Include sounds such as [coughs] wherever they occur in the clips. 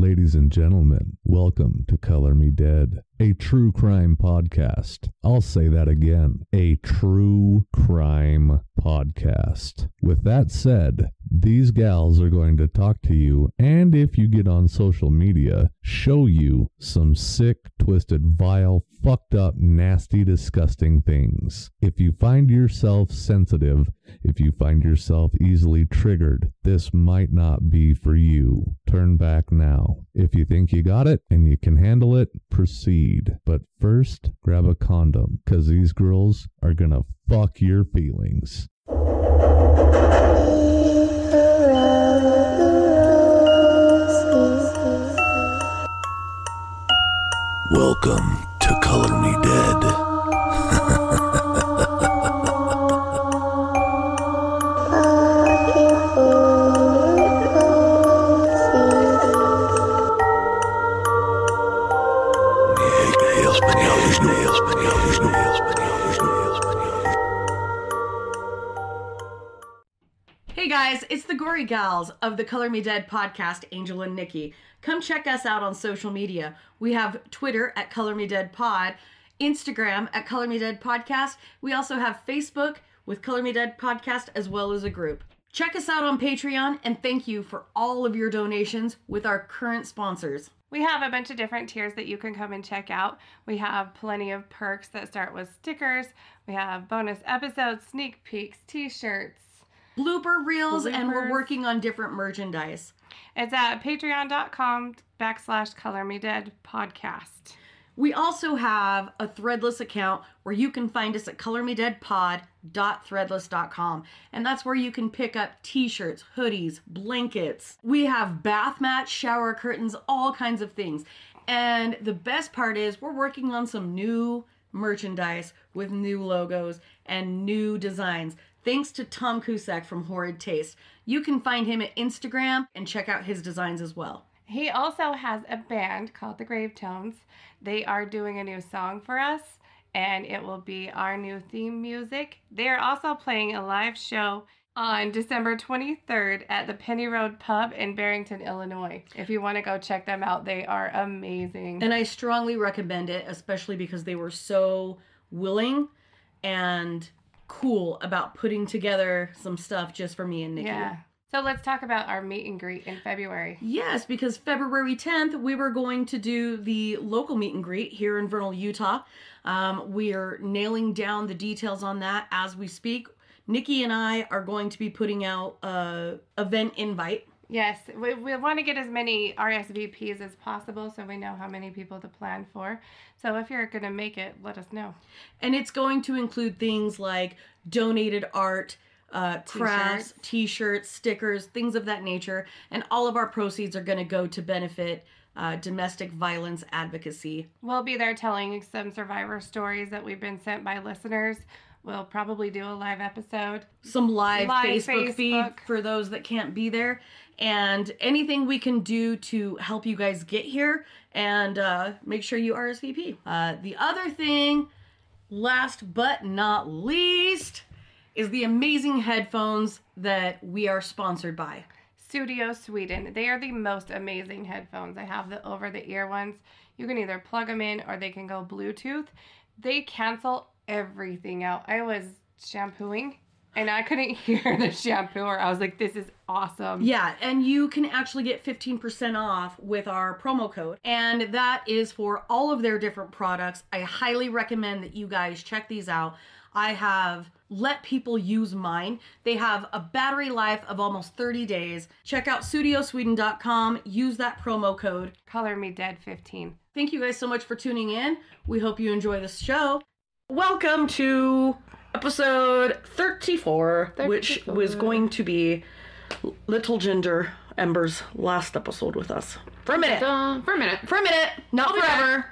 Ladies and gentlemen, welcome to Color Me Dead, a true crime podcast. I'll say that again a true crime podcast. With that said, these gals are going to talk to you, and if you get on social media, show you some sick, twisted, vile, fucked up, nasty, disgusting things. If you find yourself sensitive, if you find yourself easily triggered, this might not be for you. Turn back now. If you think you got it and you can handle it, proceed. But first, grab a condom, because these girls are gonna fuck your feelings. Welcome to Color Me Dead. Hey guys, it's the Gory Gals of the Color Me Dead podcast, Angel and Nikki. Come check us out on social media. We have Twitter at Color Me Dead Pod, Instagram at Color Me Dead Podcast. We also have Facebook with Color Me Dead Podcast as well as a group. Check us out on Patreon and thank you for all of your donations with our current sponsors. We have a bunch of different tiers that you can come and check out. We have plenty of perks that start with stickers. We have bonus episodes, sneak peeks, t-shirts. Blooper reels, and we're working on different merchandise. It's at patreon.com backslash color me dead podcast. We also have a threadless account where you can find us at colormedeadpod.threadless.com. And that's where you can pick up t shirts, hoodies, blankets. We have bath mats, shower curtains, all kinds of things. And the best part is, we're working on some new merchandise with new logos and new designs. Thanks to Tom Cusack from Horrid Taste. You can find him at Instagram and check out his designs as well. He also has a band called the Gravetones. They are doing a new song for us, and it will be our new theme music. They are also playing a live show on December 23rd at the Penny Road Pub in Barrington, Illinois. If you want to go check them out, they are amazing. And I strongly recommend it, especially because they were so willing and cool about putting together some stuff just for me and Nikki. yeah. So let's talk about our meet and greet in February. Yes, because February 10th, we were going to do the local meet and greet here in Vernal, Utah. Um, we are nailing down the details on that as we speak. Nikki and I are going to be putting out a event invite. Yes, we, we want to get as many RSVPs as possible so we know how many people to plan for. So if you're going to make it, let us know. And it's going to include things like donated art, uh, crafts, T-shirts. t-shirts, stickers, things of that nature. And all of our proceeds are going to go to benefit uh, domestic violence advocacy. We'll be there telling some survivor stories that we've been sent by listeners. We'll probably do a live episode. Some live, Live Facebook, feed for those that can't be there. And anything we can do to help you guys get here and uh, make sure you RSVP. Uh, the other thing, last but not least, is the amazing headphones that we are sponsored by. Studio Sweden. They are the most amazing headphones. I have the over the ear ones. You can either plug them in or they can go Bluetooth. They cancel everything out. I was shampooing and I couldn't [laughs] hear the shampoo or I was like, this is awesome. Yeah, and you can actually get 15% off with our promo code. And that is for all of their different products. I highly recommend that you guys check these out. I have let people use mine. They have a battery life of almost 30 days. Check out studiosweden.com, use that promo code. Color me dead 15. Thank you guys so much for tuning in. We hope you enjoy this show. Welcome to episode 34, which was going to be Little Ginger Ember's last episode with us. For a minute. Uh, for a minute. For a minute. Not be forever.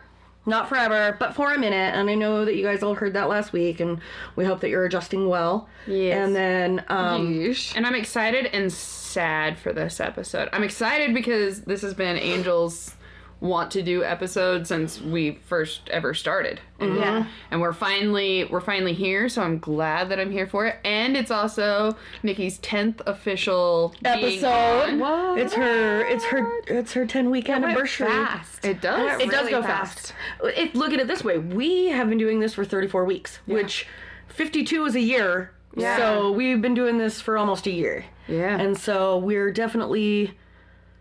Not forever, but for a minute. And I know that you guys all heard that last week, and we hope that you're adjusting well. Yes. And then, um, Yeesh. And I'm excited and sad for this episode. I'm excited because this has been Angel's want to do episodes since we first ever started. And, Yeah. and we're finally we're finally here, so I'm glad that I'm here for it. And it's also Nikki's tenth official being Episode. on. It's her. It's her. It's her ten week went anniversary. fast. It does. It does really go fast. fast. If, look at it this way: we have been doing this for 34 weeks, which 52 is a year. Yeah. So we've been doing this for almost a year, Yeah, and so we're definitely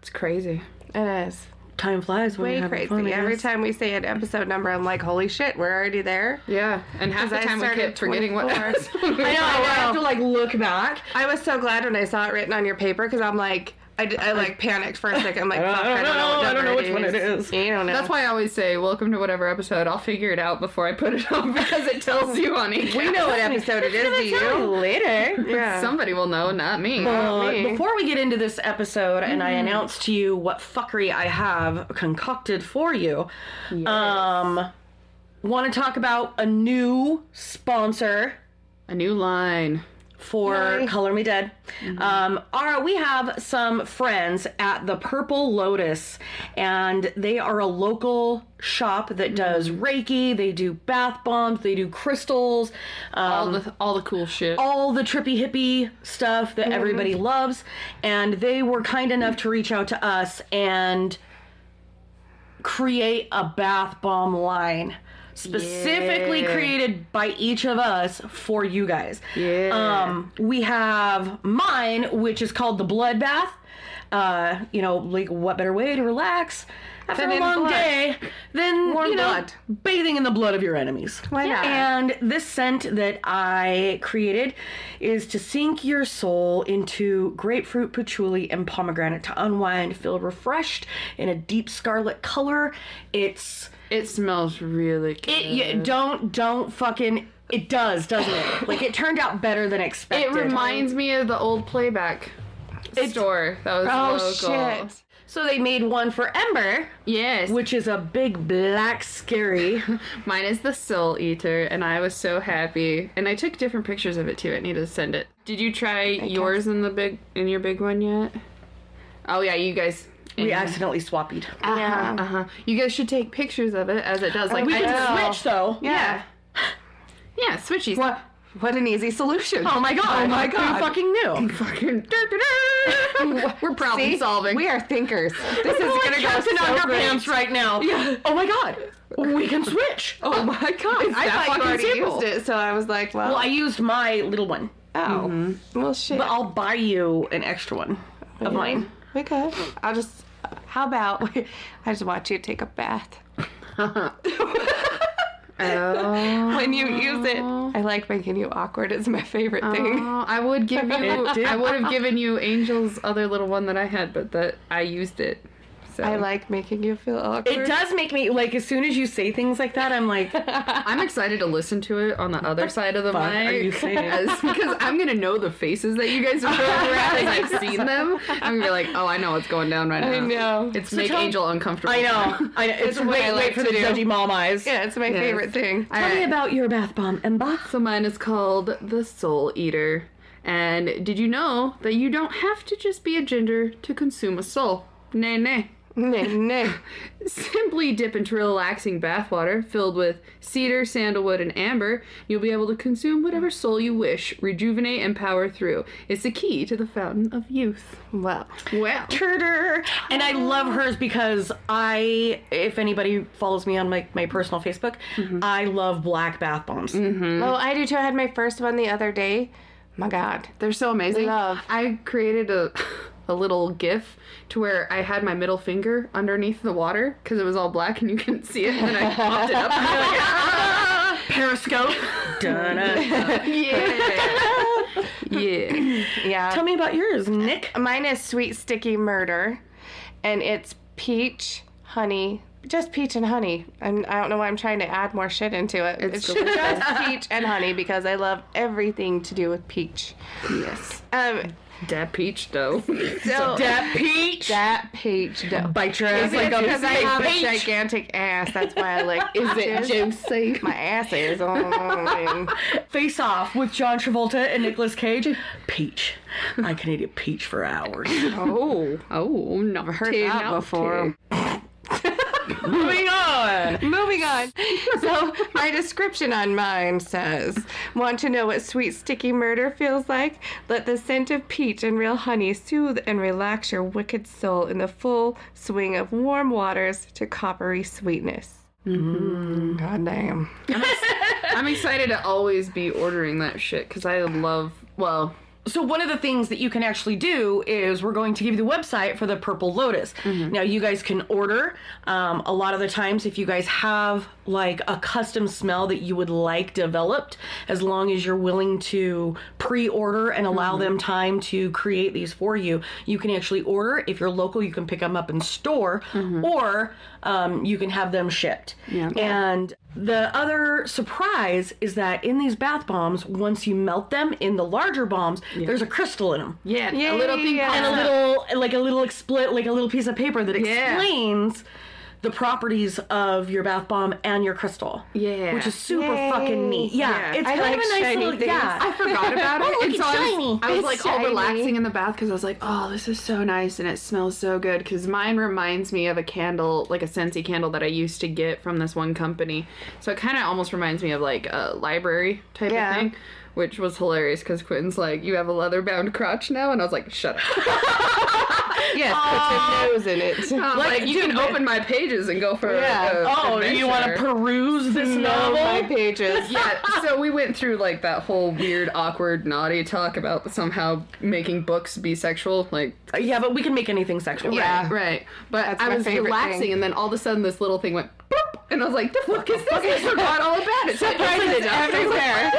it's crazy. It is. Time flies when Way crazy. fun. Every time we say an episode number, I'm like, holy shit, we're already there. Yeah, and half the 'Cause I time we started kept forgetting what 24. episode [laughs] we I know. I were have to like look back. I was so glad when I saw it written on your paper because I'm like, I, d- I like panicked for a second. I'm like, I don't I don't know, know. what I don't know number which one it is. You don't know. That's why I always say, "Welcome to whatever episode." I'll figure it out before I put it on [laughs] because it tells you on each. we know what episode it is. Do you? later. [laughs] Yeah. Somebody will know, not me. Uh, me. before we get into this episode and I announce to you what fuckery I have concocted for you, um, want to talk about a new sponsor A new line. For. Color Me Dead. Um, our, we have some friends at the Purple Lotus, and they are a local shop that does Reiki. They do bath bombs. They do crystals. Um, All the all the cool shit. all the trippy hippie stuff that everybody loves. And they were kind enough to reach out to us and create a bath bomb line. Specifically Yeah. created by each of us for you guys. Yeah. Um, we have mine, which is called the Blood Bath. Uh, you know, like what better way to relax after Than a long blood. day than Warm you know blood. bathing in the blood of your enemies. Why not? And this scent that I created is to sink your soul into grapefruit, patchouli, and pomegranate to unwind, feel refreshed in a deep scarlet color. It's It smells really good. it. You, don't don't fucking. It does, doesn't it? Like it turned out better than expected. It reminds me of the old playback store that was oh, local. shit. So they made one for Ember, Yes. which is a big black scary. [laughs] Mine is the Soul Eater, and I was so happy. And I took different pictures of it too. I need to send it. Did you try yours in the big in your big one yet? Oh yeah, you guys. We accidentally swappied. Uh-huh. Yeah. Uh huh. You guys should take pictures of it as it does. Uh, like We I can switch though. Yeah. [laughs] Yeah, switchies. What? What an easy solution. Oh my god! Oh my Who God. fucking knew? Fucking. [laughs] [laughs] We're problem See? solving. We are thinkers. This is gonna go Captain so Underpants great. right now. Yeah. Oh my god, we can switch. Oh my god! I that thought you already simple. used it, so I was like, well, Well, I used my little one, oh, mm-hmm. well, shit. but I'll buy you an extra one of mine. Okay. I'll just. How about I just watch you to take a bath Oh. when you use it? I like making you awkward. It's my favorite oh, thing. Oh, I would give you. [laughs] I would have given you Angel's other little one that I had, but that I used it. So I like making you feel awkward. It does make me like as soon as you say things like that, I'm like, [laughs] I'm excited to listen to it on the other side of the fuck mic. are you saying? [laughs] Because I'm gonna know the faces that you guys are throwing around I've [laughs] seen them. I'm gonna be like, oh, I know what's going down right now. I know. It's make tell- Angel uncomfortable. I know, I know. It's, what wait, I wait for to the do. judgy mom eyes. Yeah, it's my Yes. favorite thing. Tell me about your bath bomb, Ember. So mine is called the Soul Eater. And did you know that you don't have to just be a ginger to consume a soul? Nay, nay. Nay, nay. [laughs] Simply dip into relaxing bathwater filled with cedar, sandalwood, and amber. You'll be able to consume whatever soul you wish, rejuvenate, and power through. It's the key to the fountain of youth. Well, Well, Turder. And I love hers because I, if anybody follows me on my, my personal Facebook, mm-hmm. I love black bath bombs. Mm-hmm. oh, I do too. I had my first one the other day. My God. they're so amazing. Love. I created a a little gif to where I had my middle finger underneath the water because it was all black and you couldn't see it, and then I popped it up. And I was like, "Ah!" Periscope. Dun-dun. [laughs] yeah, yeah. Yeah. Tell me about yours, Nick. Mine is sweet sticky murder, and it's peach, honey, just peach and honey. And I don't know why I'm trying to add more shit into it. It's It's, just peach and honey because I love everything to do with peach. Yes. Um, That peach though. [laughs] so That peach. that peach dough. Bite your ass like because I have a gigantic ass? That's why I like. Is it juicy? My ass is. Oh, [laughs] Face Off with John Travolta and Nicolas Cage. Peach. I can eat a peach for hours. Oh, [laughs] oh, not heard that before. Moving on. [laughs] Moving on. So, my description on mine says Want to know what sweet, sticky murder feels like? Let the scent of peach and real honey soothe and relax your wicked soul in the full swing of warm waters to coppery sweetness. Mm-hmm. God damn. I'm excited to always be ordering that shit because I love. Well, So one of the things that you can actually do is we're going to give you the website for the Purple Lotus. Now you guys can order. Um, a lot of the times, if you guys have like a custom smell that you would like developed, as long as you're willing to pre-order and allow them time to create these for you, you can actually order. If you're local, you can pick them up in store, or um, you can have them shipped. Yeah. And the other surprise is that in these bath bombs, once you melt them in the larger bombs, there's a crystal in them. yeah, Yeah, a little thing yeah, And a little, like a little expli- like a little piece of paper that Yeah. Explains the properties of your bath bomb and your crystal. Yeah. Which is super Yay. fucking neat. Yeah. Yeah. It's I kind like of a nice little, things. yeah. I forgot [laughs] about it. Oh, and it's so I was, shiny. I was It's like all relaxing in the bath because I was like, oh, this is so nice and it smells so good. Because mine reminds me of a candle, like a Scentsy candle that I used to get from this one company. So it kind of almost reminds me of like a library type Yeah. of thing. Which was hilarious because Quentin's like, "You have a leather bound crotch now," and I was like, "Shut up!" [laughs] Yes, put your nose in it. I'm like, you can but- open my pages and go for Yeah. a, Oh, do you want to peruse this No, novel? my pages. [laughs] yeah, so we went through like that whole weird, awkward, naughty talk about somehow making books be sexual. Like, uh, yeah, but we can make anything sexual. Yeah. right, right. But That's I was relaxing, thing. and then all of a sudden, this little thing went boop, and I was like, "The fuck is this?" [laughs] I forgot all about it. So I opened Surprises it up, and I was like, everywhere.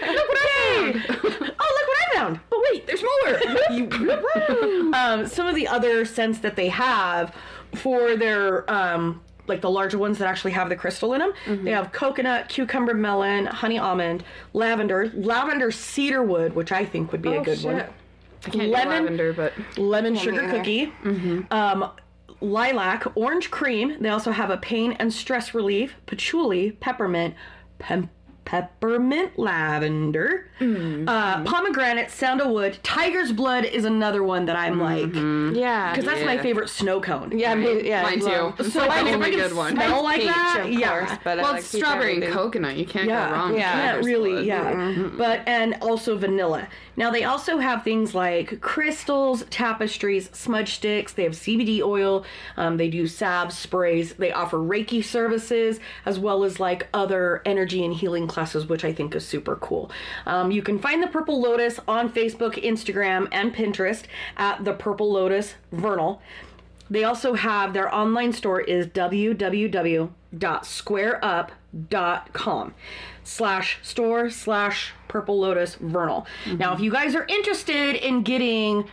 "Woo! [laughs] Look what I found!" Oh, look what I found. But wait, There's more. [laughs] [laughs] um, some of the other scents that they have for their um, like the larger ones that actually have the crystal in them. They have coconut, cucumber, melon, honey almond, lavender, lavender cedarwood, which I think would be a good one. I can't Lemon- lavender, but Lemon sugar either. cookie, um, lilac, orange cream. They also have a pain and stress relief, patchouli, peppermint, pem- peppermint lavender, uh, pomegranate, sandalwood, tiger's blood is another one that I'm like Yeah. because that's my favorite snow cone. yeah, me, yeah, Mine too. well, It's So like I the mean, if I only can good one. smell like peach, that, of yeah. course, but I Well, like it's strawberry and everything. coconut. You can't Yeah, go wrong. with yeah. really, blood. yeah. But and also vanilla. Now they also have things like crystals, tapestries, smudge sticks. They have CBD oil. Um, they do salves, sprays. They offer Reiki services as well as like other energy and healing classes, which I think is super cool. Um, you can find the Purple Lotus on Facebook, Instagram, and Pinterest at the Purple Lotus Vernal. They also have their online store is www.squareup.com slash store slash purple lotus vernal. Now, if you guys are interested in getting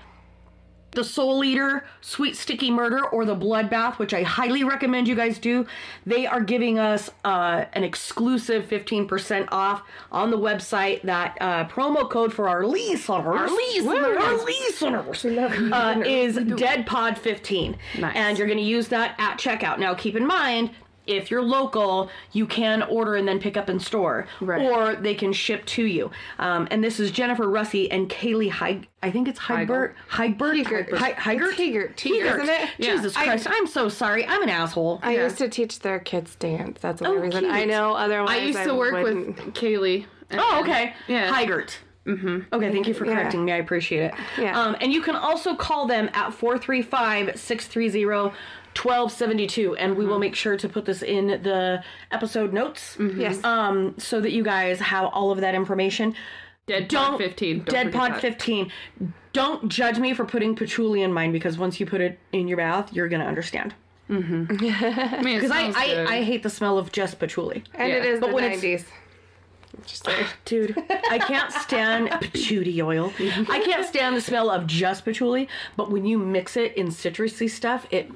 the Soul Eater, Sweet Sticky Murder, or the Bloodbath, which I highly recommend you guys do. They are giving us uh, an exclusive 15% off on the website. That uh, promo code for our listeners, our listeners, our listeners, uh, is DeadPod15. Nice. And you're going to use that at checkout. Now, keep in mind, if you're local, you can order and then pick up in store, Right. or they can ship to you. Um, and this is Jennifer Russi and Kaylee Heig. I think it's Heigbert. Heigbert. Hiegert. Hi- Heigert. It's Hiegert. Hiegert. Isn't it? Yeah. Jesus I- Christ! I'm so sorry. I'm an asshole. I Yeah. used to teach their kids dance. That's the only Oh, reason cute. I know. Otherwise, I used to work wouldn't. with Kaylee. and- oh, okay. Yeah. Heigert. Mm-hmm. Okay, thank you for Yeah. correcting me. I appreciate it. Yeah. Um, and you can also call them at 435 630 1272 and we will mm-hmm. make sure to put this in the episode notes mm-hmm. Yes. um so that you guys have all of that information Dead don't Pod 15. Don't dead pod that. 15 don't judge me for putting patchouli in mine because once you put it in your bath you're gonna understand mm-hmm. [laughs] Man, because I, I i hate the smell of just patchouli and yeah. it is But the when it's- 90s. Just saying. [laughs] dude i can't stand [laughs] patchouli oil i can't stand the smell of just patchouli but when you mix it in citrusy stuff it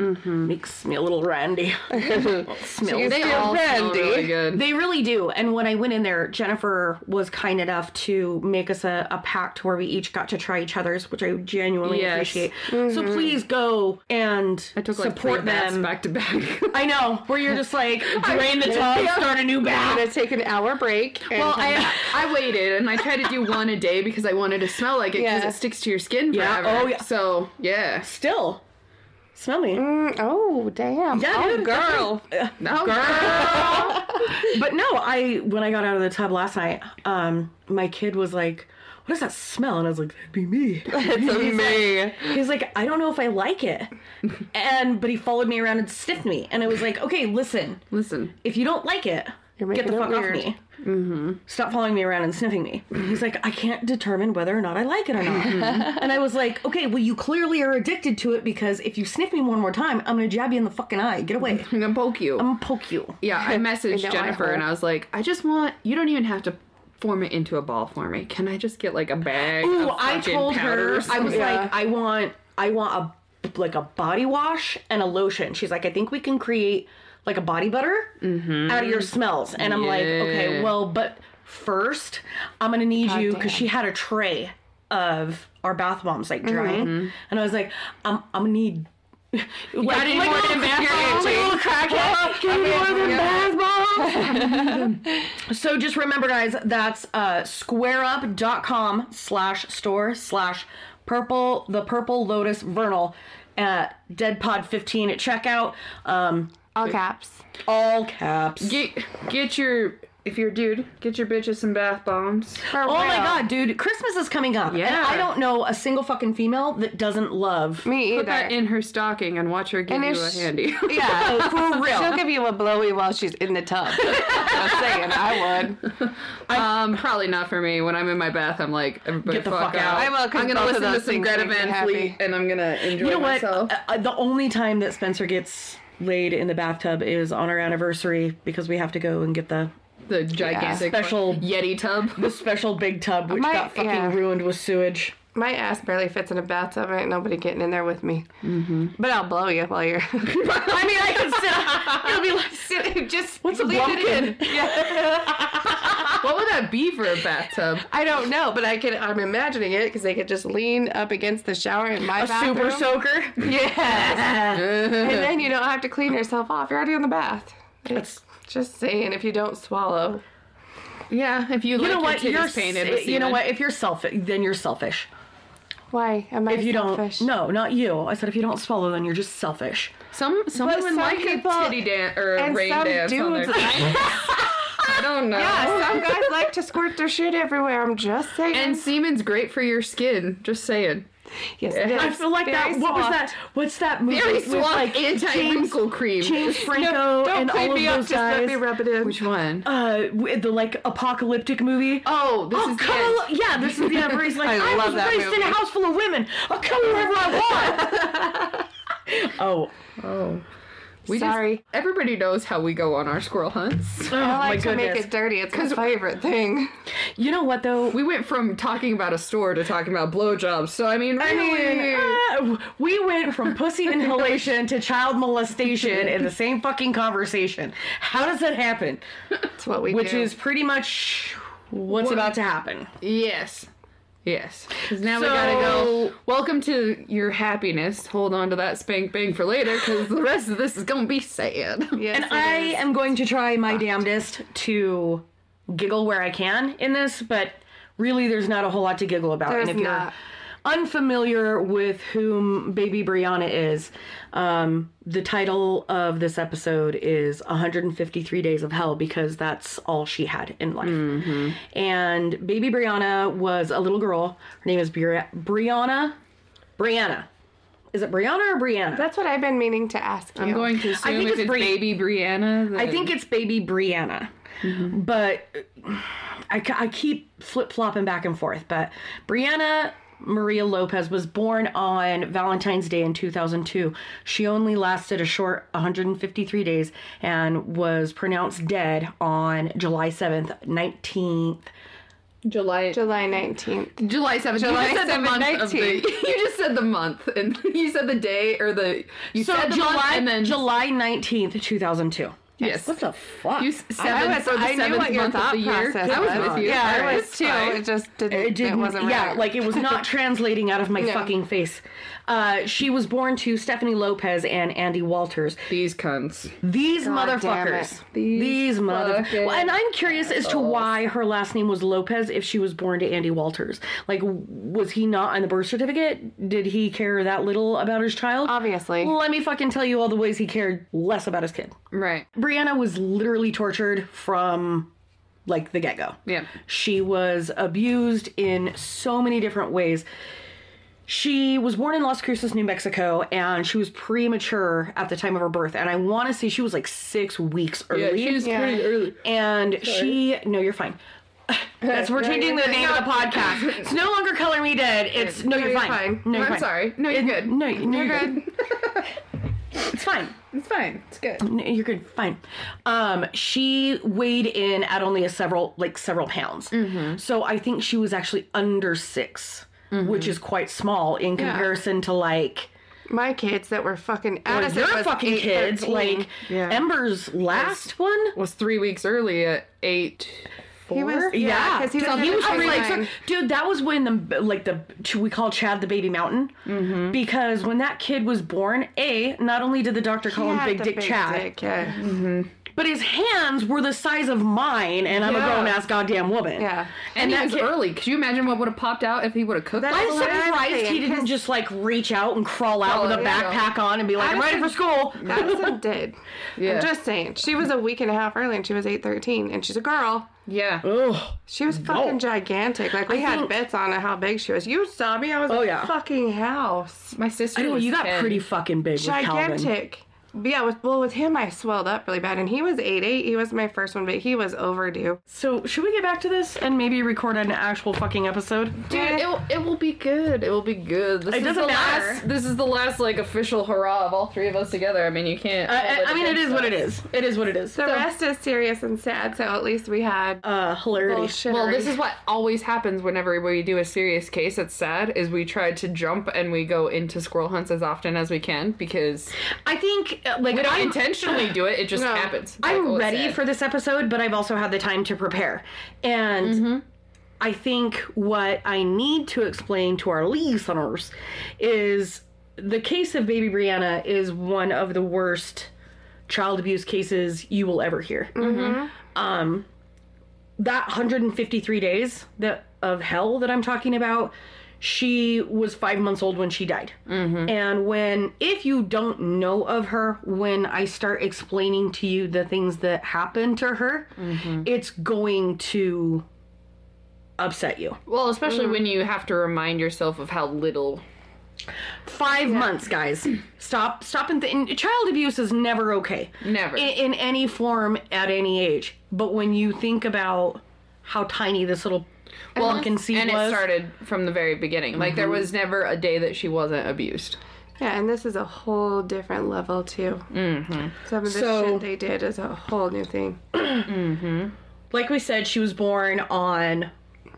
Mm-hmm. makes me a little randy [laughs] smells They Still all smell brandy. really good. They really do. And when I went in there, Jennifer was kind enough to make us a, a pact where we each got to try each other's, which I genuinely Yes. appreciate. So mm-hmm. please go and I took like support three baths them. back to back. [laughs] I know, where you're just like, [laughs] drain the tub, start a new I'm bath. gonna take an hour break. And Well, I. I waited and I tried to do one a day because I wanted to smell like it because Yeah. it sticks to your skin Yeah. forever. Oh, yeah. So yeah, Still. Smell me. Mm, oh, damn. Yeah, oh, dude, girl. [laughs] No, girl. [laughs] But no, I when I got out of the tub last night, um, my kid was like, "What does that smell?" And I was like, "That'd be me." [laughs] It's me. He's like, "I don't know if I like it," and but he followed me around and sniffed me, and I was like, "Okay, listen, Listen, if you don't like it, You're get the making fuck it off me. Mm-hmm. Stop following me around and sniffing me." He's like, "I can't determine whether or not I like it or not," [laughs] and I was like, "Okay, well, you clearly are addicted to it because if you sniff me one more time, I'm gonna jab you in the fucking eye. Get away." [laughs] I'm gonna poke you. I'm gonna poke you. yeah, I [laughs] messaged know I Jennifer and. I was like, I just want you don't even have to form it into a ball for me. Can I just get like a bag? Ooh, of I fucking told powder or her I was something? Yeah. like, I want, I want a like a body wash and a lotion. She's like, I think we can create like a body butter out of your smells. And I'm like, okay, Mm-hmm. Well, but first I'm gonna need you because she had a tray of our bath bombs like drying, Mm-hmm. and I was like, I'm, I'm gonna need. Like, gotta need more than bath bombs. Like a little crackhead. Give me more than bath bombs. [laughs] So just remember, guys, that's uh, squareup.com slash store slash purple, the purple lotus vernal at deadpod15 at checkout. Um, All caps. all caps. Get get your if you're a dude, get your bitches some bath bombs. For Oh my god, dude, Christmas is coming up. Yeah. And I don't know a single fucking female that doesn't love. Me Put that either. in her stocking and watch her give And you if a sh- handy. [laughs] Yeah, [laughs] for real. She'll give you a blowy while she's in the tub. [laughs] I'm saying I would. um, probably not for me. When I'm in my bath, I'm like, everybody Get the fuck, fuck out. out. I will, 'cause I'm gonna listen to some things Greta Van Fleet, and I'm gonna enjoy You know what? myself. Uh, the only time that Spencer gets laid in the bathtub is on our anniversary because we have to go and get the The gigantic Special- Yeti tub. the special big tub which My- got fucking yeah. ruined with sewage. My ass barely fits in a bathtub. Ain't nobody getting in there with me. Mm-hmm. But I'll blow you up while you're. [laughs] I mean, I can sit. It'll be like, Sit- just what's a leave it in. bumpkin? [laughs] [laughs] what would that be for a bathtub? I don't know, but I can. I'm imagining it because they could just lean up against the shower in my A bathroom. super soaker. Yes. and then you don't have to clean yourself off. You're already in the bath. It's just saying if you don't swallow. Yeah, if you, You like know what? You're painted you know what? If you're selfish, then you're selfish. Why am I If you selfish? don't, no, not you. I said if you don't swallow, then you're just selfish. Some someone But would some like people- a titty dance or a And rain some dance on their dudes [laughs] I don't know. yeah, some guys like to squirt their shit everywhere. I'm just saying. And semen's great for your skin. Just saying. Yes, it is. I feel like that. Very What was that? What's that movie Very with like anti-wrinkle cream. James [laughs] Franco No, and all of me those up. Just let guys? me rub it in. Which one? uh, the like apocalyptic movie. oh, this Oh, is the come end. Yeah, this is the end where he's [laughs] like, I I, love was that raised in a house full of women. I'll come wherever I want. [laughs] oh, Oh. We just- Sorry. everybody knows how we go on our squirrel hunts. oh I my like to make it dirty. It's my favorite thing. You know what though? We went from talking about a store to talking about blowjobs. So I mean, I mean, uh, we went from pussy inhalation to child molestation in the same fucking conversation. How does that happen? That's what we Which do. is pretty much what's about to happen. yes, yes. Because now we gotta go. Welcome to your happiness. Hold on to that spank bang for later, because the rest of this is gonna be sad. [laughs] yes, And I is. am going to try my damnedest to giggle where I can in this, but really there's not a whole lot to giggle about. There's and if not. you're unfamiliar with whom Baby Brianna is, um, the title of this episode is 153 Days of Hell because that's all she had in life. Mm-hmm. And Baby Brianna was a little girl. Her name is Bri- Brianna. Brianna. Is it Brianna or Brianna? That's what I've been meaning to ask you. I'm going to assume think if it's it's Bri- baby Brianna. I think it's baby Brianna. But I, I keep flip flopping back and forth. But Brianna Maria Lopez was born on Valentine's Day in 2002. She only lasted a short 153 days and was pronounced dead on July 7th, 19th. July. July 19th. July 7th. July you just said the 7th, month of the. 19th. [laughs] You just said the month, and [laughs] you said the day or the. You So said the July, month, and then July 19th, 2002. Yes. What the fuck? You s- seven for the I knew seventh what your month of thought the year. process I was was. with you. Yeah, I was too. fine. It just didn't. it It, didn't, wasn't yeah, right. like it was not [laughs] translating out of my Yeah. fucking face. Uh, she was born to Stephanie Lopez and Andy Walters. These cunts. These God damn motherfuckers. it. These, These motherfuckers. Well, and I'm curious as to why her last name was Lopez if she was born to Andy Walters. Like, was he not on the birth certificate? Did he care that little about his child? Obviously. Let me fucking tell you all the ways he cared less about his kid. Right. Brianna was literally tortured from like the get go. Yeah. She was abused in so many different ways. She was born in Las Cruces, New Mexico, and she was premature at the time of her birth. And I want to say she was like six weeks early. Yeah, early. she was Yeah. pretty early. and she, no, you're fine. [laughs] That's we're changing the name of the [laughs] podcast. It's no longer Color Me Dead. It's no, you're, you're fine. fine. No, you're I'm fine. sorry. No, you're It- good. No, no, you're, You're good. good. [laughs] It's fine. It's fine. It's good. No, You're good. Fine. Um, she weighed in at only a several, like several pounds. Mm-hmm. So I think she was actually under 6 which is quite small in comparison to like My kids that were fucking well, Addison your was fucking 8, kids. 13. Like yeah. Ember's last one. Was three weeks early at eight. he was Yeah, yeah because he was, he was I three was legs. like, Dude, that was when the like the we call Chad the baby mountain Mm-hmm. because when that kid was born, a not only did the doctor call him Big the Dick big Chad, dick, yeah. But his hands were the size of mine, and I'm a grown ass goddamn woman. Yeah. And, that he was kid- early. Could you imagine what would have popped out if he would have cooked That I'm the is way? what I'm surprised he didn't just like reach out and crawl out Crawl with a out, yeah. backpack on and be like, I'm ready for Addison- school. Addison [laughs] did. Yeah. I'm just saying. She was a week and a half early and she was 813 and she's a girl. Yeah. Ugh. She was fucking gigantic. Like we I had think- bits on how big she was. You saw me. I was Oh, a yeah. fucking house. My sister. I know was you got 10. pretty fucking big with Gigantic. But yeah, with, well, with him, I swelled up really bad, and he was eight eight. He was my first one, but he was overdue. So should we get back to this and maybe record an actual fucking episode? Dude, it will, it will be good. It will be good. This It is doesn't the matter. last. This is the last like official hurrah of all three of us together. I mean, you can't. I, I, I mean, it is what it is. It is what it is. The rest is serious and sad, so at least we had Uh, hilarity. bullshit. Well, this is what always happens whenever we do a serious case that's sad. Is we try to jump and we go into squirrel hunts as often as we can because I think uh, like uh, we don't I'm, intentionally do it. It just No. happens. Like, I'm ready for this episode, but I've also had the time to prepare. And mm-hmm. I think what I need to explain to our listeners is the case of baby Brianna is one of the worst child abuse cases you will ever hear. Mm-hmm. Um, that 153 days that of hell that I'm talking about, she was five months old when she died. Mm-hmm. And when, if you don't know of her, when I start explaining to you the things that happened to her, mm-hmm. it's going to upset you. Well, especially mm-hmm. when you have to remind yourself of how little. Five months, guys. Stop, stop and think. Child abuse is never okay. Never. In, in any form at any age. But when you think about how tiny this little pumpkin uh-huh. seed and was. it started from the very beginning. Like there mm-hmm. was never a day that she wasn't abused. yeah, and this is a whole different level too. Mm-hmm. Some of the So- shit they did is a whole new thing. [coughs] Mm-hmm. like we said, she was born on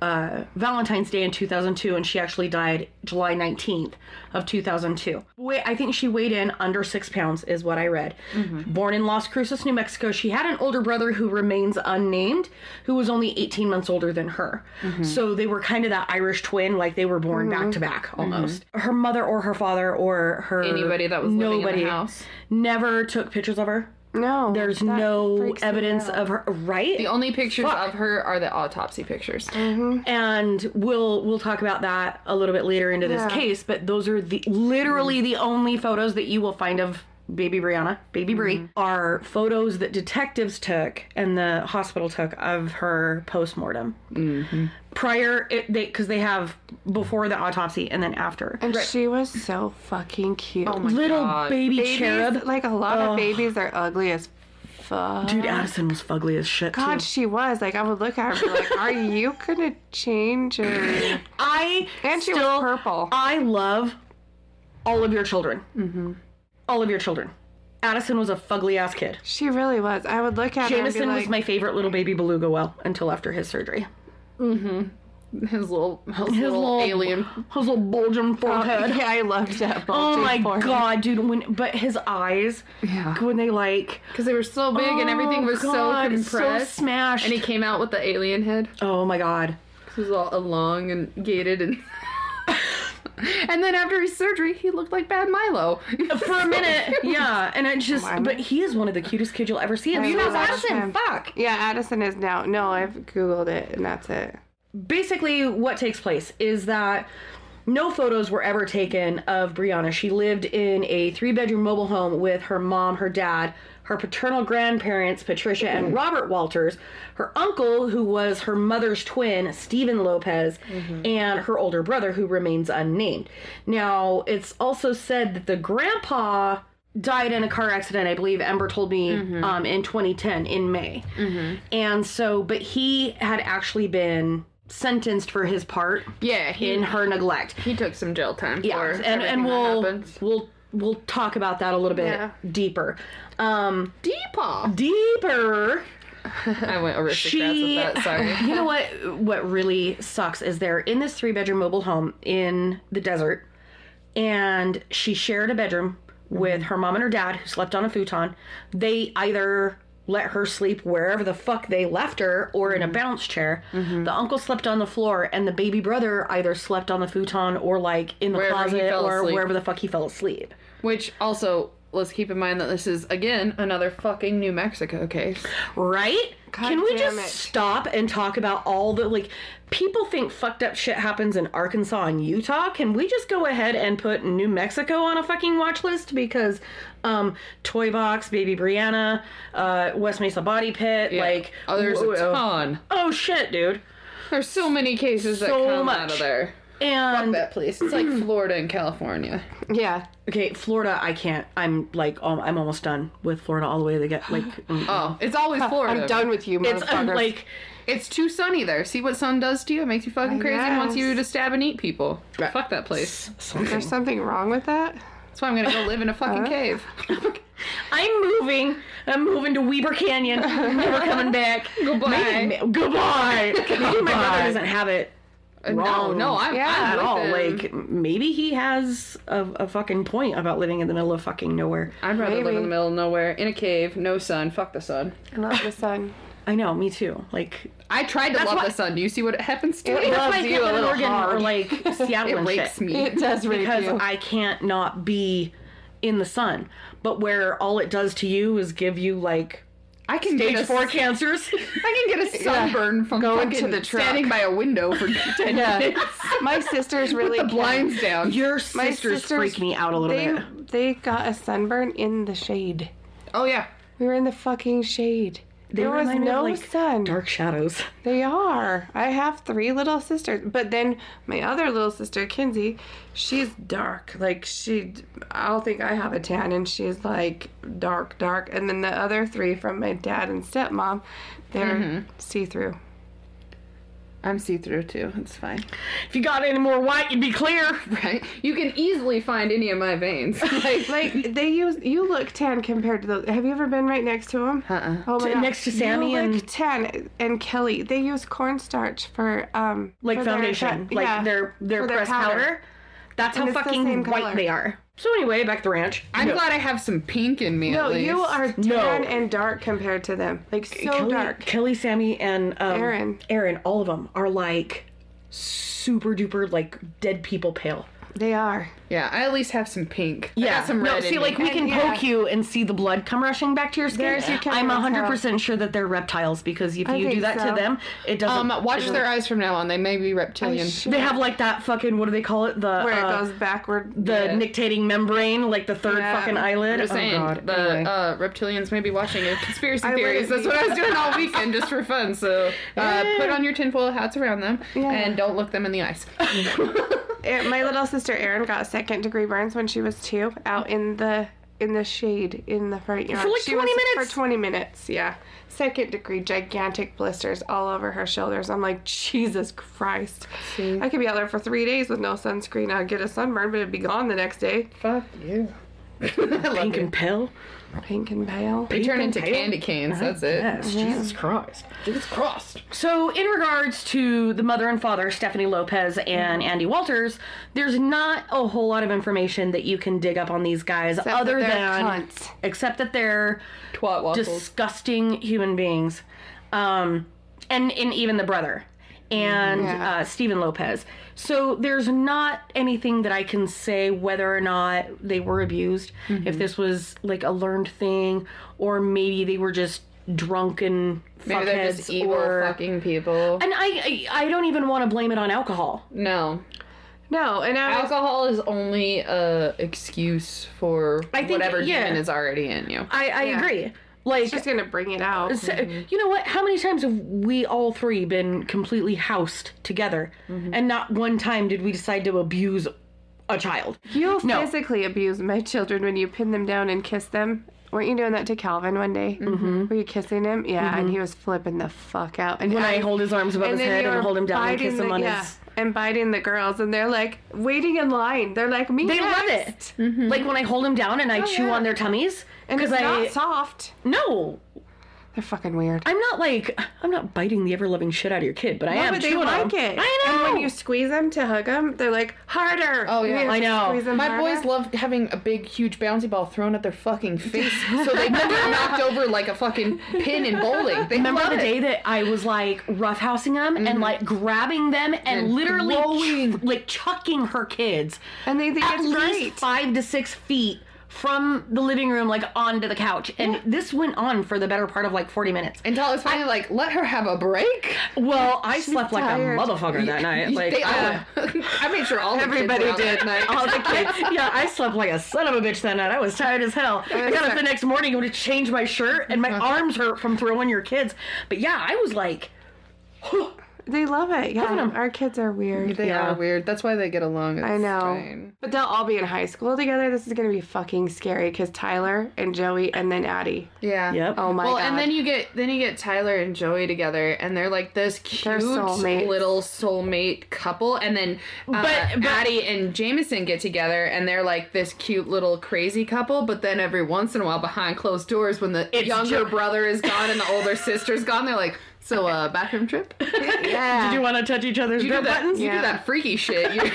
uh, Valentine's Day in 2002, and she actually died July 19th of 2002. Wait, I think she weighed in under six pounds, is what I read. Mm-hmm. Born in Las Cruces, New Mexico, she had an older brother who remains unnamed, who was only 18 months older than her. Mm-hmm. So they were kind of that Irish twin, like they were born back to mm-hmm. back almost. Her mother or her father or her Anybody that was living in the house. never took pictures of her. No, There's no evidence of her, right? The only pictures Fuck. of her are the autopsy pictures. and we'll we'll talk about that a little bit later into this case but those are the literally mm-hmm. the only photos that you will find of baby brianna baby brie are photos that detectives took and the hospital took of her post-mortem prior it, they because they have before the autopsy and then after And she was so fucking cute. Oh my little God. baby babies, cherub like a lot Ugh. of babies are ugly as fuck. dude addison was fugly as shit God, too. she was like I would look at her and be like, "Are [laughs] you gonna change her?" i And she still was purple. I love all of your children. Mm-hmm. All of your children. Addison was a fugly ass kid. She really was. I would look at her and Jameson like, was my favorite little baby beluga well until after his surgery. Mm-hmm. His little, his, His little, little- alien. His little bulging forehead. yeah, I loved that. Oh my forehead. god, dude! When but his eyes, Yeah. when they like Because they were so big and everything Oh, was God, so so compressed. smashed. and he came out with the alien head. oh my god. This was all long and gated and. [laughs] and then after his surgery, he looked like Bad Milo. Uh, for a minute, [laughs] yeah, and it just. Why But he is one of the cutest kids you'll ever see. And I so know is that. Addison. Fuck. Yeah, Addison is now. No, I've googled it and that's it. basically what takes place is that no photos were ever taken of Brianna. She lived in a three bedroom mobile home with her mom, her dad, her paternal grandparents, Patricia and mm-hmm. Robert Walters, her uncle, who was her mother's twin, Stephen Lopez, mm-hmm. and her older brother, who remains unnamed. Now, it's also said that the grandpa died in a car accident, I believe Ember told me mm-hmm. um, in 2010 in May. And so, but he had actually been sentenced for his part Yeah, he, in her neglect. he took some jail time Yeah, for and and we'll we'll we'll talk about that a little bit Yeah. deeper. Um, Deepaw. deeper. I went aristocrats She, with that. Sorry. [laughs] you know what? What really sucks is they're in this three bedroom mobile home in the desert, and she shared a bedroom with mm-hmm. her mom and her dad, who slept on a futon. They either let her sleep wherever the fuck they left her or in a mm-hmm. bounce chair. Mm-hmm. The uncle slept on the floor, and the baby brother either slept on the futon or like in the Wherever closet or asleep. wherever the fuck he fell asleep. Which also, let's keep in mind that this is again another fucking New Mexico case. Right? God Can we just it. stop and talk about all the like people think fucked up shit happens in Arkansas and Utah? Can we just go ahead and put New Mexico on a fucking watch list because um Toy Box, Baby Brianna, uh West Mesa Body Pit, like oh, there's whoa, a ton. Oh shit, dude. There's so many cases that So come out much. of there. And That place. It's like Florida and California. Yeah. okay, Florida, I can't. I'm like um, I'm almost done with Florida all the way to the get like [gasps] mm. Oh, it's always Florida. I'm done with you, it's I'm motherfuckers. like It's too sunny there. See what sun does to you? It makes you fucking crazy and wants guess. you to stab and eat people. Fuck that place. There's something wrong with that? That's why I'm gonna go live in a fucking cave. [laughs] I'm moving. I'm moving to Weber Canyon. I'm never coming back. [laughs] Goodbye. Maybe, goodbye. [laughs] Maybe my brother doesn't have it No, Oh, wrong no, I'm, Yeah, I'm at with all. him. Like maybe he has a, a fucking point about living in the middle of fucking nowhere. I'd rather live in the middle of nowhere, in a cave, no sun. Fuck the sun. I love the sun. [laughs] I know, me too. Like I tried to love why- the sun. Do you see what happens to It me? loves why I you can't a little Oregon hard. or like [laughs] Seattle It and rapes shit. me. It does rape because you. I can't not be in the sun. But where all it does to you is give you like I can stage get a, four cancers. [laughs] I can get a [laughs] sunburn from going to the truck. standing by a window for [laughs] ten Yeah. minutes. My sister's really the blinds down. Your My sisters sisters freak me out a little they, bit. They got a sunburn in the shade. Oh yeah. We were in the fucking shade. They there was me of, no like, sun. Dark shadows. [laughs] They are. I have three little sisters, but then my other little sister, Kinsey, she's dark. Like she, I don't think I have a tan, and she's like dark, dark. And then the other three from my dad and stepmom, they're Mm-hmm. see through. I'm see through too. It's fine. If you got any more white, you'd be clear. Right? You can easily find any of my veins. [laughs] Like, Like they use, you look tan compared to those. Have you ever been right next to them? uh-uh. Oh my To- God. next to Sammy you and- look tan and Kelly. They use cornstarch for um Like for their foundation, cut- like yeah, their their pressed powder. That's And how fucking white color. they are. So anyway, back to the ranch. I'm No. glad I have some pink in me No, at least. you are tan No. and dark compared to them. Like so Kelly, dark. Kelly, Sammy, and um, Erin. Erin, all of them are like super duper like dead people pale. They are. Yeah, I at least have some pink. I got some no, see, in like me. we can And, yeah. poke you and see the blood come rushing back to your skin. There's your I'm camera, hundred percent sure that they're reptiles because if I you do that so. to them, it doesn't. Um, watch it their eyes from now on. They may be reptilian. They have like that fucking what do they call it? The Where uh, it goes backward. the Yeah. nictating membrane, like the third Yeah. fucking eyelid. I'm just oh saying, god. the Anyway. uh, reptilians may be watching a conspiracy [laughs] theories. That's what I was doing all [laughs] weekend just for fun. So uh, put on your tinfoil hats around them Yeah. and don't look them in the eyes. [laughs] My little sister Erin got second degree burns when she was two, out in the in the shade in the front yard. For like she 20 was, minutes? For twenty minutes, yeah. Second degree, gigantic blisters all over her shoulders. I'm like, Jesus Christ. I could be out there for three days with no sunscreen. I'd get a sunburn, but it'd be gone the next day. Fuck you. [laughs] Pink and pale. Pink and pale. They turn into pale? candy canes. That's it. Yes, Jesus Christ. It's crossed. So, in regards to the mother and father, Stephanie Lopez and Andy Walters, there's not a whole lot of information that you can dig up on these guys that other they're than cunts. except that they're Twat waffles. disgusting human beings. Um, and, and even the brother and Yeah. uh, Stephen Lopez. So there's not anything that I can say whether or not they were abused, if mm-hmm. this was like a learned thing, or maybe they were just drunken Maybe they're fuckheads just evil or fucking people. and I, I I don't even want to blame it on alcohol. No. No, and I was, Alcohol is only a excuse for I think- whatever yeah. demon is already in you. I, I Yeah. agree. Like, it's just gonna bring it out. so- mm-hmm. you know what? How many times have we all three been completely housed together, mm-hmm. and not one time did we decide to abuse a child? You No. physically abuse my children when you pin them down and kiss them. Weren't you doing that to Calvin one day? Mm-hmm. Were you kissing him? Yeah, and mm-hmm. he was flipping the fuck out. And When I and- hold his arms above his head and hold him down and kiss him the- on yeah, his. and biting the girls, and they're like waiting in line. They're like me. They love next." it. Like when I hold him down and I oh, chew yeah. on their tummies. And it's I not soft. no, They're fucking weird. I'm not like I'm not biting the ever loving shit out of your kid, but I No, am but they chewing like on 'em. it. I know. And when you squeeze them to hug them, they're like harder. Oh, yeah. I know. My harder. boys love having a big, huge bouncy ball thrown at their fucking face so they get knocked over like a fucking pin in bowling. They Remember love the it. day that I was like roughhousing them and mm-hmm. like grabbing them and, And literally ch- like chucking her kids and they think at it's least great. five to six feet from the living room like onto the couch and this went on for the better part of like 40 minutes Until I was finally like, let her have a break. well i slept like a motherfucker that night [laughs] like they I- all, uh, [laughs] I made sure all the Everybody kids were out did. that night. all the kids. [laughs] Yeah, I slept like a son of a bitch that night. I was tired as hell. I got up the next morning and to change my shirt, and my uh-huh. arms hurt from throwing your kids. But yeah, I was like, [gasps] They love it. Yeah, them. our kids are weird. They Yeah. are weird. That's why they get along. It's I know. fine. But they'll all be in high school together. This is going to be fucking scary because Tyler and Joey and then Addie. Yeah. Yep. Oh my god. well, god. and then you get then you get Tyler and Joey together, and they're like this cute soulmates. little soulmate couple. And then uh, But- but- Addie and Jameson get together, and they're like this cute little crazy couple. But then every once in a while, behind closed doors, when the It's younger Jo- brother is gone and the older sister's gone, they're like, "So, uh, bathroom trip? [laughs] yeah. "Do you want to touch each other's You do butt that? buttons?" You Yeah. do that freaky shit? [laughs] You're,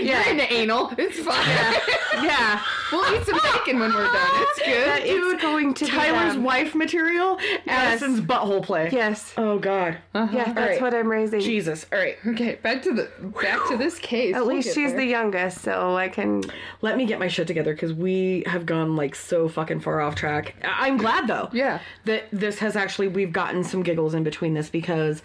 you're into anal. It's fine. Yeah, we'll eat some bacon when we're done. It's good." it's going to Tyler's them. wife material, Addison's butthole play. Yes. Oh God. Yeah, that's Alright. what I'm raising. Jesus. All right. Okay, back to the back to this case. At We'll least she's there. the youngest, so I can. Let me get my shit together because we have gone like so fucking far off track. I- I'm glad though. Yeah. That this has actually we've gotten some giggles in between this because.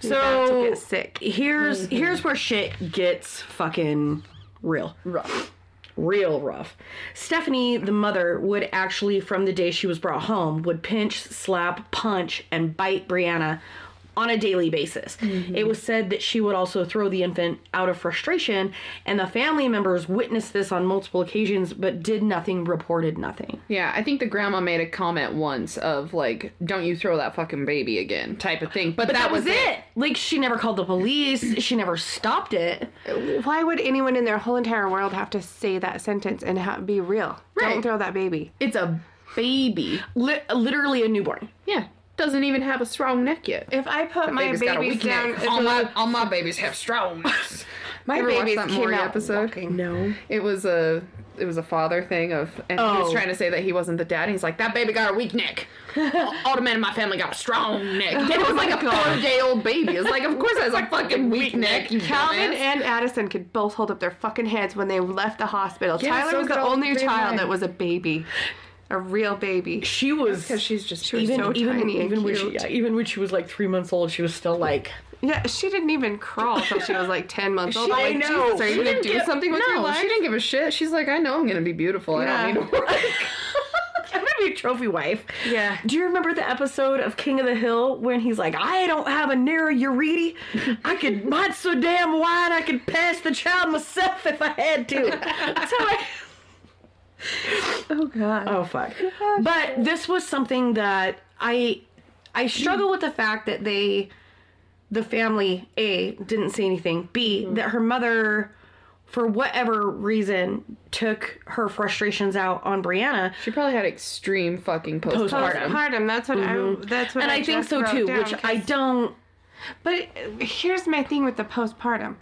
So get sick. here's mm-hmm. here's where shit gets fucking real. rough. real rough. Stephanie, the mother, would actually, from the day she was brought home, would pinch, slap, punch, and bite Brianna on a daily basis. Mm-hmm. It was said that she would also throw the infant out of frustration, and the family members witnessed this on multiple occasions, but did nothing, reported nothing. Yeah, I think the grandma made a comment once of like, "Don't you throw that fucking baby again," type of thing. But, But that, was it. Like she never called the police. She never stopped it. Why would anyone in their whole entire world have to say that sentence and ha- be real? Don't throw that baby. It's a baby. Li- literally a newborn. Yeah, doesn't even have a strong neck yet. If I put my Baby's got a babies weak down, neck. All my all my babies have strong necks. [laughs] my Ever watch babies that came Maury out episode? walking. No. It was a it was a father thing of, and he was Oh. trying to say that he wasn't the dad. He's like, that baby got a weak neck. all, [laughs] all the men in my family got a strong neck. Oh it was like a four day old baby. It's like, of course, it has a [laughs] fucking weak neck. You Calvin and Addison could both hold up their fucking heads when they left the hospital. Yeah, Tyler so was the only child that was a baby, a real baby. She was. because she's just was even so even even when she yeah, even when she was like three months old, she was still like Yeah, she didn't even crawl until she was like ten months old. She- I like, know. Jesus, are She you gonna didn't do get- something with your life? she didn't give a shit. She's like, I know I'm gonna be beautiful. I don't need to work. [laughs] [laughs] I'm gonna be a trophy wife. Yeah. Do you remember the episode of King of the Hill when he's like, I don't have a narrow urethra. I could [laughs] might so damn wide I could pass the child myself if I had to. so I, [laughs] Oh God. oh fuck. Oh, but this was something that I I struggle with the fact that they the family A didn't say anything. B mm-hmm. that her mother for whatever reason, took her frustrations out on Brianna. She probably had extreme fucking postpartum. Postpartum. Postpartum. That's what I. Mm-hmm. That's what And I, I think just so too, down, which I 'cause- don't. But here's my thing with the postpartum.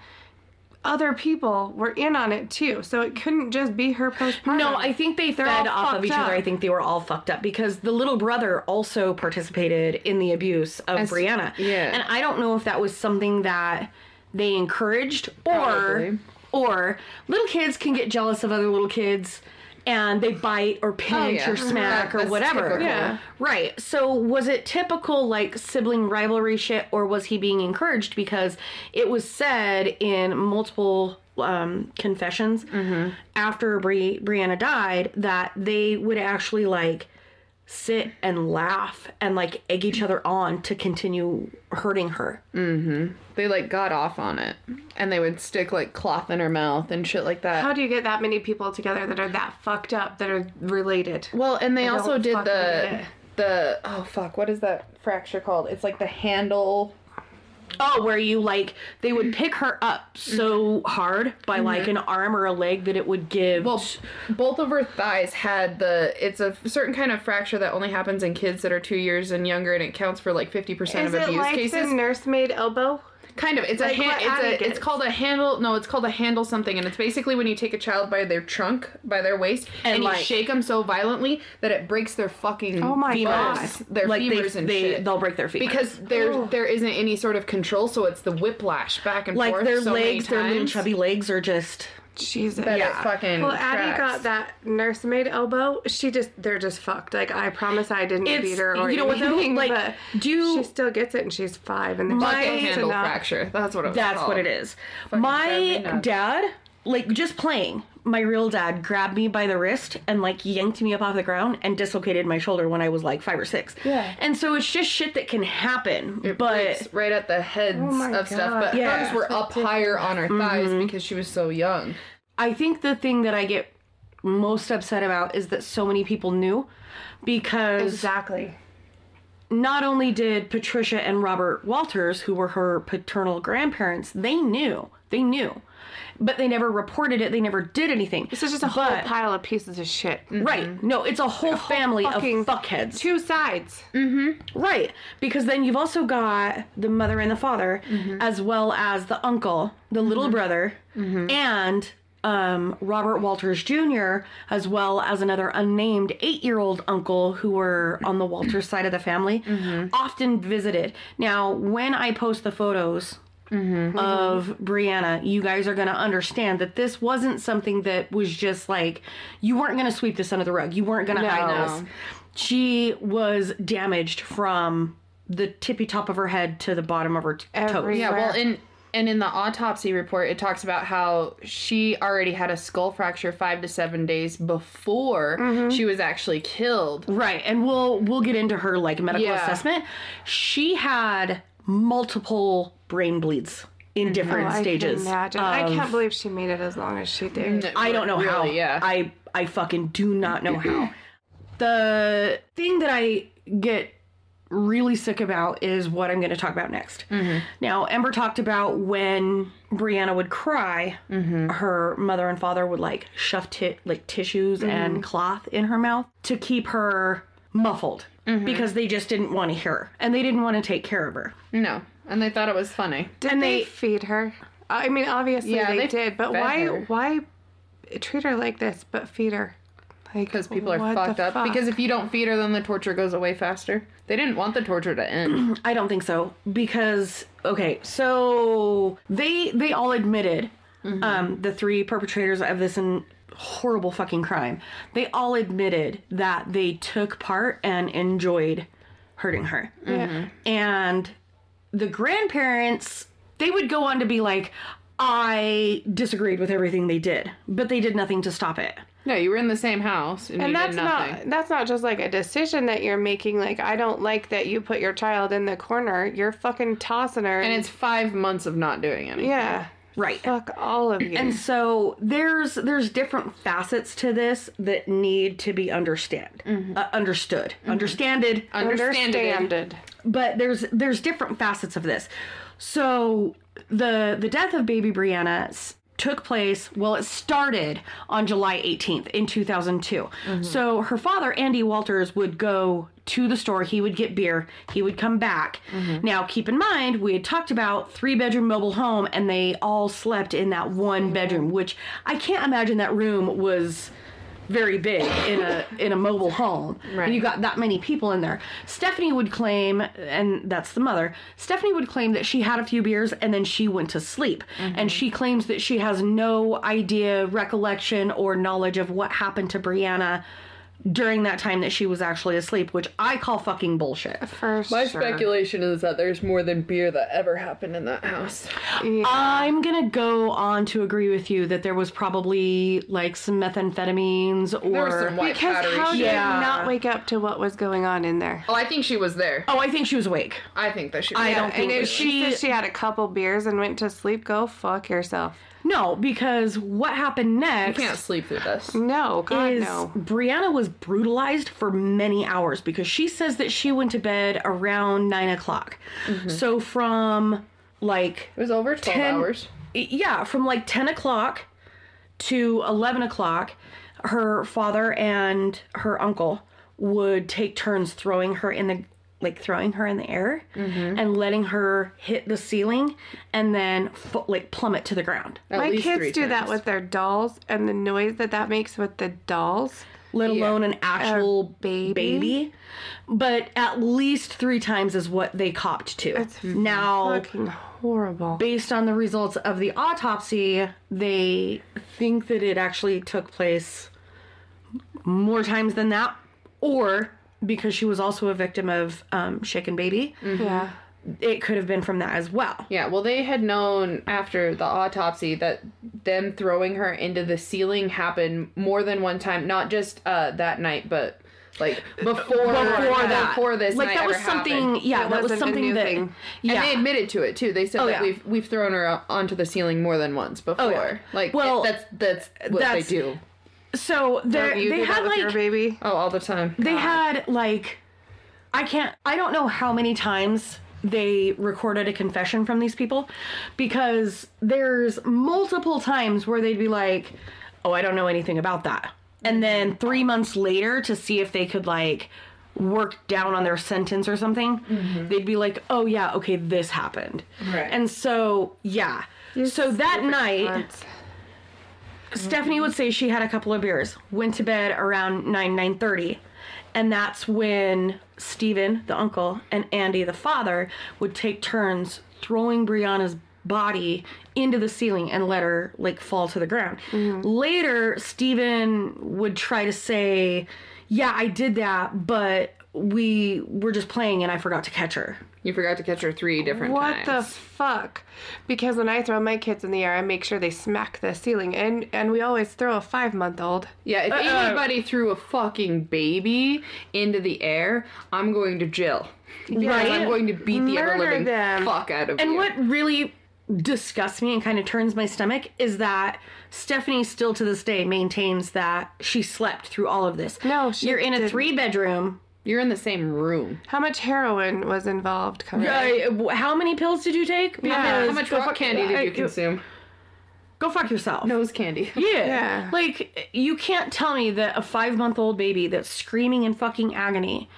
Other people were in on it too, so it couldn't just be her postpartum. No, I think they They're fed off of each other. I think they were all fucked up because the little brother also participated in the abuse of As- Brianna. yeah. And I don't know if that was something that they encouraged or Probably. or little kids can get jealous of other little kids and they bite or pinch Oh, yeah. or smack or whatever. Yeah. Right. So was it typical like sibling rivalry shit or was he being encouraged because it was said in multiple um, confessions after Bri- Brianna died that they would actually like sit and laugh and like egg each other on to continue hurting her. Mm-hmm. They like got off on it, and they would stick like cloth in her mouth and shit like that. How do you get that many people together that are that fucked up that are related? well, and they I also did the the oh fuck, what is that fracture called? It's like the handle. Oh, where you like they would pick her up so hard by like mm-hmm. an arm or a leg that it would give Well, both of her thighs had the. It's a certain kind of fracture that only happens in kids that are two years and younger, and it counts for like fifty percent Is of it abuse like cases. the nursemaid elbow? Kind of. It's Like a hand. It's a. It's called a handle. No, it's called a handle something, and it's basically when you take a child by their trunk, by their waist, and, like- you shake them so violently that it breaks their fucking. Oh my God. femurs, Their like femurs they, and they shit. they'll break their feet because there oh. there isn't any sort of control, so it's the whiplash back and like forth. their so legs, their little chubby legs are just Jesus. That Yeah. it fucking. Well, Addie cracks. got that nursemaid elbow. She just, they're just fucked. Like, I promise I didn't It's- beat her or you know what though? anything, Like, but do- she still gets it and she's five and My- bucket handle not- fracture. That's what it was That's called. what it is. drive me My nuts. dad, like just playing, my real dad grabbed me by the wrist and like yanked me up off the ground and dislocated my shoulder when I was like five or six. Yeah. And so it's just shit that can happen. It but right at the heads oh my of stuff, but Yeah. hers were up higher on her thighs mm-hmm. because she was so young. I think the thing that I get most upset about is that so many people knew because Exactly. not only did Patricia and Robert Walters, who were her paternal grandparents, they knew. They knew. But they never reported it. They never did anything. This is just a whole pile of pieces of shit. Right. No, it's a whole family fucking- of fuckheads. Two sides. Mm-hmm. Right. Because then you've also got the mother and the father, mm-hmm. as well as the uncle, the little mm-hmm. brother, and um, Robert Walters Jr., as well as another unnamed eight year old uncle who were on the Walters side of the family, often visited. Now, when I post the photos, Mm-hmm. of Brianna, you guys are going to understand that this wasn't something that was just like you weren't going to sweep this under the rug. You weren't going to hide this. She was damaged from the tippy top of her head to the bottom of her t- toes. Yeah, well, Where- in and in the autopsy report, it talks about how she already had a skull fracture five to seven days before mm-hmm. she was actually killed. Right, and we'll we'll get into her like medical Yeah. assessment. She had multiple brain bleeds in mm-hmm. different Oh, I stages. Can imagine. of- I can't believe she made it as long as she did. I don't know how. Yeah. I I fucking do not know how. [clears throat] the thing that I get really sick about is what I'm going to talk about next. Mm-hmm. Now, Ember talked about when Brianna would cry, mm-hmm. her mother and father would like shove ti- like tissues and cloth in her mouth to keep her muffled because they just didn't want to hear her and they didn't want to take care of her. No, and they thought it was funny. Did And they, they- feed her? I mean, obviously Yeah, they, they did, but why? her. Why treat her like this, but feed her? Like Because people are fucked up. fuck? Because if you don't feed her, then the torture goes away faster. They didn't want the torture to end. [clears throat] I don't think so because okay, so they they all admitted um the three perpetrators of this and horrible fucking crime. They all admitted that they took part and enjoyed hurting her. Yeah. And the grandparents they would go on to be like I disagreed with everything they did, but they did nothing to stop it. no, you were in the same house and, And you that's did nothing. not that's not just like a decision that you're making. Like I don't like that you put your child in the corner. You're fucking tossing her. and it's five months of not doing anything. yeah. Right. Fuck all of you. And so there's there's different facets to this that need to be understand uh, understood understanded Understanded. Understanded. But there's there's different facets of this so the the death of baby brianna took place, well, it started on July 18th in 2002. Mm-hmm. So her father, Andy Walters, would go to the store, he would get beer, he would come back. Mm-hmm. Now, keep in mind, we had talked about three bedroom mobile home and they all slept in that one mm-hmm. bedroom, which I can't imagine that room was very big in a in a mobile home. Right. and you got that many people in there. Stephanie would claim and that's the mother stephanie would claim that she had a few beers and then she went to sleep. Mm-hmm. And she claims that she has no idea recollection or knowledge of what happened to brianna during that time that she was actually asleep which i call fucking bullshit For My sure. speculation is that there's more than beer that ever happened in that house. i'm gonna go on to agree with you that there was probably like some methamphetamines or There was some white Because powdery how did shit. Yeah. you not wake up to what was going on in there? Oh, I think she was there. oh i think she was awake I think that she was I there. don't and think if she she- said she had a couple beers and went to sleep, go fuck yourself. No because what happened next You can't sleep through this. No, God is no. Brianna was brutalized for many hours because she says that she went to bed around nine o'clock. Mm-hmm. So from like It was over 12 10 hours. yeah, from like ten o'clock to eleven o'clock, her father and her uncle would take turns throwing her in the like throwing her in the air mm-hmm. and letting her hit the ceiling and then fu- like plummet to the ground. At My kids three do that with their dolls, and the noise that that makes with the dolls. let alone an actual baby? baby. But at least three times is what they copped to. That's now, Fucking horrible. based on the results of the autopsy, they think that it actually took place more times than that, or because she was also a victim of um, shaken baby, Yeah. it could have been from that as well. Yeah, well, they had known after the autopsy that them throwing her into the ceiling happened more than one time, not just uh, that night, but like before Before that, before this like night that was ever something. happened. Yeah, It that was something new that. thing. Yeah, And they admitted to it too. They said Oh, that yeah. we've we've thrown her onto the ceiling more than once before. oh, yeah. Like Well, it- that's that's what that's- they do. So they they had that with like your baby. Oh, all the time. They had like I can't I don't know how many times they recorded a confession from these people because there's multiple times where they'd be like, "Oh, I don't know anything about that." And then 3 months later to see if they could like work down on their sentence or something, they'd be like, "Oh yeah, okay, this happened." Right. And so, yeah. so that night Months. Stephanie would say she had a couple of beers, went to bed around 9 9:30, and that's when Steven, the uncle, and Andy, the father, would take turns throwing Brianna's body into the ceiling and let her like fall to the ground. Mm-hmm. Later, Steven would try to say, "Yeah, I did that, but we were just playing and I forgot to catch her." You forgot to catch her three different times. What the fuck? Because when I throw my kids in the air, I make sure they smack the ceiling, and and we always throw a five month old. yeah, if anybody threw a fucking baby into the air, I'm going to jail. Right? I'm going to beat the ever Murder living them. fuck out of And you. what really disgusts me and kind of turns my stomach is that Stephanie still to this day maintains that she slept through all of this. No, she You're in a didn't. three bedroom. You're in the same room. How much heroin was involved? Coming? Uh, how many pills did you take? Yeah. Because How much rock candy did I- you consume? Go fuck yourself. Nose candy. [laughs] Yeah. Yeah. Like, you can't tell me that a five month old baby that's screaming in fucking agony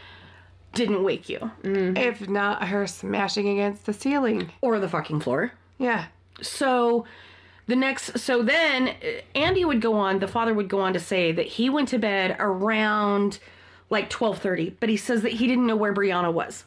didn't wake you. If not her smashing against the ceiling. Or the fucking floor. Yeah. so the next so then uh, andy would go on the father would go on to say that he went to bed around like 12.30 but he says that he didn't know where brianna was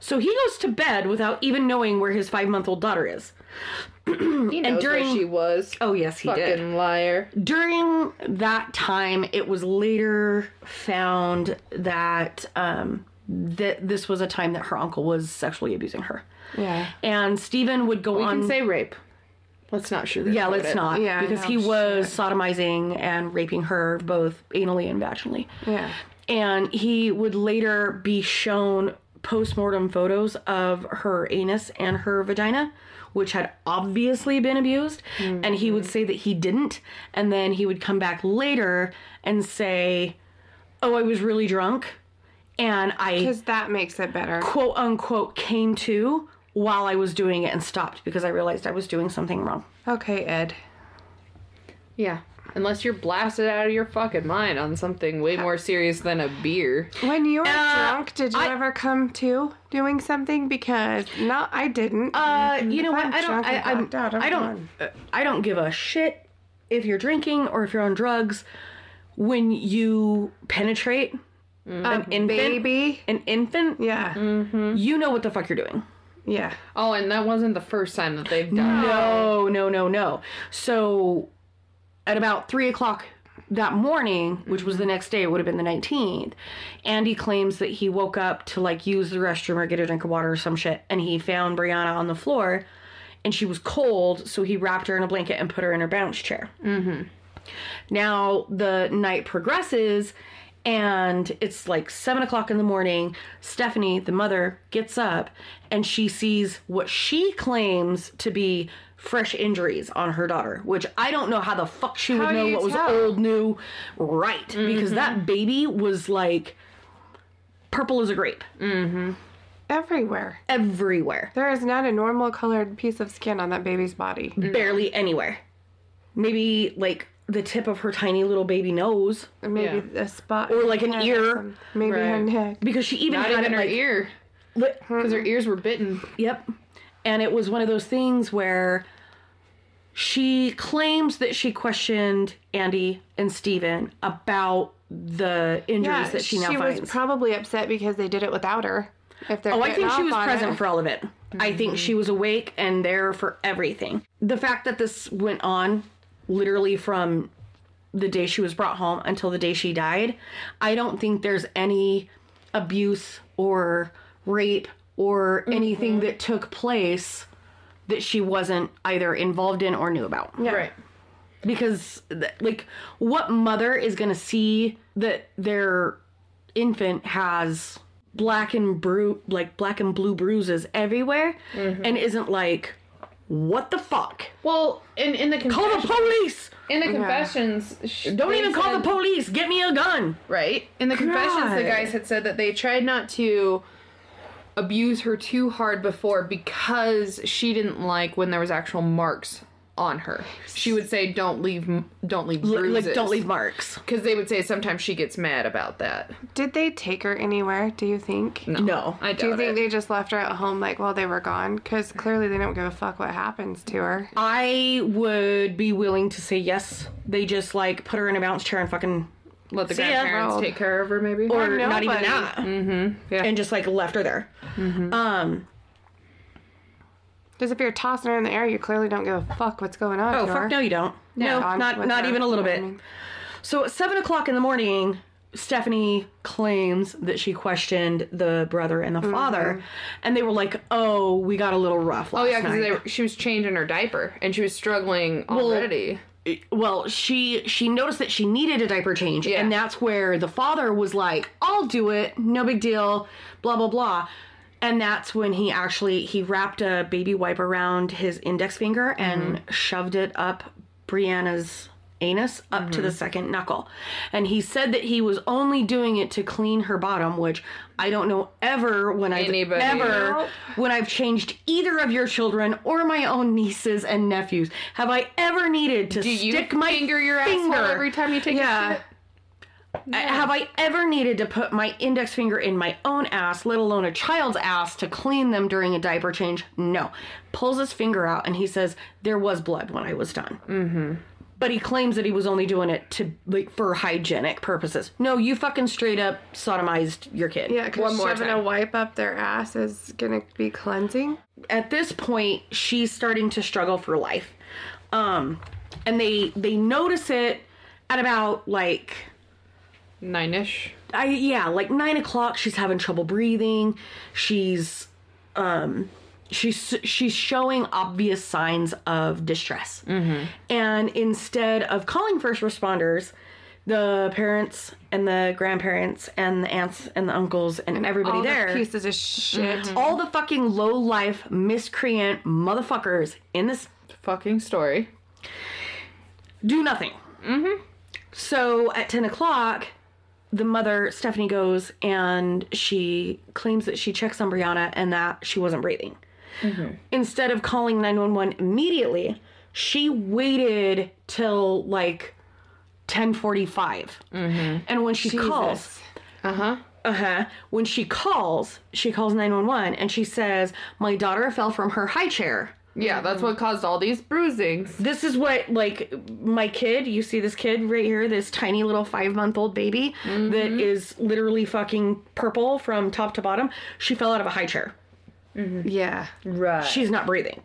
so he goes to bed without even knowing where his five month old daughter is [clears throat] He knows during- where she was. oh yes he Fucking did liar. during that time it was later found that um that this was a time that her uncle was sexually abusing her Yeah. and steven would go We on can say rape. Let's not shoot Yeah, let's not. Yeah, because no he was sodomizing and raping her both anally and vaginally. Yeah. And he would later be shown post-mortem photos of her anus and her vagina, which had obviously been abused. And he would mm-hmm. say that he didn't. And then he would come back later and say, Oh, I was really drunk. And I Because that makes it better. quote unquote came to while I was doing it and stopped because I realized I was doing something wrong. Okay, Ed. Yeah. Unless you're blasted out of your fucking mind on something way more serious than a beer. When you were Uh, drunk, did you I- ever come to doing something? Because no, I didn't. Uh, you know what? I'm don't. I, I'm, out, I'm I don't. uh, I don't give a shit if you're drinking or if you're on drugs. When you penetrate an infant, baby. an infant, Yeah, you know what the fuck you're doing. yeah. Oh, and that wasn't the first time that they've done it. No, no, no, no. So, at about three o'clock that morning, which was the next day, it would have been the 19th, Andy claims that he woke up to like use the restroom or get a drink of water or some shit, and he found Brianna on the floor, and she was cold, so he wrapped her in a blanket and put her in her bounce chair. Mm-hmm. Now the night progresses. And it's like seven o'clock in the morning. Stephanie, the mother, gets up and she sees what she claims to be fresh injuries on her daughter, which I don't know how the fuck she would How do know you what was tell? old, new, right. Because that mm-hmm. baby was like purple as a grape mm-hmm. Everywhere. everywhere, There is not a normal colored piece of skin on that baby's body. Mm-hmm. barely anywhere. Maybe like the tip of her tiny little baby nose, Or maybe a spot. Or like an ear. or some- Maybe her neck. because she even Not had even it her like, ear. Because her ears were bitten. Yep. And it was one of those things where she claims that she questioned Andy and Steven about the injuries Yeah, that she now she finds. was probably upset because they did it without her. If they're oh, I think she was present it. for all of it. I think she mm-hmm. was awake and there for everything. The fact that this went on literally from the day she was brought home until the day she died, I don't think there's any abuse or rape or anything mm-hmm. that took place that she wasn't either involved in or knew about. Yeah. Right. Because, like, what mother is going to see that their infant has black and bru- like black and blue bruises everywhere mm-hmm. and isn't like, what the fuck? Well, in, in the Call the police! in the confessions, sh- Don't they even call said- the police! Get me a gun! Right. In the confessions, the guys had said that they tried not to abuse her too hard before because she didn't like when there was actual marks on her. She would say, "Don't leave, don't leave bruises." like, don't leave marks. Because they would say sometimes she gets mad about that. Did they take her anywhere? Do you think? No, No. I doubt Do you think it. they just left her at home like while they were gone? Because clearly they don't give a fuck what happens to her. I would be willing to say yes. They just like put her in a bounce chair and fucking, Let the See grandparents Rolled. take care of her, maybe. or Or not even that, Mm-hmm. yeah. and just like left her there. Um, Because if you're tossing her in the air, you clearly don't give a fuck what's going on. oh to fuck her. no, you don't. No, On not not her, even a little bit. I mean? So at seven o'clock in the morning, Stephanie claims that she questioned the brother and the father, and they were like, "Oh, we got a little rough last oh yeah, because she was changing her diaper and she was struggling already. Well, she she noticed that she needed a diaper change, Yeah. and that's where the father was like, "I'll do it, no big deal," blah blah blah. And that's when he actually he wrapped a baby wipe around his index finger and mm-hmm. shoved it up Brianna's anus up to the second knuckle. And he said that he was only doing it to clean her bottom, which I don't know ever when I've ever when I've changed either of your children or my own nieces and nephews have I ever needed to Do stick my finger your finger every time you take Yeah. a shit? I- Have I ever needed to put my index finger in my own ass, let alone a child's ass, to clean them during a diaper change? No. Pulls his finger out and he says, There was blood when I was done. Mm-hmm. But he claims that he was only doing it to like for hygienic purposes. No, you fucking straight up sodomized your kid. Yeah, because more shoving time. a wipe up their ass is gonna be cleansing. at this point she's starting to struggle for life um and they they notice it at about like Nine-ish. i yeah like nine o'clock she's having trouble breathing she's um she's she's showing obvious signs of distress and instead of calling first responders the parents and the grandparents and the aunts and the uncles and, everybody All there the pieces of shit. all the fucking low life miscreant motherfuckers in this Fucking story. do nothing. Mm-hmm. So at 10 o'clock, the mother, Stephanie, goes and she claims that she checks on Brianna and that she wasn't breathing. Instead of calling 911 immediately, she waited till like 10:45. And when she calls, Uh huh. uh-huh, when she calls, she calls 911 and she says, "My daughter fell from her high chair." Yeah, that's what caused all these bruisings. This is what like my kid, you see this kid right here, this tiny little 5-month-old baby that is literally fucking purple from top to bottom. She fell out of a high chair. Mm-hmm. Yeah. Right. She's not breathing.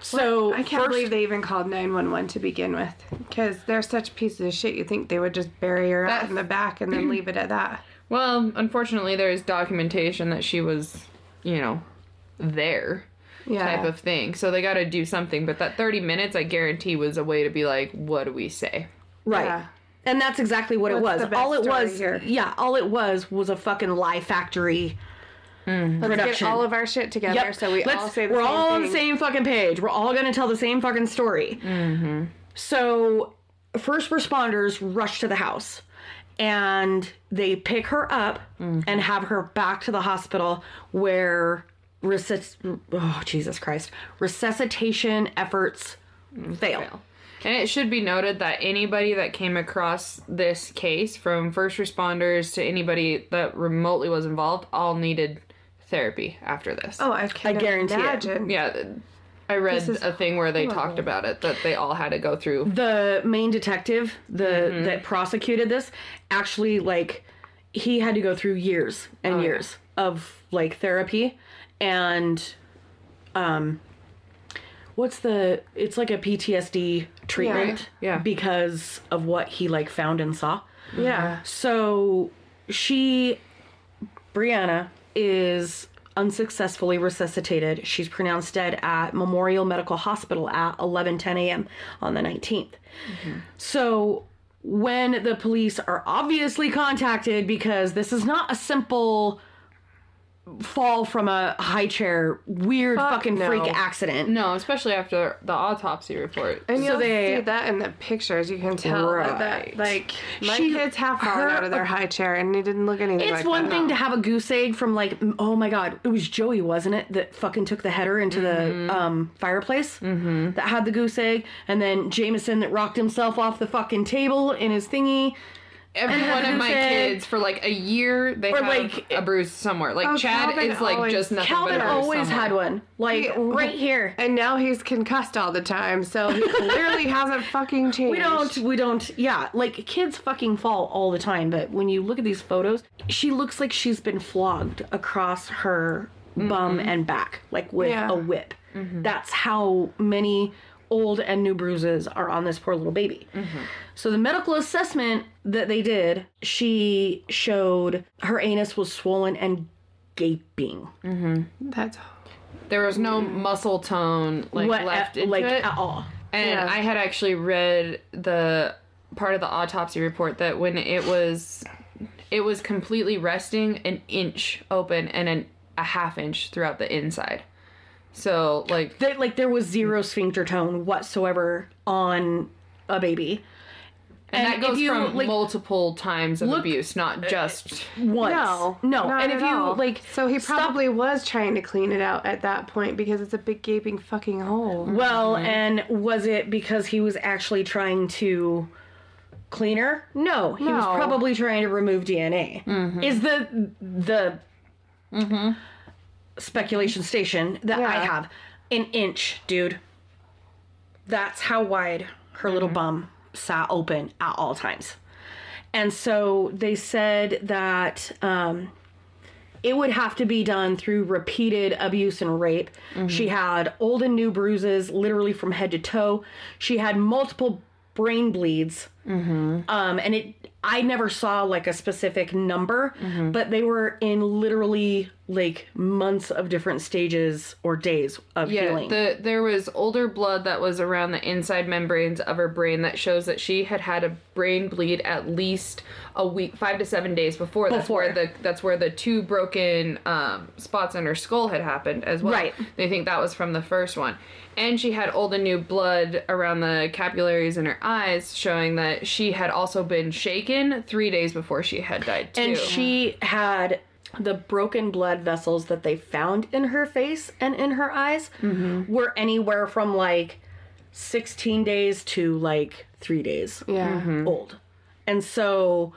So I can't first- believe they even called 911 to begin with. Because they're such pieces of shit. You think they would just bury her out in the back and then [clears throat] leave it at that. well, um, unfortunately, there's documentation that she was, you know, there Yeah. type of thing. So they got to do something. But that 30 minutes, I guarantee, was a way to be like, what do we say? Right. Yeah. And that's exactly what it was. All it was, here? yeah, all it was was a fucking lie factory Mm-hmm. Let's production. get all of our shit together Yep. so we Let's- all say the we're same all on the same fucking page. We're all gonna tell the same fucking story. Mm-hmm. So, first responders rush to the house, and they pick her up mm-hmm. and have her back to the hospital where resus- oh Jesus Christ resuscitation efforts mm-hmm. fail. And it should be noted that anybody that came across this case, from first responders to anybody that remotely was involved, all needed therapy after this. Oh, I can I guarantee it. imagine. Yeah, I read a thing where they talked about it that they all had to go through. the main detective the that prosecuted this actually like he had to go through years and years of like therapy and um what's the it's like a PTSD treatment yeah. Yeah. because of what he like found and saw Yeah. so she Brianna is unsuccessfully resuscitated. She's pronounced dead at Memorial Medical Hospital at 11:10 a.m. on the 19th. So when the police are obviously contacted because this is not a simple fall from a high chair weird Fuck fucking no. freak accident. No, especially after the autopsy report. And So you'll they- see that in the pictures. You can tell that, Right. that like my She- kids have fallen her- out of their high chair and they didn't look anything It's like one that. thing to have a goose egg from like oh my god it was Joey wasn't it that fucking took the header into Mm-hmm. the um, fireplace mm-hmm. that had the goose egg and then Jameson that rocked himself off the fucking table in his thingy Every one of [laughs] my goose kids for like a year they Or, have like- a bruise somewhere. Like Oh, Chad Calvin is like always- just nothing Calvin but a bruise always somewhere. had one like He- right here And now he's concussed all the time, so he [laughs] clearly hasn't fucking changed. we don't we don't yeah like kids fucking fall all the time but when you look at these photos she looks like she's been flogged across her bum and back like with Yeah. a whip mm-hmm. that's how many old and new bruises are on this poor little baby so the medical assessment that they did she showed her anus was swollen and gaping That's There was no muscle tone like what left uh, into like it. at all And Yeah. I had actually read the part of the autopsy report that when it was it was completely resting an inch open and an, a half inch throughout the inside. So like that like there was zero sphincter tone whatsoever on a baby and, and that goes you, from like, multiple times of look- abuse, not uh, just once. no, no. not And if at you all. like, so he stop- probably was trying to clean it out at that point because it's a big gaping fucking hole. well, mm-hmm. and was it because he was actually trying to clean her? No, he was probably trying to remove DNA. Mm-hmm. Is the the mm-hmm. Speculation station that I have an inch, dude? That's how wide her little bum sat open at all times. And so they said that um, it would have to be done through repeated abuse and rape. She had old and new bruises, literally from head to toe. She had multiple brain bleeds. Um, and it, I never saw like a specific number, but they were in literally like months of different stages or days of Yeah, healing. the there was older blood that was around the inside membranes of her brain that shows that she had had a brain bleed at least a week, five to seven days before. That's where Before. the that's where the two broken um, spots on her skull had happened as well. Right. They think that was from the first one, and she had old and new blood around the capillaries in her eyes, showing that she had also been shaken three days before she had died too. And she had the broken blood vessels that they found in her face and in her eyes mm-hmm. were anywhere from like 16 days to like three days Yeah. Mm-hmm. old. And so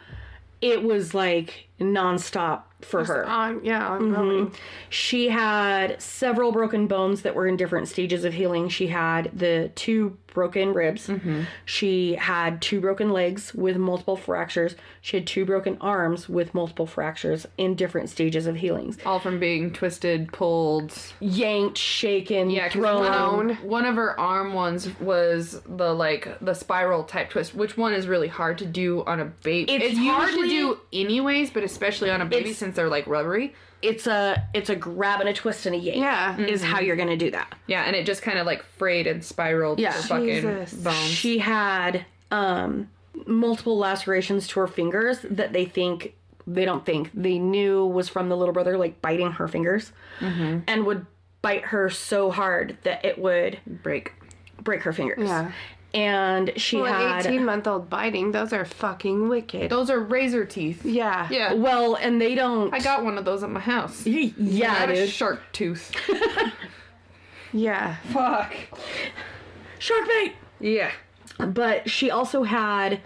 it was like nonstop for her. On yeah, ongoing. Mm-hmm. She had several broken bones that were in different stages of healing. She had the two broken ribs. Mm-hmm. She had two broken legs with multiple fractures. She had two broken arms with multiple fractures in different stages of healings. All from being twisted, pulled. Yanked, shaken, Yeah, thrown. one, one of her arm ones was the like the spiral type twist, which one is really hard to do on a baby. It's It's, hard to do anyways, but especially on a baby since they're like rubbery. It's a it's a grab and a twist and a yank. Yeah. Is how you're gonna do that. Yeah, and it just kind of like frayed and spiraled Yeah. the fucking Jesus. bones. She had um multiple lacerations to her fingers that they think they don't think they knew was from the little brother like biting her fingers and would bite her so hard that it would break. break her fingers. Yeah. And she Well, an had 18 month old biting, those are fucking wicked. Those are razor teeth. Yeah. Yeah. well, and they don't I got one of those at my house. yeah, I had a dude. shark tooth. [laughs] Yeah. Fuck. Shark bait. Yeah. But she also had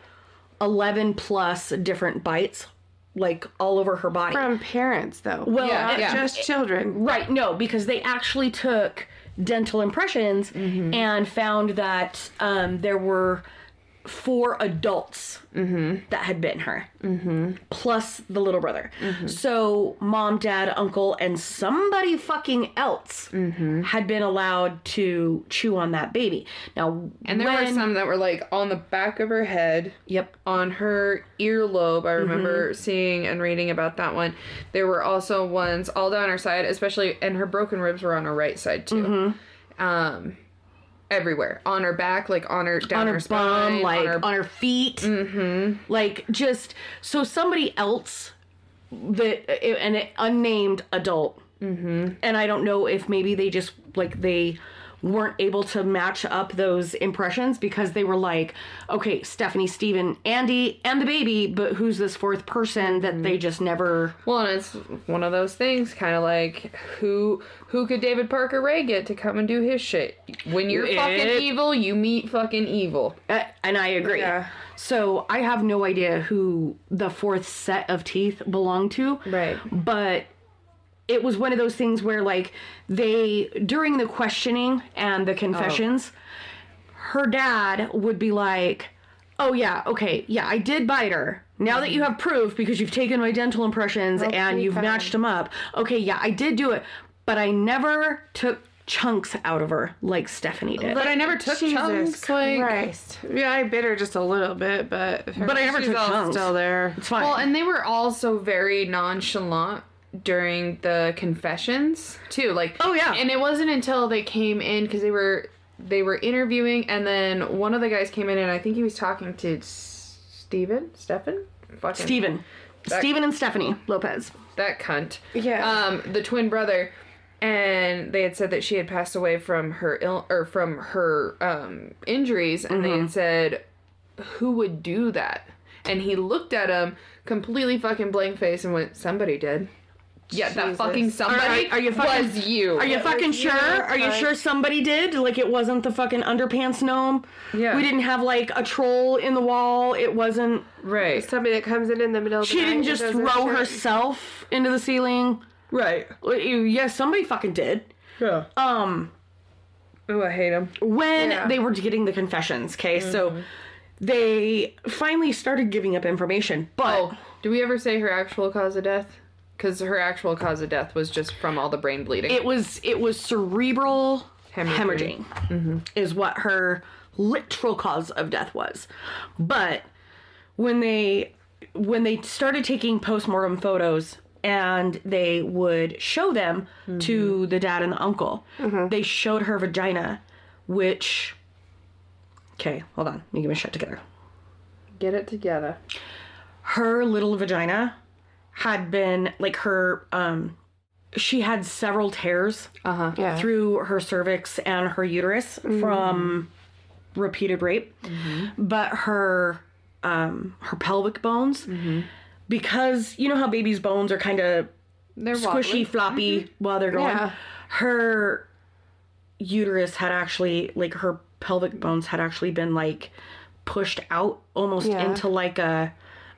11 plus different bites like all over her body. From parents, though. Well, Yeah, not yeah. just children. Right, no, because they actually took dental impressions and found that um, there were four adults that had bitten her, plus the little brother. So, mom, dad, uncle, and somebody fucking else had been allowed to chew on that baby. Now, And there were some that were like on the back of her head. Yep. on her earlobe. I remember seeing and reading about that one. There were also ones all down her side, especially, and her broken ribs were on her right side too. Um, everywhere on her back, like on her down on her, her spine, bum, like on on her. her, feet, mm-hmm. like just so somebody else that an unnamed adult, mm-hmm. and I don't know if maybe they just like they weren't able to match up those impressions because they were like, okay, Stephanie, Steven, Andy, and the baby, but who's this fourth person that they just never. well, and it's one of those things, kind of like who who could David Parker Ray get to come and do his shit? When you're fucking evil, you meet fucking evil. Uh, and I agree. Yeah. So I have no idea who the fourth set of teeth belonged to. Right. But it was one of those things where, like, they, during the questioning and the confessions, oh. her dad would be like, Oh, yeah, okay, yeah, I did bite her. Now that you mm-hmm. have proof because you've taken my dental impressions and you've fine. matched them up, okay, yeah, I did do it, but I never took chunks out of her like Stephanie did. But I never took Jesus chunks. Like, Christ. Yeah, I bit her just a little bit, but But I never she's took all chunks. Still there. it's fine. Well, and they were also very nonchalant during the confessions too. Like, Oh, yeah. and it wasn't until they came in because they were they were interviewing, and then one of the guys came in, and I think he was talking to S- Steven, Stefan, fucking Steven. That- Steven and Stephanie Lopez. that cunt. Yeah. Um, the twin brother. And they had said that she had passed away from her ill or from her um, injuries, and they had said, "Who would do that?" And he looked at him completely fucking blank face and went, "Somebody did." Yeah, that fucking somebody Are- are you fucking- was you. Are you fucking was you, sure? Are you but- sure somebody did? Like it wasn't the fucking underpants gnome? Yeah. We didn't have like a troll in the wall. It wasn't. right? Somebody that comes in in the middle of the She night didn't just throw herself into the ceiling. Right. Yes, somebody fucking did. Yeah. Um, Oh, I hate him. when Yeah. they were getting the confessions, okay, so they finally started giving up information, but Oh, do we ever say her actual cause of death? Because her actual cause of death was just from all the brain bleeding. it was it was cerebral Hemorrhaging. hemorrhaging, mm-hmm. is what her literal cause of death was but when they when they started taking postmortem photos and they would show them mm-hmm. to the dad and the uncle mm-hmm. they showed her vagina which okay hold on let me get my shit together Get it together. her little vagina had been like her um she had several tears Uh huh. Yeah. through her cervix and her uterus from repeated rape but her um her pelvic bones because you know how babies bones are kind of They're squishy wobbly. floppy while they're growing Yeah. her uterus had actually like her pelvic bones had actually been like pushed out almost Yeah. into like a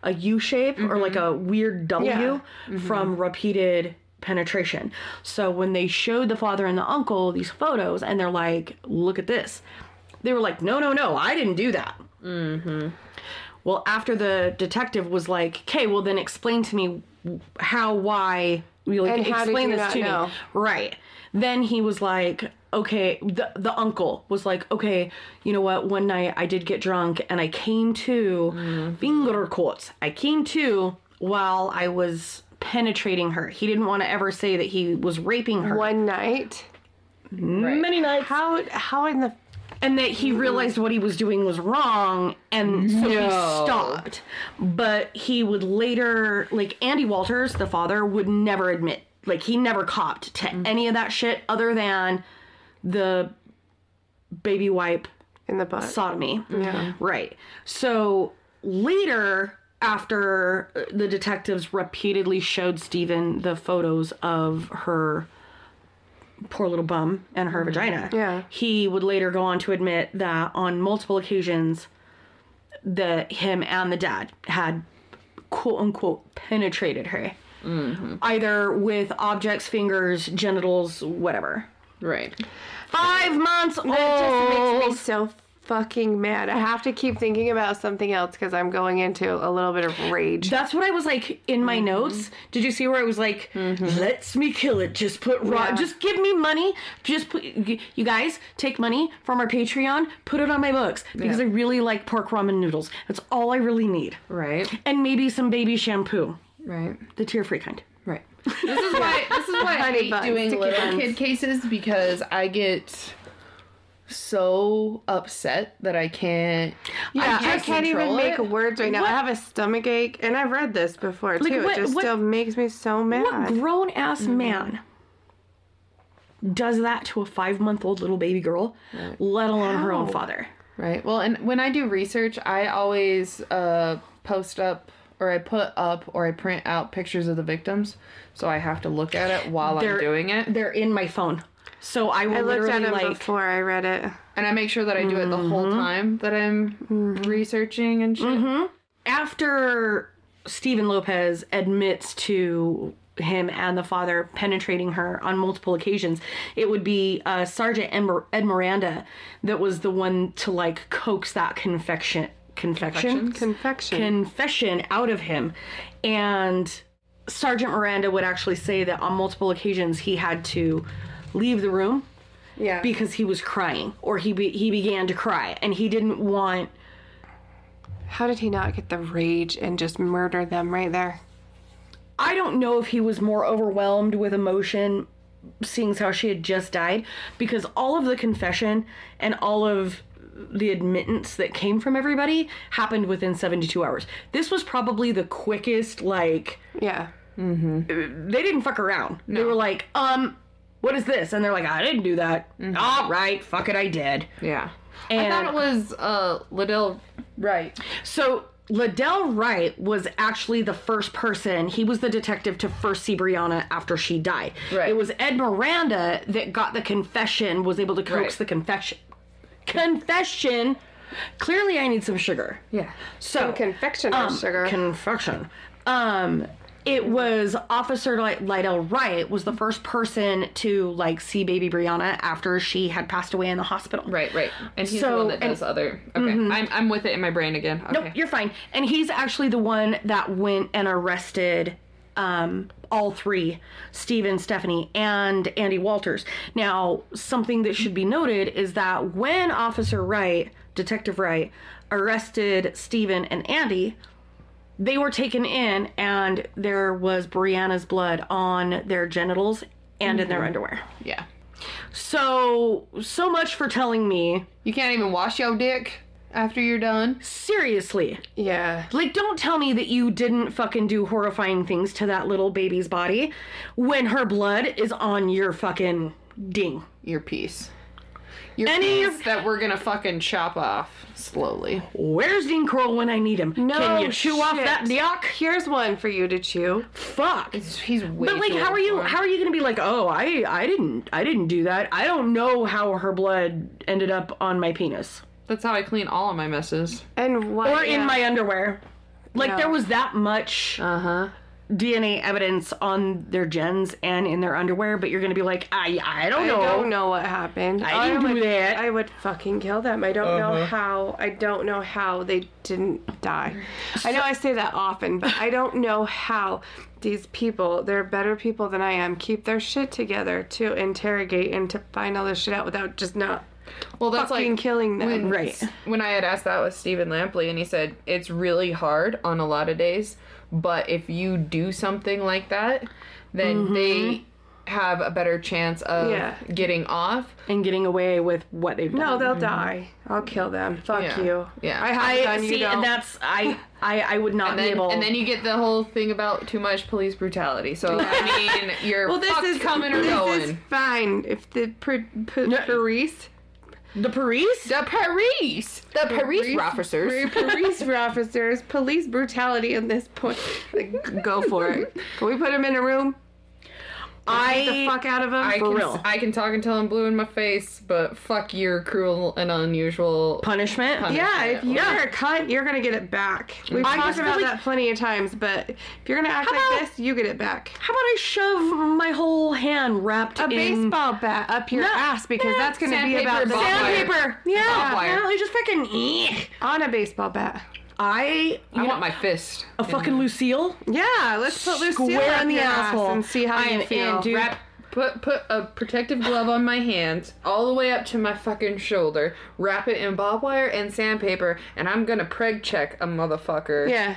a U shape or like a weird W Yeah. from repeated penetration. So when they showed the father and the uncle these photos and they're like, "Look at this." They were like, "No, no, no, I didn't do that." Mm-hmm. Well, after the detective was like, "Okay, well then explain to me how, why, you like And explain this to know? me." Right. Then he was like, "Okay." The the uncle was like, "Okay, you know what? One night I did get drunk and I came to Mm-hmm. finger quotes. I came to while I was." penetrating her he didn't want to ever say that he was raping her One night. many nights How how in the and that he realized what he was doing was wrong and so he stopped but he would later like andy walters the father would never admit like he never copped to any of that shit other than the baby wipe in the butt? sodomy Yeah. right so later after uh, the detectives repeatedly showed Steven the photos of her poor little bum and her vagina. Yeah. He would later go on to admit that on multiple occasions that him and the dad had quote unquote penetrated her. Either with objects, fingers, genitals, whatever. Right. Five months old. That just makes me so fucking mad. I have to keep thinking about something else because I'm going into a little bit of rage. That's what I was like in my Mm-hmm. notes. Did you see where I was like, "Let's me kill it. Just put raw. Yeah. Just give me money. Just put. You guys take money from our Patreon. Put it on my books because I really like pork ramen noodles. That's all I really need, Right. and maybe some baby shampoo, Right. the tear free kind. Right. This is why this is why I Honey hate buns, doing sticky little buns. kid cases because I get so upset that I can't. yeah, I can't can't, even control make it. words right now. What- I have a stomach ache, and I've read this before Like, too. what- it just what- still makes me so What mad. grown ass Mm-hmm. man does that to a five month old little baby girl, let alone her own How? father? Right. Well, and when I do research, I always uh, post up or I put up or I print out pictures of the victims, so I have to look at it while They're- I'm doing it, They're in my phone. So I will I looked at them like before I read it. and I make sure that I do it the whole Mm-hmm. time that I'm researching and shit. after Steven Lopez admits to him and the father penetrating her on multiple occasions, it would be uh, Sergeant Ed, Ed Miranda that was the one to like coax that confection confection? Confection. confession out of him, and Sergeant Miranda would actually say that on multiple occasions he had to leave the room yeah. because he was crying or he be- he began to cry and he didn't want How did he not get the rage and just murder them right there? I don't know if he was more overwhelmed with emotion seeing as how she had just died because all of the confession and all of the admittance that came from everybody happened within 72 hours. This was probably the quickest like Yeah. they didn't fuck around. They were like, "Um, what is this?" And they're like, "I didn't do that." All right, fuck it, I did. Yeah. And I thought it was uh, Liddell Wright. So Liddell Wright was actually the first person. He was the detective to first see Brianna after she died. Right. It was Ed Miranda that got the confession, was able to coax Right. the confession. Confession. Clearly, I need some sugar. Yeah. So Confection um, sugar. Confection. Um, it was Officer Lydell Wright was the first person to like see baby Brianna after she had passed away in the hospital. Right, right. And he's So- the one that and- Mm-hmm. other. Okay. I'm, I'm with it in my brain again. Okay. Nope, you're fine. And he's actually the one that went and arrested um, all three Steven, Stephanie, and Andy Walters. Now, something that should be noted is that when Officer Wright, Detective Wright, arrested Steven and Andy, they were taken in and there was Brianna's blood on their genitals and in their underwear. Yeah. So, so much for telling me, You can't even wash your dick after you're done. seriously, yeah. Like, don't tell me that you didn't fucking do horrifying things to that little baby's body when her blood is on your fucking ding. Your piece. Your Any face that we're gonna fucking chop off slowly. Where's Dean Kroll when I need him? No Can you chew off that dick? Here's one for you to chew. Fuck. He's, he's way But like, how are you? How are you gonna be like, oh, I, I didn't, I didn't do that. I don't know how her blood ended up on my penis That's how I clean all of my messes. And what? or in my underwear. Like No. there was that much Uh huh. DNA evidence on their gens and in their underwear, but you're gonna be like, I, I don't know. I know. don't know what happened. I didn't do would, that. I would fucking kill them. I don't know how. I don't know how they didn't die. I know I say that often, but I don't know how these people, they're better people than I am, keep their shit together to interrogate and to find all this shit out without just not Well, that's fucking like killing them. when, Right. When I had asked that with Stephen Lampley, and he said it's really hard on a lot of days, but if you do something like that, then mm-hmm. they have a better chance of Yeah. getting off. And getting away with what they've done. No, they'll mm-hmm. die. I'll kill them. Fuck Yeah. you. Yeah. I have I done. See, don't. and that's I, I, I would not And be then, able. and then you get the whole thing about too much police brutality. So I mean, you're well, this is coming or this going. is fine if the per, per, Yeah. police the Paris. The police, the police officers. police [laughs] officers, police brutality in this point. Like, go for it. Can we put him in a room? Get the I fuck out of him. I For can, real. I can talk until I'm blue in my face, but fuck your cruel and unusual. punishment. yeah, if you're Yeah. a cunt, you're gonna get it back. We've I talked about that plenty of times, but if you're gonna act How like this, you get it back. How about I shove my whole hand wrapped in A in baseball bat up your No, ass because yeah, that's gonna be about the sandpaper? Yeah, yeah, I just fucking. on a baseball bat. I, I want my fist. a fucking Lucille Yeah, let's put Lucille square up in the your ass asshole and see how I you am feel. in, dude. Wrap, put put a protective glove on my hands all the way up to my fucking shoulder. Wrap it in barbed wire and sandpaper, and I'm gonna preg check a motherfucker Yeah.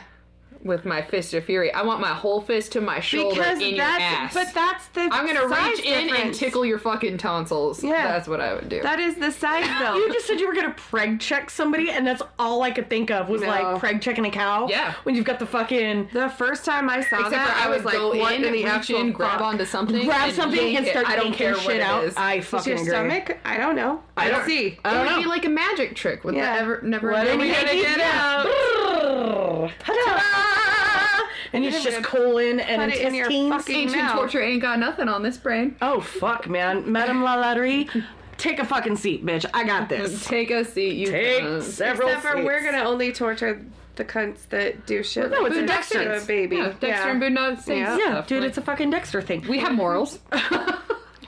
With my fist of fury. I want my whole fist to my shoulder Because in your ass. but that's the I'm gonna size reach in and tickle your fucking tonsils. Yeah. that's what I would do. That is the size [laughs] though. You just said you were gonna preg check somebody, and that's all I could think of was No. like preg checking a cow. Yeah. When you've got the fucking The first time I saw Except that, I I was like, go "What in, in the reach actual in, grab fuck? onto something, grab something yank and it. start I don't yanking care what shit it out. is. I Is fucking your agree. stomach? I don't know. I Let's don't see. I don't would know. be like a magic trick with Yeah. the ever never What ending are we gonna get do out. Ta-da! And it's just colon and put it in your intestines. fucking- Ancient mouth. torture ain't got nothing on this brain. Oh fuck, man, Madame Lalaurie, [laughs] take a fucking seat, bitch. I got this. Take a seat, you Take cunt. several Except for seats. we're gonna only torture the cunts that do shit. no, like it's a this Dexter. baby. Yeah, Dexter and Boondock say Yeah. Yeah, stuff. dude, like- it's a fucking Dexter thing. we have morals. [laughs]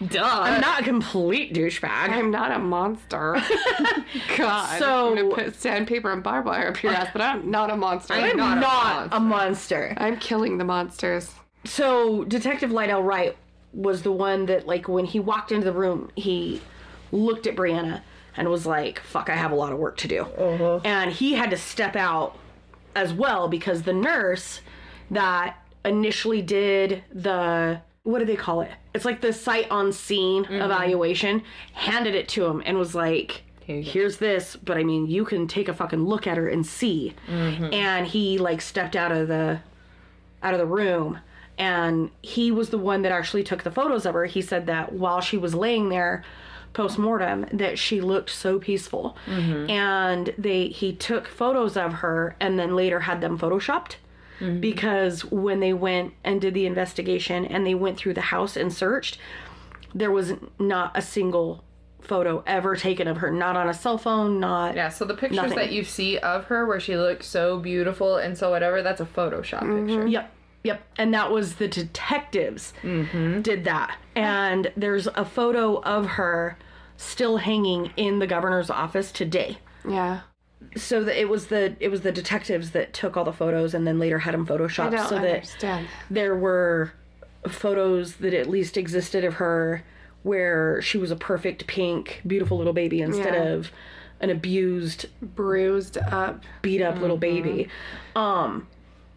Duh. I'm not a complete douchebag. I'm not a monster. [laughs] God. So- I'm gonna put sandpaper and barbed wire up your ass, but I'm not a monster. I'm I'm not not, a a monster. I'm killing the monsters. So Detective Lydell Wright was the one that, like, when he walked into the room, he looked at Brianna and was like, "Fuck, I have a lot of work to do," mm-hmm. and he had to step out as well because the nurse that initially did the what do they call it? It's like the sight on scene mm-hmm. evaluation. Handed it to him and was like, Here "Here's this, but I mean, you can take a fucking look at her and see." Mm-hmm. And he like stepped out of the out of the room. And he was the one that actually took the photos of her. He said that while she was laying there post-mortem that she looked so peaceful. Mm-hmm. And they he took photos of her and then later had them photoshopped Mm-hmm. because when they went and did the investigation and they went through the house and searched there was not a single photo ever taken of her not on a cell phone not Yeah, so the pictures Nothing. that you see of her where she looks so beautiful and so whatever, that's a Photoshop mm-hmm. picture. Yep. Yep. And that was the detectives mm-hmm. did that. And there's a photo of her still hanging in the governor's office today. Yeah. So that it was the it was the detectives that took all the photos and then later had them photoshopped so that there were photos that at least existed of her where she was a perfect pink beautiful little baby instead Yeah. of an abused Bruised up. beat up little baby. Um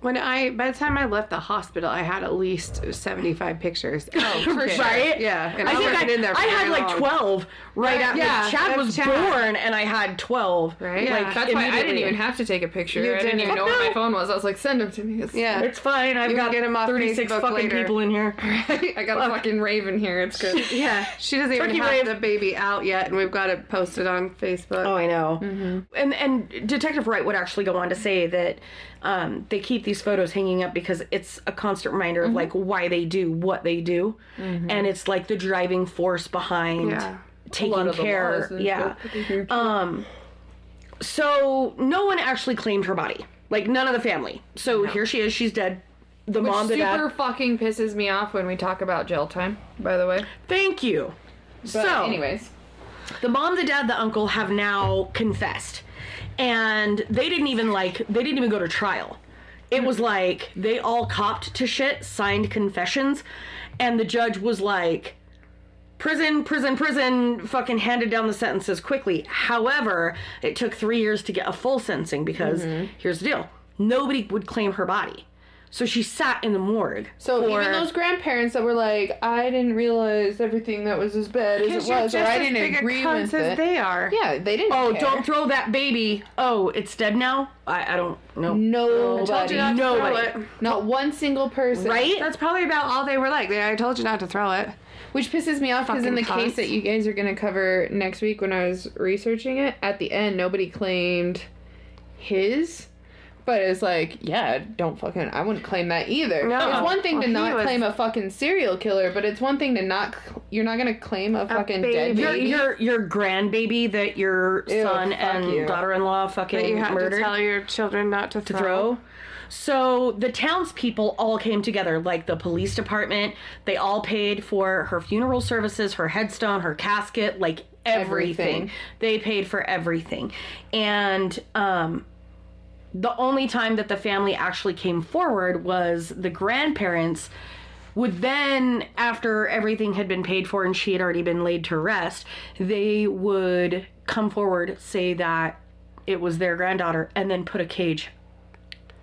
When I, by the time I left the hospital, I had at least 75 pictures. Oh, [laughs] for sure. Right? Yeah. And I I, think I, in there I had like long. 12 right Right, after yeah, Chad was Chad. born, and I had 12. Right? Like, Yeah. That's why I didn't even have to take a picture. You I didn't didn't. even know Fuck where my [laughs] phone was. I was like, send them to me. It's, Yeah. It's fine. I've You got get 'em off 36 fucking later. people in here. [laughs] I got a fucking raven here. It's good. Yeah. She doesn't even have wave. the baby out yet, and we've got it posted on Facebook. Oh, I know. Mm-hmm. And and Detective Wright would actually go on to say that um, they keep these photos hanging up because it's a constant reminder Mm-hmm. of like why they do what they do, and it's like the driving force behind Yeah. taking lot of the care. Yeah. Um. So no one actually claimed her body. Like none of the family. So here she is. She's dead. The Which mom, the super dad. fucking pisses me off when we talk about jail time. By the way. Thank you. But so anyways, the mom, the dad, the uncle have now confessed. And they didn't even like they didn't even go to trial. It was like they all copped to shit, signed confessions, and the judge was like prison, prison, prison, fucking handed down the sentences quickly. However, it took 3 years to get a full sentencing because mm-hmm. here's the deal. Nobody would claim her body. So she sat in the morgue. so for- even those grandparents that were like, I didn't realize everything that was as bad as it was, or I didn't big a agree cunt with as it. they are. Yeah, they didn't. Oh, care. don't throw that baby. Oh, it's dead now? I, I don't know. Nobody. Told you not to throw Nobody. it. Not one single person. Right? That's probably about all they were like. They, I told you not to throw it. Which pisses me off because in the Fucking case that you guys are going to cover next week when I was researching it, at the end, nobody claimed his. But it's like, yeah, don't fucking. I wouldn't claim that either. No. It's one thing Well, to not was- claim a fucking serial killer, but it's one thing to not. You're not gonna claim a fucking dead baby. Your, baby. your your grandbaby that your Ew, son and you. daughter-in-law fucking That you have murdered to tell your children not to throw. throw. So the townspeople all came together, like the police department. They all paid for her funeral services, her headstone, her casket, like everything. Everything. They paid for everything, and um, the only time that the family actually came forward was the grandparents would then after everything had been paid for and she had already been laid to rest they would come forward say that it was their granddaughter and then put a cage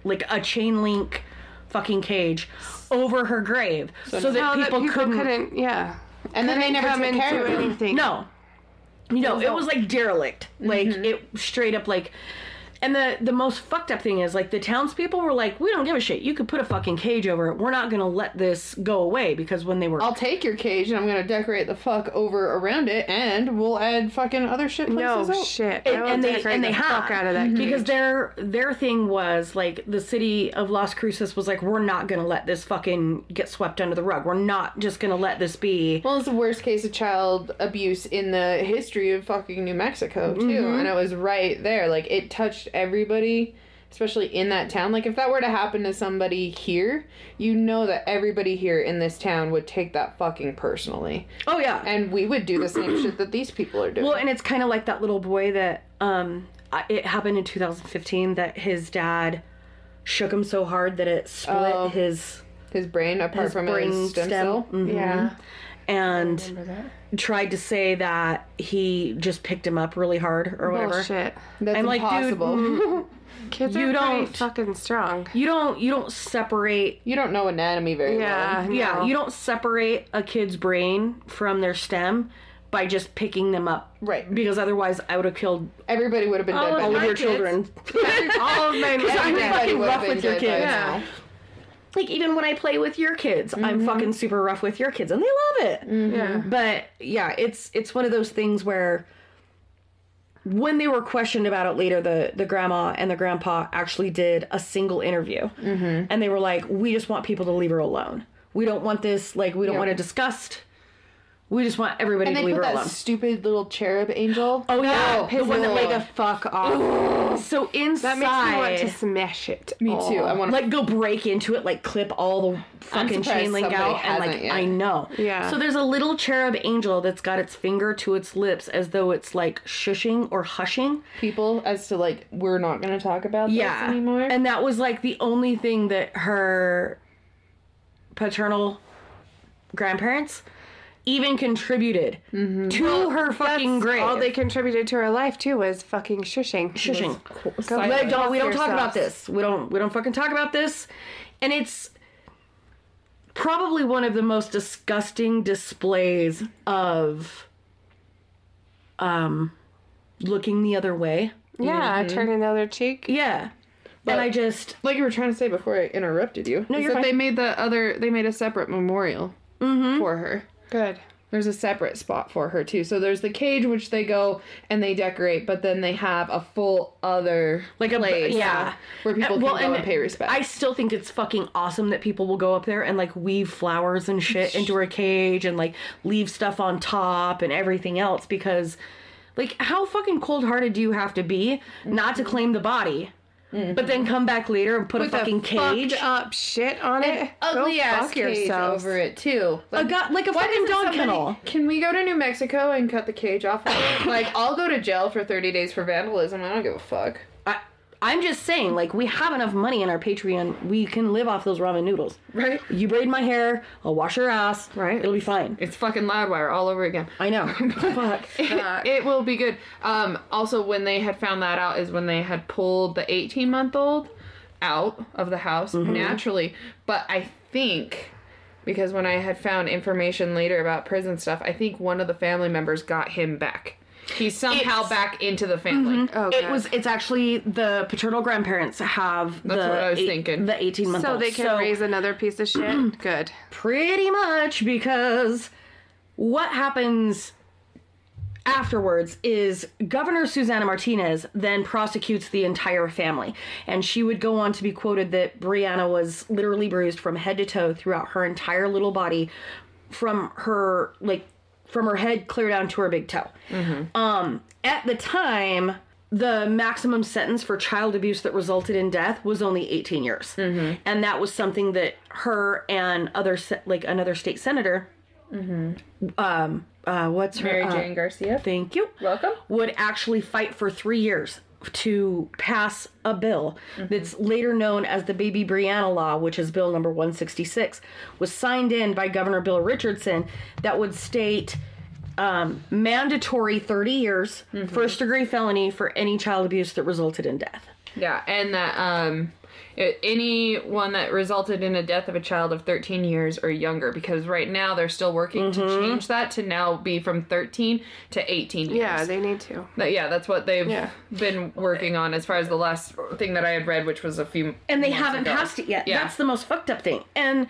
like a chain link fucking cage over her grave so, So that, people, couldn't, couldn't, yeah. and then they never come took care of anything. no no it was like derelict like mm-hmm. it straight up like and the the most fucked up thing is like the townspeople were like we don't give a shit you could put a fucking cage over it we're not gonna let this go away because when they were I'll take your cage and I'm gonna decorate the fuck over around it, and we'll add fucking other shit No places. out. shit. and, I and they decorate and they the have fuck out of that because cage. their their thing was like the city of Las Cruces was like we're not gonna let this fucking get swept under the rug. We're not just gonna let this be. Well, it's the worst case of child abuse in the history of fucking New Mexico too, Mm-hmm. and it was right there. Like it touched everybody, especially in that town. Like if that were to happen to somebody here, you know that everybody here in this town would take that fucking personally, Oh yeah, and we would do the same shit that these people are doing. Well, and it's kind of like that little boy that um it happened in 2015 that his dad shook him so hard that it split Oh. his his brain, apart his from brain his stem, stem. cell. Mhm. Yeah. and tried to say that he just picked him up really hard or whatever. Bullshit. That's I'm like, dude, impossible. Mm, [laughs] kids You are don't- fucking strong. You don't you don't separate you don't know anatomy very Yeah. well. yeah, no. you don't separate a kid's brain from their stem by just picking them up. Right. Because otherwise I would have killed Everybody would have been All dead of by all of your kids. children. [laughs] All of my [laughs] Because I'm fucking would have rough been with your dead kids. now. Like even when I play with your kids, I'm fucking super rough with your kids, and they love it. Yeah. But yeah, it's it's one of those things where when they were questioned about it later, the the grandma and the grandpa actually did a single interview, mm-hmm. and they were like, "We just want people to leave her alone. We don't want this. Like, we don't Yeah. want to discuss. We just want everybody And to they leave put her that alone." stupid little cherub angel. Oh yeah, the one that me like the a Fuck off. so inside. That makes me want to smash it. Me too. I want to like go break into it, like clip all the fucking chain link out, and like yet. I know. Yeah. So there's a little cherub angel that's got its finger to its lips as though it's like shushing or hushing. people as to like we're not going to talk about Yeah. this anymore. And that was like the only thing that her paternal grandparents even contributed to her fucking grave. all they contributed to her life too was fucking shushing. shushing. Like, don't, we don't talk about this. We don't we don't fucking talk about this. And it's probably one of the most disgusting displays of um looking the other way. Yeah, turning the other cheek. Yeah. and I just like you were trying to say before I interrupted you. No, you're that fine. they made the other they made a separate memorial for her. Good. There's a separate spot for her too. So there's the cage which they go and they decorate, but then they have a full other like a place yeah where people Uh, can go and, pay respect. I still think it's fucking awesome that people will go up there and like weave flowers and shit into her cage and like leave stuff on top and everything else because like how fucking cold hearted do you have to be not to claim the body Mm-hmm. but then come back later and put With a fucking a cage up shit on it. ugly Go ass fuck cage yourselves. over it too. a got like a fucking dog somebody- kennel Can we go to New Mexico and cut the cage off? Of [laughs] it? like I'll go to jail for 30 days for vandalism. I don't give a fuck. I'm just saying like we have enough money in our Patreon we can live off those ramen noodles Right? you braid my hair I'll wash your ass Right. it'll be fine It's fucking Loudwire all over again. I know [laughs] fuck It, it will be good. Um, also, when they had found that out is when they had pulled the 18 month old out of the house naturally. But I think because when I had found information later about prison stuff, I think one of the family members got him back. He's somehow It's- back into the family. Mm-hmm. Oh, It God. was. It's actually the paternal grandparents have That's the what I was eight- thinking. The eighteen month so they can raise another piece of shit. [clears throat] Good. pretty much because what happens afterwards is Governor Susana Martinez then prosecutes the entire family, and she would go on to be quoted that Brianna was literally bruised from head to toe throughout her entire little body, from her like from her head clear down to her big toe. Um, at the time, the maximum sentence for child abuse that resulted in death was only 18 years, and that was something that her and other se- like another state senator, um, uh, what's her Mary uh, Jane Garcia. Thank you. Welcome. Would actually fight for three years to pass a bill that's later known as the Baby Brianna Law, which is Bill number 166, was signed in by Governor Bill Richardson that would state um, mandatory 30 years, first degree felony for any child abuse that resulted in death. Yeah, and that um, it, anyone that resulted in a death of a child of 13 years or younger, because right now they're still working to change that to now be from 13 to 18 years. Yeah, they need to. That- yeah, that's what they've Yeah. been working on as far as the last thing that I had read, which was a few. and they haven't ago. passed it yet. Yeah. That's the most fucked up thing. And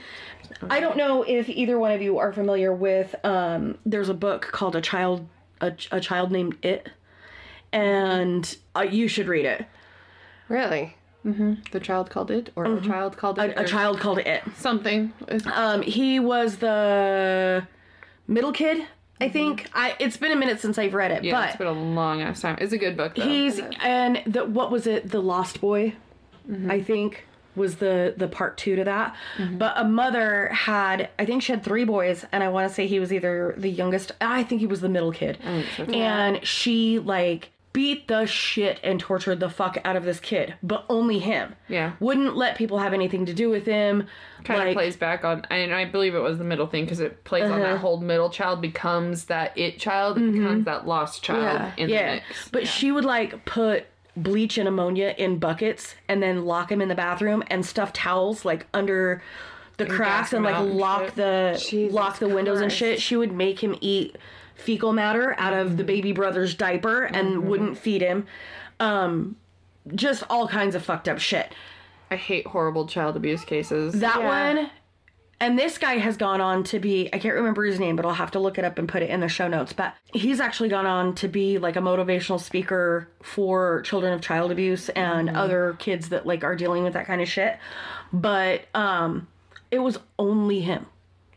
I don't know if either one of you are familiar with. Um, there's a book called a child a, a child named It, and uh, you should read it. Really? The child called it, or a child called it, Mm-hmm. A child called It. something. Um, he was the middle kid. I think I. It's been a minute since I've read it, Mm-hmm. Yeah, it's but been a long ass time. It's a good book. Though. he's and the what was it? The Lost Boy, Mm-hmm. I think was the the part two to that. But a mother had, I think she had three boys, and I want to say he was either the youngest. I think he was the middle kid, and she like beat the shit and tortured the fuck out of this kid, but only him. Yeah. wouldn't let people have anything to do with him. kind of like, plays back on, and I believe it was the middle thing because it plays on Uh-huh. that whole middle child becomes that it child, it becomes that lost child Yeah. in the Mm-hmm. Yeah, but she would like put bleach and ammonia in buckets and then lock him in the bathroom and stuff towels like under the cracks and like out and lock shit. the Jesus lock the windows and shit. She would make him eat fecal matter out of the baby brother's diaper and wouldn't feed him. Um, just all kinds of fucked up shit. I hate horrible child abuse cases. That Yeah. one. And this guy has gone on to be, I can't remember his name, but I'll have to look it up and put it in the show notes. But he's actually gone on to be like a motivational speaker for children of child abuse and other kids that like are dealing with that kind of shit. But um it was only him.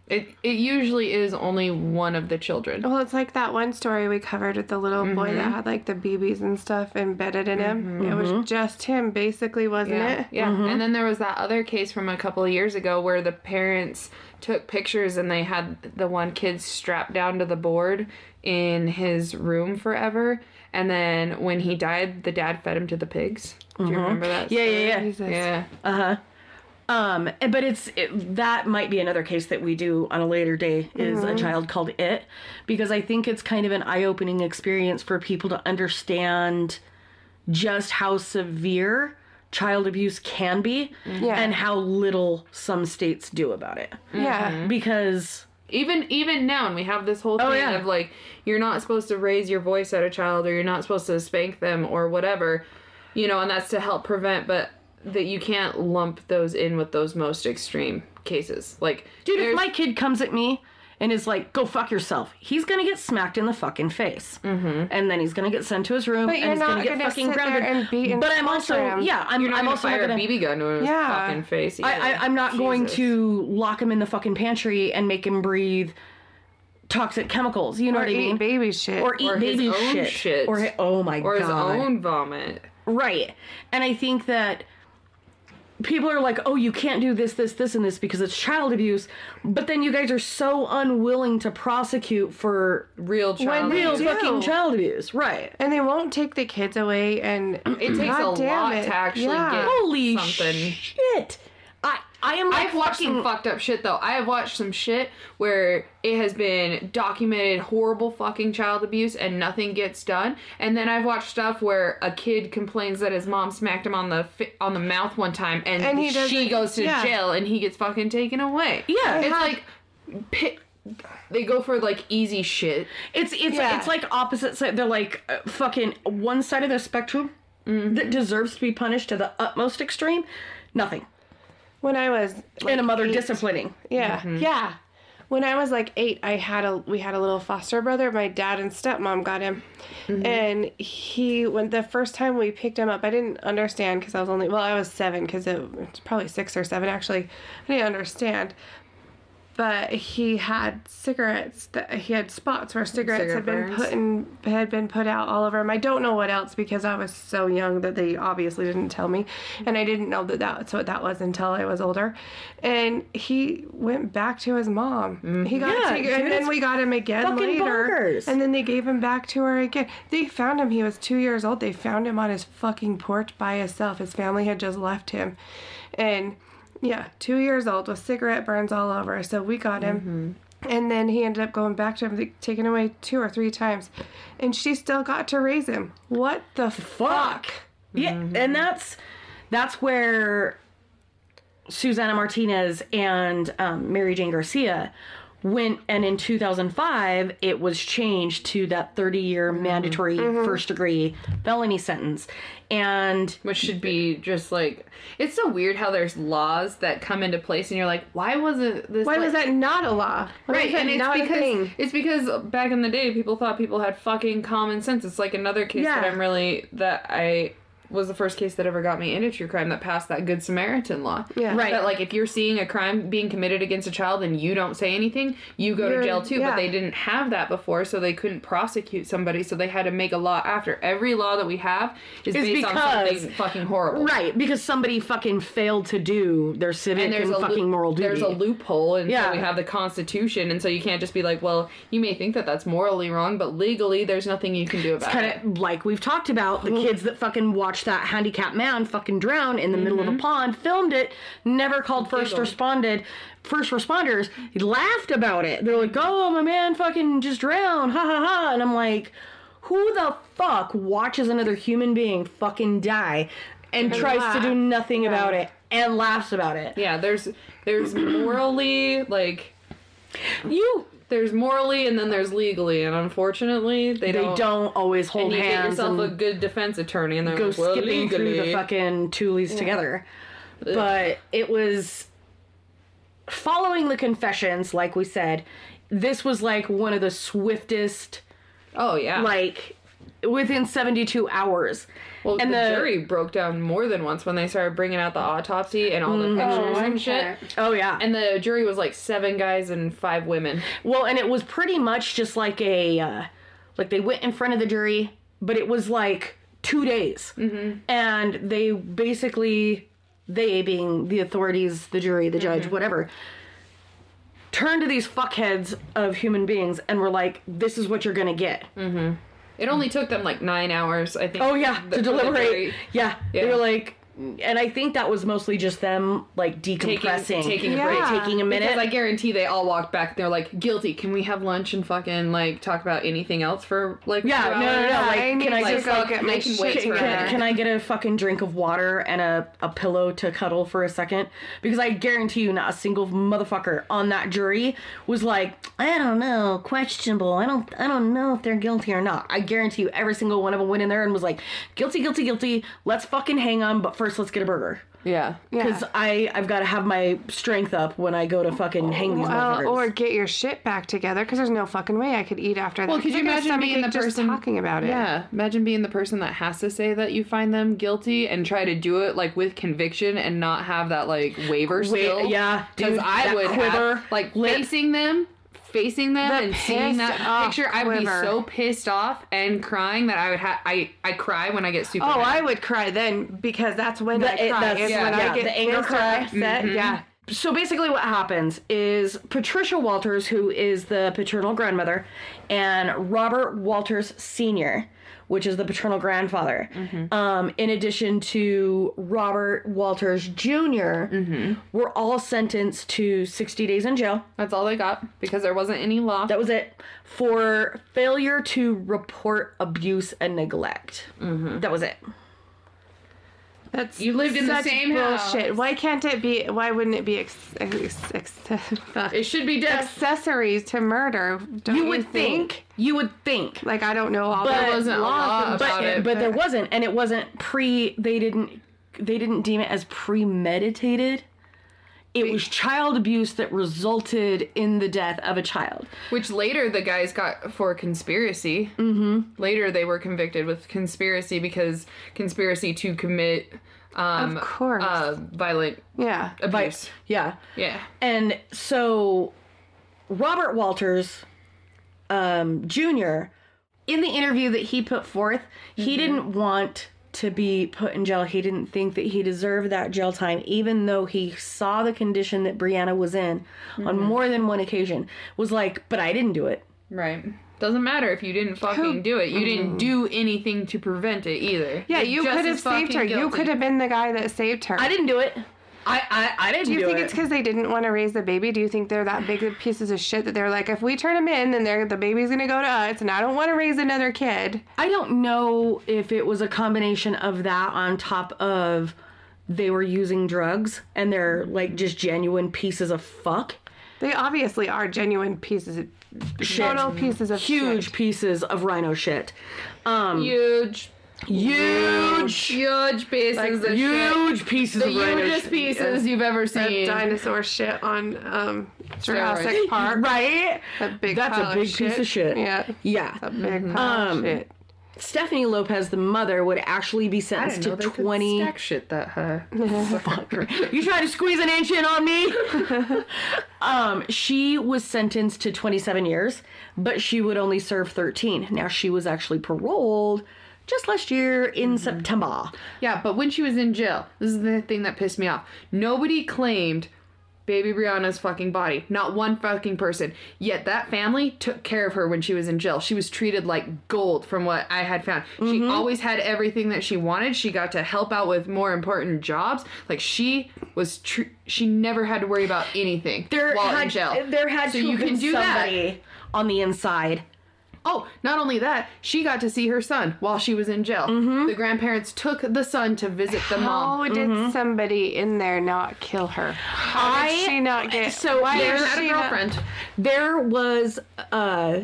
It it usually is only one of the children. Well, it's like that one story we covered with the little boy that mm-hmm. had like the BBs and stuff embedded in him. Mm-hmm. It was mm-hmm. just him, basically, wasn't Yeah, it? yeah. And then there was that other case from a couple of years ago where the parents took pictures and they had the one kid strapped down to the board in his room forever. And then when he died, the dad fed him to the pigs. Do you remember that? Yeah, yeah, yeah. Jesus. Yeah. Uh huh. Um, but it's it, that might be another case that we do on a later day is a child called it because I think it's kind of an eye-opening experience for people to understand just how severe child abuse can be Yeah. and how little some states do about it. Yeah. Because even even now and we have this whole thing Oh, yeah. of like you're not supposed to raise your voice at a child or you're not supposed to spank them or whatever you know and that's to help prevent but that you can't lump those in with those most extreme cases like Dude, if my kid comes at me and is like, "Go fuck yourself," he's gonna get smacked in the fucking face, mm-hmm. and then he's gonna get sent to his room, But and you're he's gonna get gonna fucking sit there grounded. and beat but I'm also, him. yeah, I'm, you're not I'm gonna also fire not gonna. a BB gun to his Yeah. fucking face I, either. I, I'm not going to lock him in the fucking pantry and make him breathe toxic chemicals. You know Or what I mean? baby shit. or eat Or his baby own shit. shit. or oh my or god, his own vomit Right. And I think that people are like, oh, you can't do this, this, this, and this because it's child abuse. But then you guys are so unwilling to prosecute for real child they real abuse. do. fucking child abuse. Right. and they won't take the kids away and it [clears throat] takes God a damn lot it. to actually Yeah. get Holy something shit. I, I am like I've watched fucking- some fucked up shit though. I have watched some shit where it has been documented horrible fucking child abuse and nothing gets done. And then I've watched stuff where a kid complains that his mom smacked him on the fi- on the mouth one time and, And he she goes to yeah. jail and he gets fucking taken away. Yeah. it's I like pi- they go for like easy shit. It's it's Yeah. it's like opposite side. They're like uh, fucking one side of the spectrum that deserves to be punished to the utmost extreme. Nothing. When I was like, and a mother eight- disciplining. Yeah, mm-hmm. yeah. When I was like eight, I had a we had a little foster brother. My dad and stepmom got him, mm-hmm. and he when the first time we picked him up, I didn't understand because I was only well, I was seven because it was probably six or seven actually. I didn't understand, but he had cigarettes that he had spots where cigarettes Cigarette had been burns. put in had been put out all over him. I don't know what else because I was so young that they obviously didn't tell me, and I didn't know that that's what that was until I was older. And he went back to his mom. Mm-hmm. He got Yeah, taken, and then we got him again later, bonkers. and then they gave him back to her again. They found him. He was two years old. They found him on his fucking porch by himself. His family had just left him, and yeah, two years old with cigarette burns all over. So we got him. And then he ended up going back to him, like, taken away two or three times. And she still got to raise him. What the fuck? Yeah, and that's that's where Susana Martinez and um, Mary Jane Garcia went, and in 2005 it was changed to that 30 year mm-hmm. mandatory mm-hmm. first degree felony sentence, and Which should be just like it's so weird how there's laws that come into place and you're like, why wasn't this Why like- was that not a law? Why Right, and it's not because it's because back in the day, people thought people had fucking common sense. It's like another case that I'm really that I was the first case that ever got me into true crime that passed that Good Samaritan law. Yeah. Right. That like if you're seeing a crime being committed against a child and you don't say anything, you go You're- to jail too. yeah. But they didn't have that before, so they couldn't prosecute somebody. So they had to make a law after. Every law that we have is It's based on something fucking horrible. right because somebody fucking failed to do their civic and, and a fucking loop- moral duty. There's a loophole, and Yeah. so we have the Constitution, and so you can't just be like, well, you may think that that's morally wrong, but legally, there's nothing you can do about it. it's kind it. of like we've talked about the mm-hmm. kids that fucking watched that handicapped man fucking drown in the middle of a mm-hmm. pond filmed it never called first Giggled. responded first responders laughed about it. They're like oh my man fucking just drowned ha ha ha. And i'm like who the fuck watches another human being fucking die and, tries to do laugh. nothing about it and laughs about it? Yeah, there's there's morally like you there's morally, and then there's legally, and unfortunately, they, they don't. don't, always hold hands And you get yourself a good defense attorney, and they're go like, well, skipping through the legally. fucking toolies together. But it was following the confessions, like we said, this was like one of the swiftest, Oh yeah, like within 72 hours. Well, and the, the- jury broke down more than once when they started bringing out the autopsy and all the pictures and shit. Oh, yeah. And the jury was like seven guys and five women. well, and it was pretty much just like a, uh, like they went in front of the jury, but it was like two days. Mm-hmm. And they basically, they being the authorities, the jury, the judge, whatever, turned to these fuckheads of human beings and were like, this is what you're gonna get. It only took them like nine hours, I think. Oh, yeah, to deliberate. jury. Yeah. They were like, Mm. and I think that was mostly just them like decompressing, taking a Yeah. break. taking a minute. Because I guarantee they all walked back. They're like, guilty. Can we have lunch and fucking like talk about anything else for like? Yeah, two no, no, hours? no, like, I can I just, go like, get my can wait for can, can, can I get a fucking drink of water and a, a pillow to cuddle for a second? Because I guarantee you, not a single motherfucker on that jury was like, I don't know, questionable. I don't, I don't know if they're guilty or not. I guarantee you, every single one of them went in there and was like, guilty, guilty, guilty. Let's fucking hang on, but first let's get a burger. Yeah. Because Yeah. I, I've got to have my strength up when I go to fucking hang these Well, motherfuckers. or get your shit back together because there's no fucking way I could eat after that. Well, could you I get a imagine being the just person talking about it? Yeah, imagine being the person that has to say that you find them guilty and try to do it like with conviction and not have that like waiver still. yeah, because I would quiver, have like lip. facing them. Facing them The and seeing that pissed off picture, I would be so pissed off and crying that I would have. I I cry when I get super. Oh, mad. I would cry then because that's when The- I cry. that's- It's yeah, when yeah, I get the anger pissed or cry. upset. Mm-hmm. Yeah. so basically what happens is patricia walters who is the paternal grandmother and robert walters senior which is the paternal grandfather mm-hmm. um, in addition to robert walters junior mm-hmm. were all sentenced to 60 days in jail. That's all they got because there wasn't any law. that was it. For failure to report abuse and neglect. Mm-hmm. That was it That's You lived in the same bullshit. house. Why can't it be? Why wouldn't it be ex, ex, ex, fuck. it should be death. accessories to murder? Don't you would think you would think Like I don't know all But- There wasn't a laws law and- about but it, but there wasn't and it wasn't pre they didn't they didn't deem it as premeditated it was child abuse that resulted in the death of a child Which later the guys got for conspiracy. Mm-hmm. Later they were convicted with conspiracy because conspiracy to commit um, Of course. uh, violent Yeah. abuse. yeah Yeah. and so robert walters um jr in the interview that he put forth he didn't want to be put in jail he didn't think that he deserved that jail time even though he saw the condition that brianna was in on mm-hmm. more than one occasion was like but i didn't do it Right. Doesn't matter if you didn't fucking do it. You didn't mm-hmm. do anything to prevent it either. Yeah, You're you just could have saved her. fucking You could have been the guy that saved her. i didn't do it i i, I didn't Do do, you think it. it's because they didn't want to raise the baby? Do you think they're that big of pieces of shit that they're like, if we turn him in, then they're, the baby's gonna go to us, and I don't want to raise another kid. I don't know if it was a combination of that on top of they were using drugs and they're like just genuine pieces of fuck. They obviously are genuine pieces of total pieces of Huge shit. pieces of rhino shit. Um huge, huge huge pieces of shit. huge pieces The of rhino hugest shit. pieces you've ever That seen. dinosaur shit on um, Jurassic Steroids. Park. [laughs] Right? That big That's pile a of big piece of shit. Yeah. Yeah. A big pile Um, of shit. Stephanie Lopez, the mother, would actually be I sentenced didn't know to they could 20 stack shit that high. [laughs] you trying to squeeze an inch in on me? [laughs] um, she was sentenced to 27 years, but she would only serve 13. Now she was actually paroled just last year in mm-hmm. September. Yeah, but when she was in jail, this is the thing that pissed me off. Nobody claimed baby Brianna's fucking body. Not one fucking person. Yet that family took care of her when she was in jail. She was treated like gold from what I had found. She mm-hmm. always had everything that she wanted. She got to help out with more important jobs. Like she was tr- she never had to worry about anything There while had, in jail. there had so to you can do that. somebody on the inside. Oh, not only that, she got to see her son while she was in jail. Mm-hmm. The grandparents took the son to visit the mom. How did somebody in there not kill her? How I- did she not get? so why there- is She had a she not- girlfriend. There was uh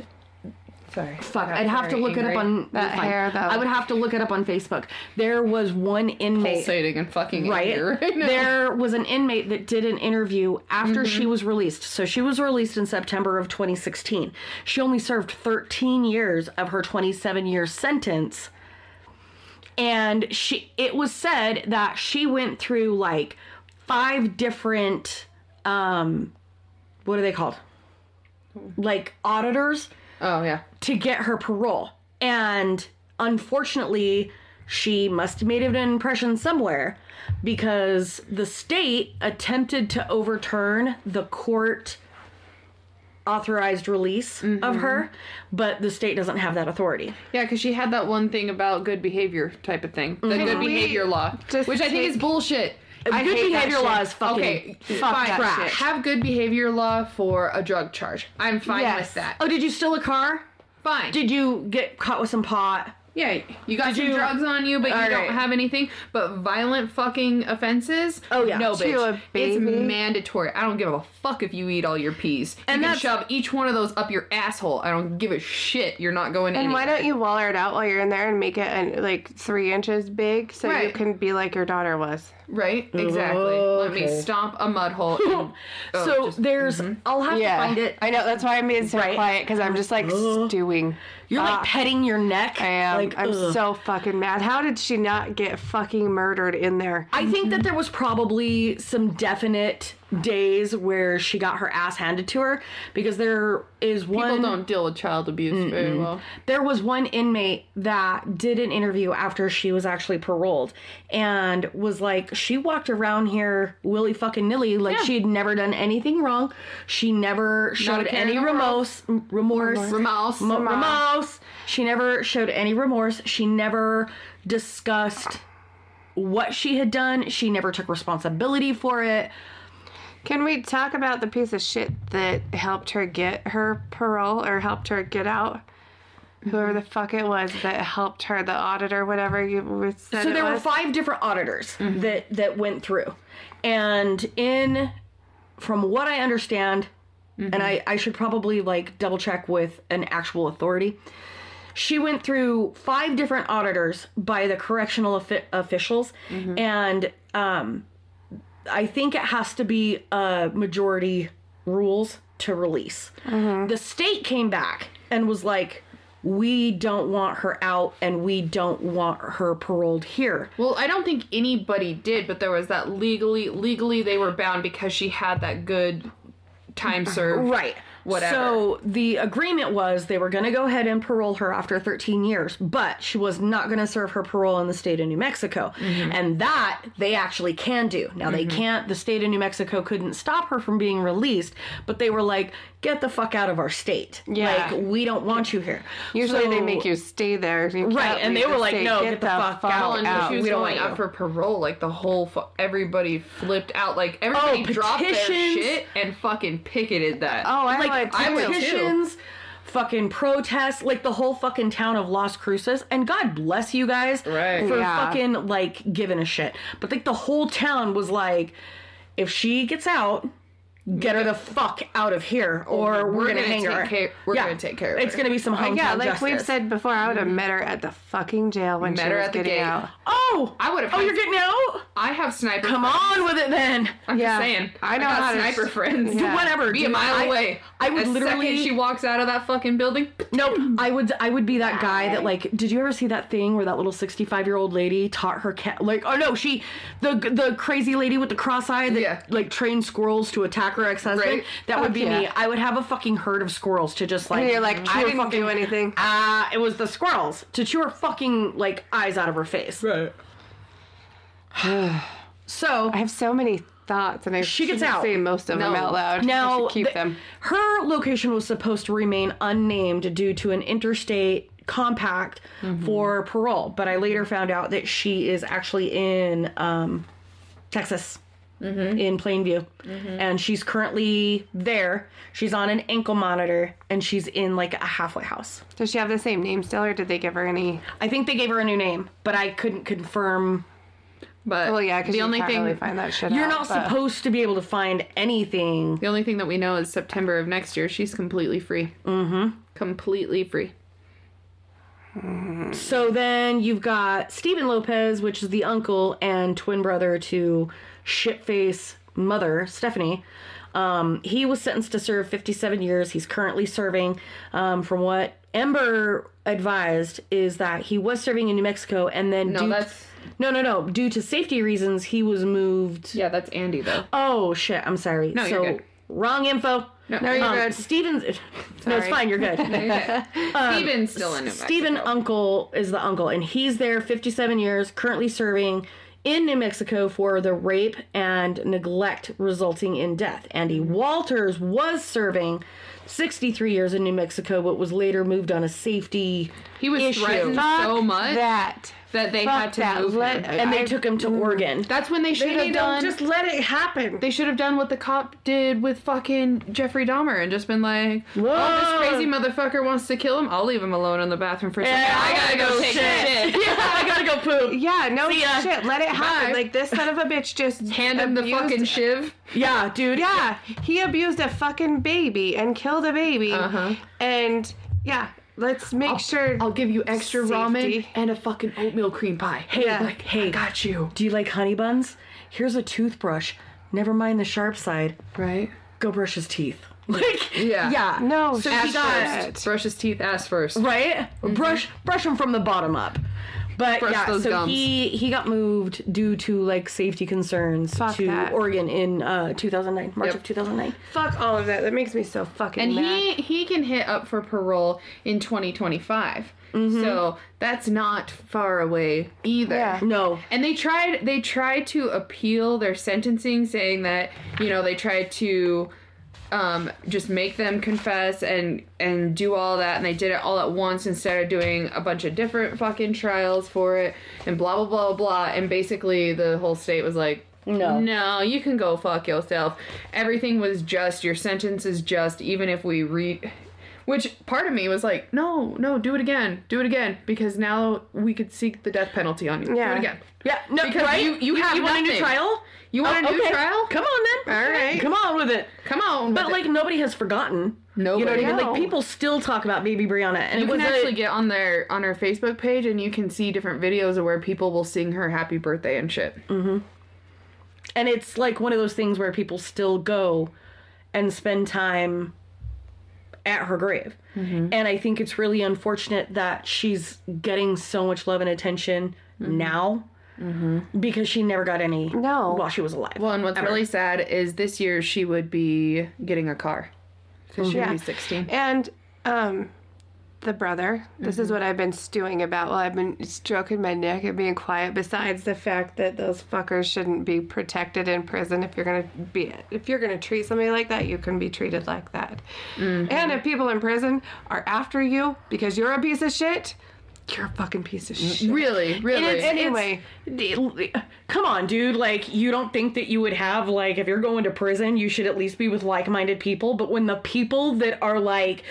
Sorry. fuck, I'd have to look it up on That fine. hair. I would have to look it up on Facebook. There was one inmate pulsating and fucking right? right now. There was an inmate that did an interview after she was released. So she was released in September of 2016. She only served 13 years of her 27 year sentence. And she it was said that she went through like five different um what are they called? Like auditors Oh yeah. to get her parole. And unfortunately, she must have made an impression somewhere because the state attempted to overturn the court authorized release of mm-hmm. her, but the state doesn't have that authority. Yeah, because she had that one thing about good behavior type of thing. The mm-hmm. good behavior law. just Which I think is bullshit. I Good behavior law is fucking Okay, Fuck fine. that trash. shit. Have good behavior law for a drug charge. I'm fine Yes. with that. Oh, did you steal a car? Fine. Did you get caught with some pot? Yeah, you got Did some you- drugs on you, but you All don't right. have anything. But violent fucking offenses. Oh, yeah. no To bitch. a It's baby? mandatory. I don't give a fuck if you eat all your peas. And you can that's- shove each one of those up your asshole. I don't give a shit. You're not going anywhere. And anywhere. why don't you waller it out while you're in there and make it uh, like three inches big so you Right. can be like your daughter was? Right? Exactly. Let me Okay. stomp a mud hole. [laughs] and- oh, so just- there's, I'll have to find it. I know that's why I'm being so Right. quiet because I'm just like [gasps] stewing. You're like Ah, petting your neck. I am. Like, I'm ugh. so fucking mad. How did she not get fucking murdered in there? I think that there was probably some definite days where she got her ass handed to her because there is one People don't deal with child abuse very well. there was one inmate that did an interview after she was actually paroled and was like she walked around here willy fucking nilly like Yeah. she'd never done anything wrong. She never showed any the remorse. remorse Remorse. Remorse. She never showed any remorse. She never discussed what she had done. She never took responsibility for it Can we talk about the piece of shit that helped her get her parole or helped her get out? Whoever the fuck it was that helped her, the auditor, whatever you said. so there were five different auditors mm-hmm. that that went through. And in from what i understand and mm-hmm. I, I should probably like double check with an actual authority she went through five different auditors by the correctional offi- officials. Mm-hmm. And um, i think it has to be a majority rules to release uh-huh. the state came back and was like we don't want her out and we don't want her paroled here Well, I don't think anybody did, but there was that legally legally they were bound because she had that good time uh-huh. served. Right. Whatever. So the agreement was they were going to go ahead and parole her after 13 years, but she was not going to serve her parole in the state of New Mexico. Mm-hmm. And that they actually can do. Now they can't, the state of New Mexico couldn't stop her from being released, but they were like, get the fuck out of our state. Yeah. Like, we don't want you here. Usually they make you stay there. You Right, and they were the like, state. no, get the fuck out. Well, and out. she was We don't going you. for parole. Like the whole, fu- everybody flipped out. Like everybody dropped their shit and fucking picketed that. Oh, I like would too. I would too. petitions, fucking protests, like the whole fucking town of Las Cruces. And God bless you guys Right. for Yeah. fucking like giving a shit. But like the whole town was like, if she gets out. Get her the fuck out of here, oh, or we're, we're gonna, gonna hang take her. care- we're gonna take care of it. It's gonna be some hometown yeah, like justice. we've said before, I would have mm-hmm. met her at the fucking jail when Met she her was at the getting gate. out. Oh, I would've Oh, you're getting out. I have sniper. Come friends. on with it then. I'm Yeah, just saying. I know got how to- sniper friends. Yeah. Whatever. Be a mile I- away. I would The literally. second she walks out of that fucking building. [laughs] Nope. I would I would be that guy that like did you ever see that thing where that little 65 year old lady taught her cat like oh no she the the crazy lady with the cross eye that Yeah. like trained squirrels to attack her ex husband Right. that would be Fuck me. I would have a fucking herd of squirrels to just like And you're like, chew I didn't fucking, do anything. Ah, it was the squirrels to chew her fucking like eyes out of her face Right. [sighs] so I have so many thoughts, and I She gets out. say most of them out loud. I Now, keep the- them. Her location was supposed to remain unnamed due to an interstate compact Mm-hmm. for parole, but I later found out that she is actually in um, Texas. Mm-hmm. In Plainview, and she's currently there. She's on an ankle monitor, and she's in like a halfway house. Does she have the same name still, or did they give her any? I think they gave her a new name, but I couldn't confirm. But Well, yeah, because the only thing really find that shit You're out, not but- supposed to be able to find anything. the only thing that we know is September of next year. She's completely free. Mm-hmm. Completely free. So then you've got Stephen Lopez, which is the uncle and twin brother to shitface mother, Stephanie. Um, he was sentenced to serve 57 years. He's currently serving. Um, from what Ember advised, is that he was serving in New Mexico and then No, that's no, no, no. Due to safety reasons, he was moved. yeah, that's Andy though. Oh shit! I'm sorry. No, so you're good. wrong info. No, No, you're Um, good. Stephen's. No, it's fine. You're good. [laughs] Steven's still in New Mexico. Stephen Uncle is the uncle, and he's there 57 years, currently serving in New Mexico for the rape and neglect resulting in death. Andy Walters was serving 63 years in New Mexico, but was later moved on a safety He was issue. threatened Fuck so much that. That they Fuck had to that. move Let- him. and they I- took him to Oregon. That's when they should They have need done. to just let it happen. They should have done what the cop did with fucking Jeffrey Dahmer and just been like, "Oh, Whoa. this crazy motherfucker wants to kill him. I'll leave him alone in the bathroom for a second. Yeah, I gotta go take a shit." [laughs] yeah, I gotta go poop. yeah, no See shit. Let it happen. Bye. Like this son of a bitch just [laughs] Hand him the fucking shiv. Yeah, dude. Yeah, he abused a fucking baby and killed a baby. Uh-huh. And yeah, let's make sure. I'll give you extra ramen and a fucking oatmeal cream pie. Hey, Yeah. like, Hey. I got you. Do you like honey buns? Here's a toothbrush. Never mind the sharp side. Right? Go brush his teeth. [laughs] Like, Yeah. yeah. no, So he got First, brush his teeth ass first. right. Mm-hmm. Brush brush him from the bottom up. But Brush yeah, those so gums. he he got moved due to like safety concerns Fuck to that. Oregon in uh 2009, March Yep. of 2009. Fuck all of that. That makes me so fucking And mad. he he can hit up for parole in 2025. So that's not far away either. Yeah. No. And they tried they tried to appeal their sentencing saying that, you know, they tried to um, just make them confess and and do all that and they did it all at once instead of doing a bunch of different fucking trials for it and blah blah blah blah and basically the whole state was like No. no you can go fuck yourself everything was just your sentence is just even if we read which part of me was like no no do it again do it again because now we could seek the death penalty on you Yeah. do it again Yeah, no, Because right? you- you have want a new trial? You want Oh, a new okay. trial Come on then. All right. Come on with it. come on But with like it. nobody has forgotten. You know what I Nobody. mean? No. Like people still talk about baby Brianna, and You it can was a- actually get on their on her Facebook page and you can see different videos of where people will sing her happy birthday and shit. Mhm. and it's like one of those things where people still go and spend time at her grave. Mm-hmm. And I think it's really unfortunate that she's getting so much love and attention Mm-hmm. now Mm-hmm. because she never got any No. while she was alive. Well, and what's Ever. really sad is this year she would be getting a car. So she Yeah. would be 16. And um the brother. This is mm-hmm. what I've been stewing about while I've been stroking my neck and being quiet. Besides the fact that those fuckers shouldn't be protected in prison. If you're gonna be, if you're gonna treat somebody like that, you can be treated like that. Mm-hmm. And if people in prison are after you because you're a piece of shit, you're a fucking piece of shit. Really, really. it's- Anyway, Come on, dude. Like, you don't think that you would have, like, if you're going to prison, you should at least be with like minded people. But when the people that are, like,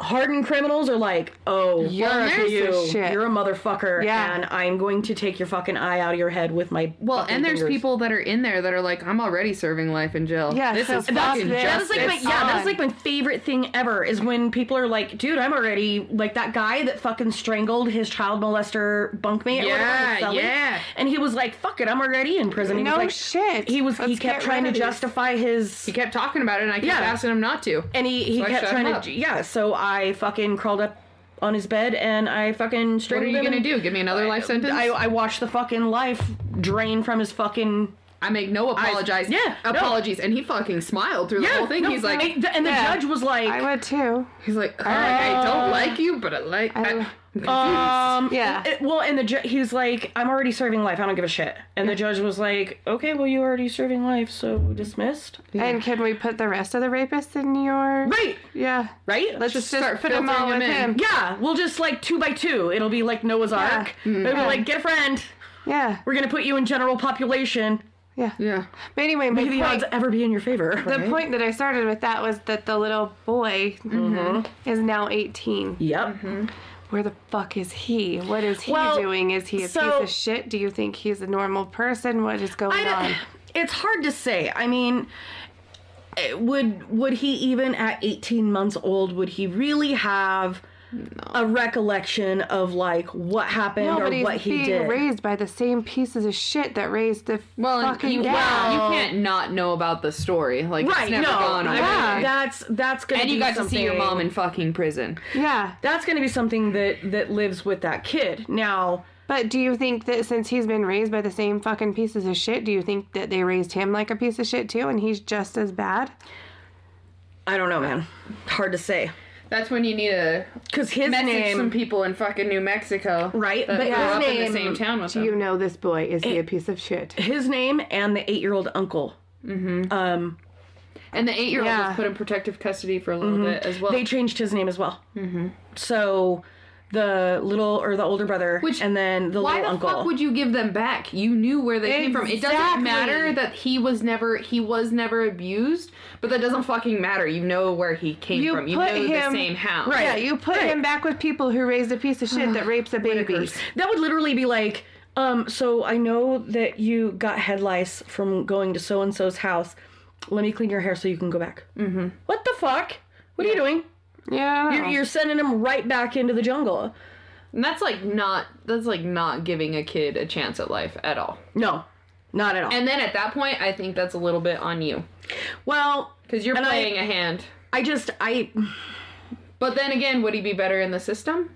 hardened criminals are like, oh, You're a fuck you. shit. You're a motherfucker. Yeah. And I'm going to take your fucking eye out of your head with my. well, and there's fingers. people that are in there that are like, I'm already serving life in jail. Yeah, this so is fuck fucking this. That is like my, yeah, that's on. like my favorite thing ever is when people are like, dude, I'm already like that guy that fucking strangled his child molester bunkmate. or whatever, Yeah, yeah. And he was like, fuck it, I'm already in prison. He no was like, shit. He was he Let's kept trying to rid of these. justify his He kept talking about it and I kept Yeah. asking him not to. and he he So kept trying him to yeah. So I fucking crawled up on his bed and I fucking What are strangled you him. gonna and- do? Give me another life sentence? I I watched the fucking life drain from his fucking I make no apologize. yeah, no. apologies, and he fucking smiled through the whole thing. no, he's like, and the, and the Yeah. judge was like, I would too. he's like, all right, I don't like you, but I like. I, I- am confused. Um. Yeah. it- well, and the ju- he's like, I'm already serving life. I don't give a shit. And the judge was like, Okay, well, you're already serving life, so dismissed. And can we put the rest of the rapists in your? Right. Yeah. Right. Let's just just, start put them all filtering with them in. him. yeah, we'll just like two by two. It'll be like Noah's Ark. Mm-hmm. It'll be like, get a friend. Yeah. We're gonna put you in general population. Yeah. yeah. But anyway, my May the odds ever be in your favor. the point that I started with that was that the little boy mm-hmm. is now 18. Yep. Mm-hmm. Where the fuck is he? What is he Well, doing? Is he a so- piece of shit? Do you think he's a normal person? What is going on? it's hard to say. I mean, eh, would would he even at 18 months old would he really have a recollection of like what happened or what he being did? raised by the same pieces of shit that raised the Well, and fucking you, dad. well, you can't not know about the story. Like, right? it's never no, gone I away. Yeah. that's that's gonna And you be got to see your mom in fucking prison. yeah. That's gonna be something that that lives with that kid. Now, But do you think that since he's been raised by the same fucking pieces of shit, do you think that they raised him like a piece of shit too and he's just as bad? I don't know, man. Hard to say That's when you need to because his message name, some people in fucking New Mexico. Right, but grew his up in the name- same town with Do them. you know this boy? Is he a piece of shit? his name, and the eight-year-old uncle. Mm-hmm. Um, And the eight year old Yeah. was put in protective custody for a little bit as well. They changed his name as well. Mm-hmm. So the little or the older brother, Which- and then the Why little the uncle. fuck would you give them back? You knew where they came from. It doesn't Exactly. matter that he was never he was never abused, but that doesn't fucking matter. You know where he came You from. You put know the same house. Right. Yeah, you put him back with people who raised a piece of shit that rapes a baby. That would literally be like, um, so I know that you got head lice from going to so and so's house. Let me clean your hair so you can go back. Mm-hmm. What the fuck? What are you doing? Yeah. You're, you're sending him right back into the jungle. And that's like not that's like not giving a kid a chance at life at all. No, not at all. And then at that point, I think that's a little bit on you well, because you're playing a hand. I just I But then again, would he be better in the system?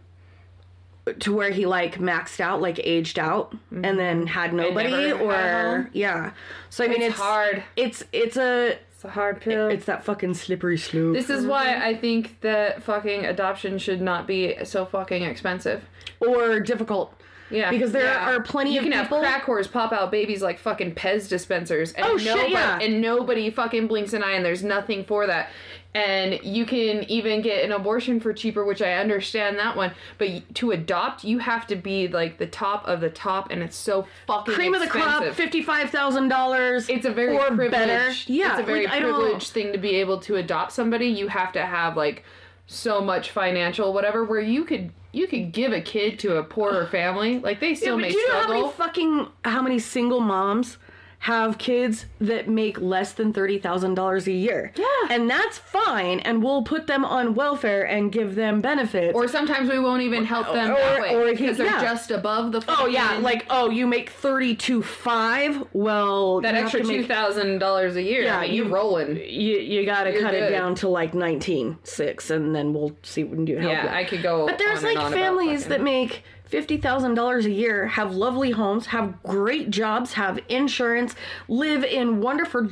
to where he like maxed out, like aged out, and mm-hmm. then had nobody, never had or yeah. So I mean, It's it's hard. It's it's a It's a hard pill. it's that fucking slippery slope. This is why I think that fucking adoption should not be so fucking expensive. or difficult. Yeah, Because there yeah. are plenty you of can have crack whores pop out babies like fucking Pez dispensers, and Oh, shit, yeah. and nobody fucking blinks an eye, and there's nothing for that. And you can even get an abortion for cheaper, which I understand that one. But to adopt, you have to be like the top of the top, and it's so fucking cream of the crop, fifty five thousand dollars. It's a very or privileged. better. Yeah, it's a very like, privileged thing to be able to adopt somebody. You have to have like so much financial whatever where you could you could give a kid to a poorer family. Like they Yeah, still but may do you know how struggle. many fucking how many single moms have kids that make less than thirty thousand dollars a year? Yeah. and that's fine, and we'll put them on welfare and give them benefits. or sometimes we won't even help them or- that way or because they're yeah. just above the. oh yeah, like oh you make thirty two five. Well, that extra to two make- thousand dollars a year. Yeah, I mean, you you- rolling. You you gotta You're cut it down to like nineteen six, and then we'll see what we can do. help Yeah. I could go. But there's like families that make fifty thousand dollars a year, have lovely homes, have great jobs, have insurance, live in wonderful,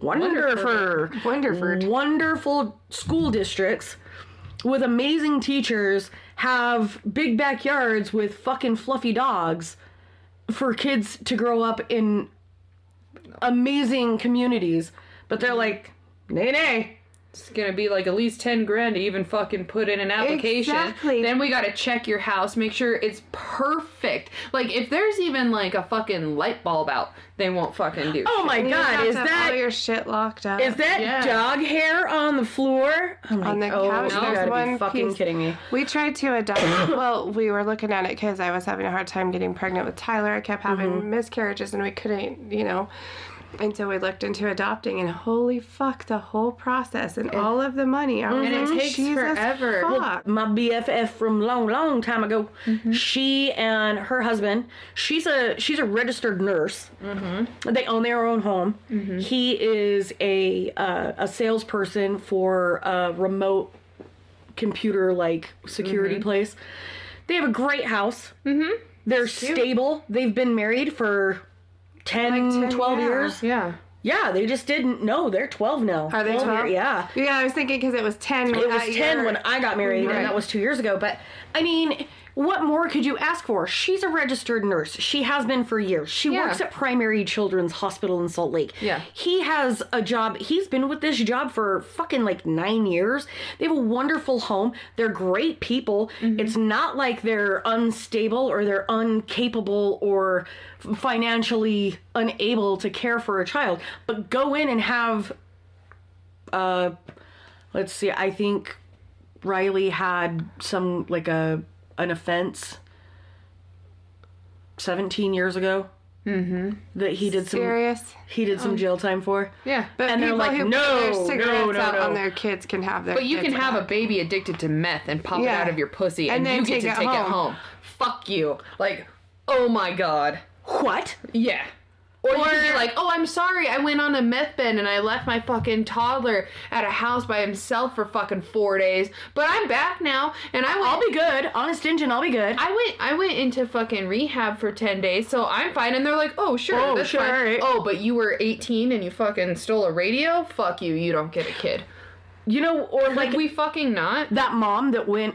wonderful, Wonderful. wonderful school districts with amazing teachers, have big backyards with fucking fluffy dogs for kids to grow up in amazing communities. But they're mm-hmm. like, nay, nay. It's gonna be like at least ten grand to even fucking put in an application. Exactly. Then we gotta check your house, make sure it's perfect. Like if there's even like a fucking light bulb out, they won't fucking do. [gasps] Oh my You god, have is to have that all your shit locked up? Is that Yeah. dog hair on the floor? I'm like, On the oh, couch, you there's gotta be one fucking piece- kidding me. We tried to adopt. [coughs] well, we were looking at it because I was having a hard time getting pregnant with Tyler. I kept having Mm-hmm. miscarriages, and we couldn't, you know. And so we looked into adopting, and holy fuck, the whole process and all of the money. I was And it takes Jesus forever. Fuck. My BFF from long, long time ago. She and her husband. She's a she's a registered nurse. Mm-hmm. They own their own home. He is a uh, a salesperson for a remote computer like security place. They have a great house. Mm-hmm. They're stable. They've been married for 10, 10 12 yeah. years. Yeah. Yeah, they just didn't know. They're 12 now. Are they 12? year- Yeah. Yeah, I was thinking because it was 10. It was 10 year. when I got married, Right. and that was two years ago. But, I mean, what more could you ask for? She's a registered nurse. She has been for years. She Yeah. works at Primary Children's Hospital in Salt Lake. Yeah. He has a job. He's been with this job for fucking like nine years. They have a wonderful home. They're great people. Mm-hmm. It's not like they're unstable or they're incapable or financially unable to care for a child. But go in and have uh let's see i think riley had some like a an offense 17 years ago mm-hmm. that he did some Serious. he did some jail time for Yeah. But And they're people like, who no, put their no, cigarettes no, out no. on their kids can have their. But you can kids have a baby addicted to meth and pop Yeah. it out of your pussy, and, And then you get take to it take it home. home. Fuck you. Like, oh my god. what Yeah. Or, you can be like, oh, I'm sorry, I went on a meth bin and I left my fucking toddler at a house by himself for fucking four days, but I'm back now, and I went. i'll be good honest engine i'll be good I went I went into fucking rehab for 10 days, so I'm fine. And they're like, oh, sure, Oh, that's sure, fine. alright. Oh, but you were 18 and you fucking stole a radio? Fuck you, you don't get a kid. you know or Like, like we fucking not? that mom that went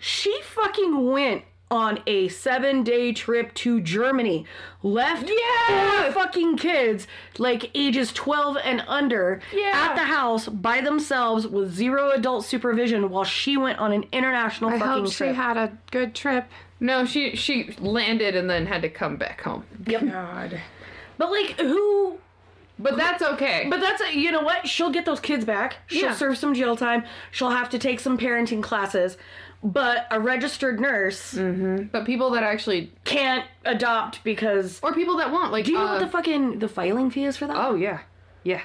she fucking went on a seven day trip to Germany. Left Yeah! four fucking kids, like ages 12 and under, Yeah. at the house by themselves with zero adult supervision while she went on an international I fucking hope she trip. had a good trip. No, she she landed and then had to come back home. God. but like, who But that's okay. But that's a, you know what? She'll get those kids back. She'll Yeah. serve some jail time. She'll have to take some parenting classes. But a registered nurse but people that actually can't adopt because. or people that want like Do you know uh, what the fucking the filing fee is for that? Oh yeah. Yeah.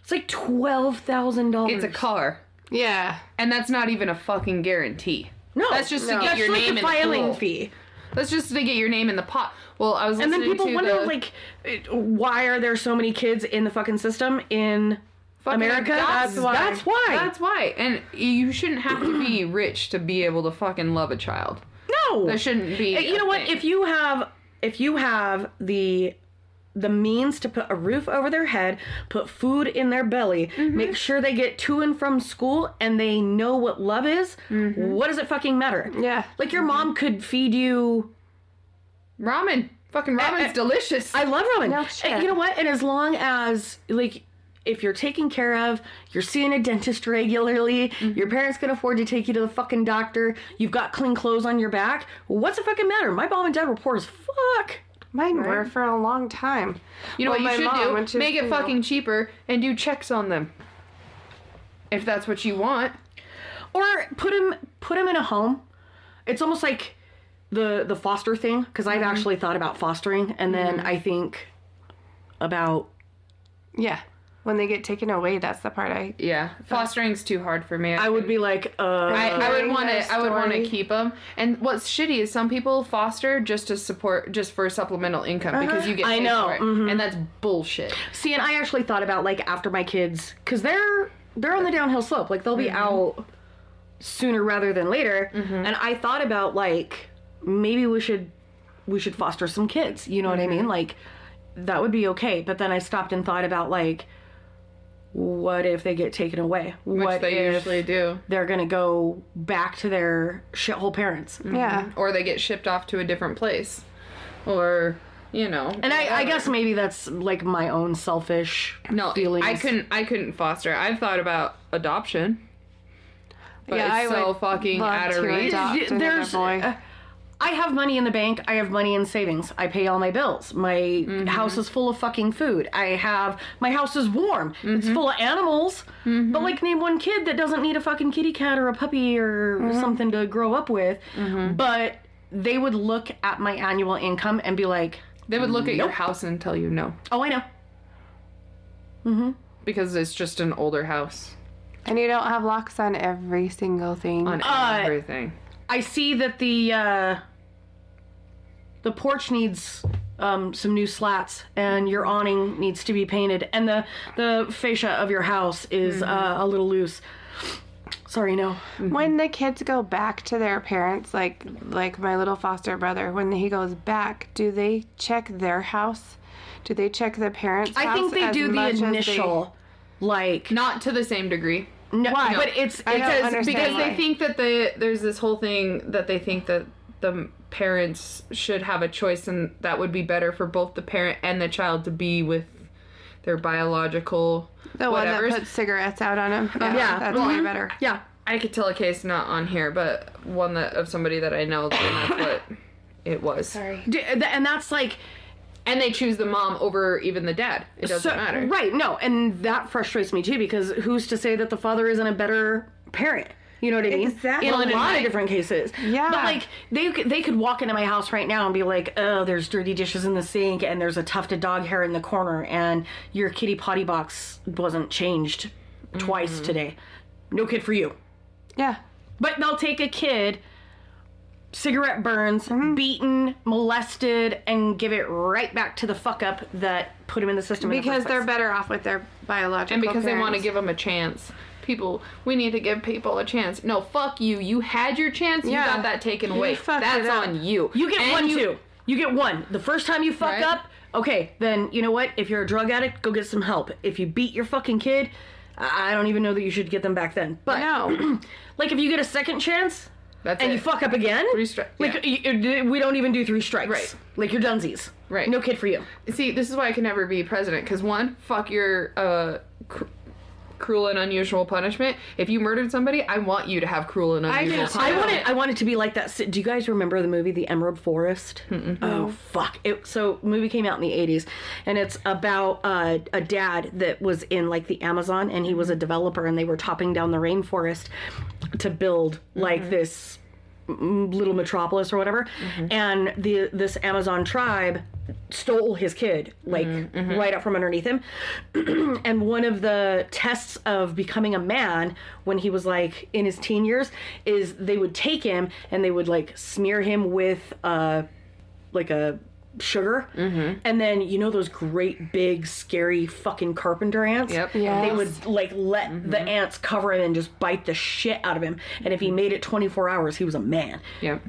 It's like twelve thousand dollars. It's a car. Yeah. And that's not even a fucking guarantee. No, That's just to get That's your like name the in the filing pool. fee. That's just to get your name in the pot. Well, I was And then people to wonder the, like, why are there so many kids in the fucking system in Fucking America? That's, why. That's why. That's why. And you shouldn't have to be [clears throat] rich to be able to fucking love a child. no. There shouldn't be. You a know what thing. if you have if you have the the means to put a roof over their head put food in their belly Mm-hmm. make sure they get to and from school and they know what love is Mm-hmm. what does it fucking matter Yeah. like your mom could feed you ramen, fucking ramen's uh, delicious. i love ramen No And you know what and as long as like if you're taken care of, you're seeing a dentist regularly, Mm-hmm. your parents can afford to take you to the fucking doctor, you've got clean clothes on your back, what's it fucking matter? My mom and dad were poor as fuck. Mine were for a long time. you know Well, what you should do? she Make it single- fucking cheaper and do checks on them. If that's what you want. or put him put him in a home it's almost like the the foster thing because i've mm-hmm. actually thought about fostering and then mm-hmm. i think about Yeah. When they get taken away, that's the part I. Yeah, fostering's too hard for me. i would be like uh I, I would Hearing want their to. I would want to story. keep them. And what's shitty is some people foster just to support, just for supplemental income because uh-huh. you get. I paid know, for it. mhm. and that's bullshit. see and i actually thought about like after my kids because they're they're on the downhill slope like they'll be mm-hmm. out sooner rather than later and i thought about like maybe we should we should foster some kids you know what i mean like that would be okay but then i stopped and thought about like what if they get taken away Which what they if usually do, they're gonna go back to their shithole parents. Yeah. or they get shipped off to a different place, or you know. And I, I guess maybe that's like my own selfish no feelings. I couldn't. I couldn't foster. I've thought about adoption, but Yeah, I it's so would fucking love out of to reach. There's, boy. uh, I have money in the bank. I have money in savings. I pay all my bills. My Mm-hmm. house is full of fucking food. I have my house is warm. It's Mm-hmm. full of animals. But like, name one kid that doesn't need a fucking kitty cat or a puppy or Mm-hmm. something to grow up with. But they would look at my annual income and be like, They would look at your house and tell you no "Oh, I know." Mhm. Because it's just an older house And you don't have locks on every single thing. on Uh, everything. I see that the uh, the porch needs um, some new slats, and your awning needs to be painted, and the the fascia of your house is uh, a little loose. Sorry, no. when the kids go back to their parents, like like my little foster brother, when he goes back, do they check their house? Do they check the parents' I house think they do the much as they- initial, like Not to the same degree. no, Why? but it's I don't because because why. they think that the there's this whole thing that they think that the parents should have a choice and that would be better for both the parent and the child to be with their biological the one that puts cigarettes out on him. Yeah, Yeah. that's Well, way mhm. better. yeah. I could tell a case not on here, but one that of somebody that I know, and that's what [coughs] it was. Sorry. And that's like And they choose the mom over even the dad. It doesn't So- matter. Right, no, and that frustrates me too because who's to say that the father isn't a better parent? You know what I mean? Exactly. In a lot of different cases. Yeah. But like they could they could walk into my house right now and be like, "Oh, there's dirty dishes in the sink and there's a tufted dog hair in the corner and your kitty potty box wasn't changed twice Mm-hmm. today. No kid for you." Yeah. But they'll take a kid, cigarette burns, Mm-hmm. beaten, molested, and give it right back to the fuck up that put him in the system. in the Because they're better off with their biological And because they want to give them a chance. People, we need to give people a chance. No, fuck you. You had your chance. Yeah. You got that taken You away. That's on you. You get And one you- too. You get one. The first time you fuck Right. up, okay, then you know what? If you're a drug addict, go get some help. If you beat your fucking kid, I don't even know that you should get them back then. But No. [clears throat] like if you get a second chance, That's and it. you fuck up again, Three stri- like yeah. we don't even do three strikes. Right. Like you're dunsies. Right. No kid for you. See, this is why I can never be president. Because one, fuck your uh, cr- cruel and unusual punishment. If you murdered somebody, I want you to have cruel and unusual do. punishment. I want it. I want it to be like that. Do you guys remember the movie The Emerald Forest? Oh fuck! It, so movie came out in the '80s, and it's about uh, a dad that was in like the Amazon, and he was a developer, and they were topping down the rainforest to build like this mm, little metropolis or whatever, mm-hmm. and the this Amazon tribe stole his kid like mm-hmm. Mm-hmm. right out from underneath him. [clears throat] And one of the tests of becoming a man when he was like in his teen years is they would take him and they would like smear him with uh like a sugar mm-hmm. and then you know those great big scary fucking carpenter ants Yep. Yes. they would like let the mm-hmm. ants cover him and just bite the shit out of him and if he made it 24 hours he was a man Yep.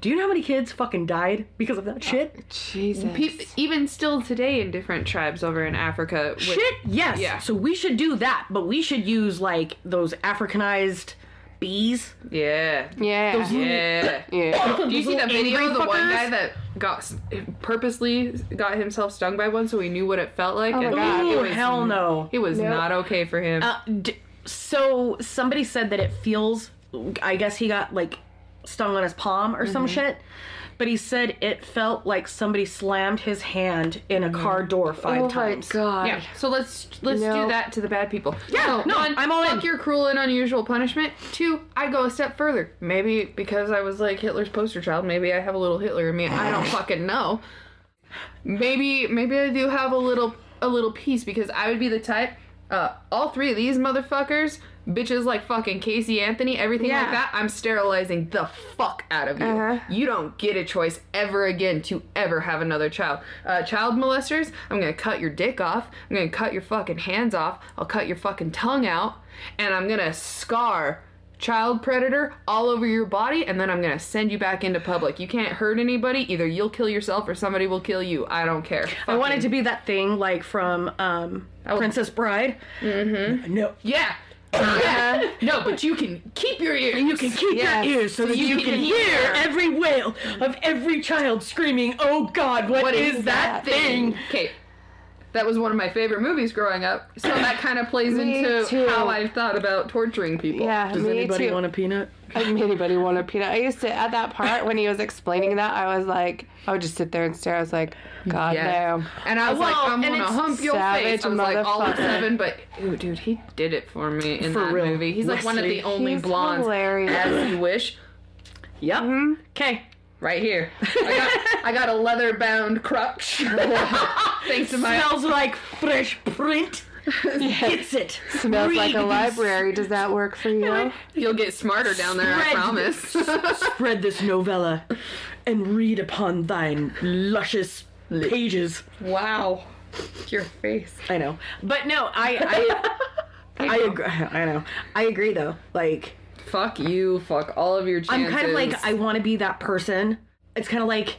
do you know how many kids fucking died because of that oh, shit Jesus. Pe- even still today in different tribes over in Africa. With, Shit, yes. Yeah. So we should do that, but we should use like those Africanized bees. Yeah. yeah. Yeah. [coughs] yeah. [coughs] Do you see that video of the one guy that got purposely got himself stung by one so he knew what it felt like? Oh and God. it Oh was, hell no. It was Nope. not okay for him. Uh, d- so somebody said that it feels. I guess he got like stung on his palm or Mm-hmm. some shit. But he said it felt like somebody slammed his hand in a car door five Oh my times. god. yeah. So let's let's do that to the bad people. Yeah, So, no, one, I'm all fuck in. your cruel and unusual punishment. Two, I go a step further. Maybe because I was like Hitler's poster child, maybe I have a little Hitler in me. I don't [sighs] fucking know. Maybe maybe I do have a little a little piece because I would be the type. Uh, all three of these motherfuckers, bitches like fucking Casey Anthony, everything Yeah. like that. I'm sterilizing the fuck out of you. Uh-huh. You don't get a choice ever again to ever have another child. Uh, child molesters, I'm gonna cut your dick off. I'm gonna cut your fucking hands off. I'll cut your fucking tongue out, and I'm gonna scar child predator all over your body, and then I'm gonna send you back into public. You can't hurt anybody. Either you'll kill yourself or somebody will kill you. I don't care. I wanted to be that thing like from um, Princess Bride. Mm-hmm. No. Yeah. Yeah. no, but you can keep your ears. You can keep Yes. your ears so that you you, can can, hear. hear every wail of every child screaming, "Oh God, What is, that thing?" Okay. That was one of my favorite movies growing up. So that kind of plays Me into too. how I've thought about torturing people. Yeah, Does me anybody too. want a peanut? [laughs] anybody want a peanut? I used to at that part when he was explaining that, I was like, I would just sit there and stare. I was like, God Yeah. damn. And I was Well, like, I'm gonna hump your face. savage I was like all of seven, but ooh, dude, he did it for me in For that real. movie. He's like one of the only He's blondes hilarious. as you wish. Yep. Mm-hmm. Okay. Right here. I got [laughs] I got a leather bound crutch. [laughs] Thanks to my Smells like fresh print. [laughs] Gets it. Smells like a library. Does that work for you? You'll get smarter down there, I Spread promise. Spread this novella and read upon thine luscious pages. wow. Your face. I know, but no, I I I agree. I know. I agree though. Like Fuck you. Fuck all of your chances. I'm kind of like I want to be that person. It's kind of like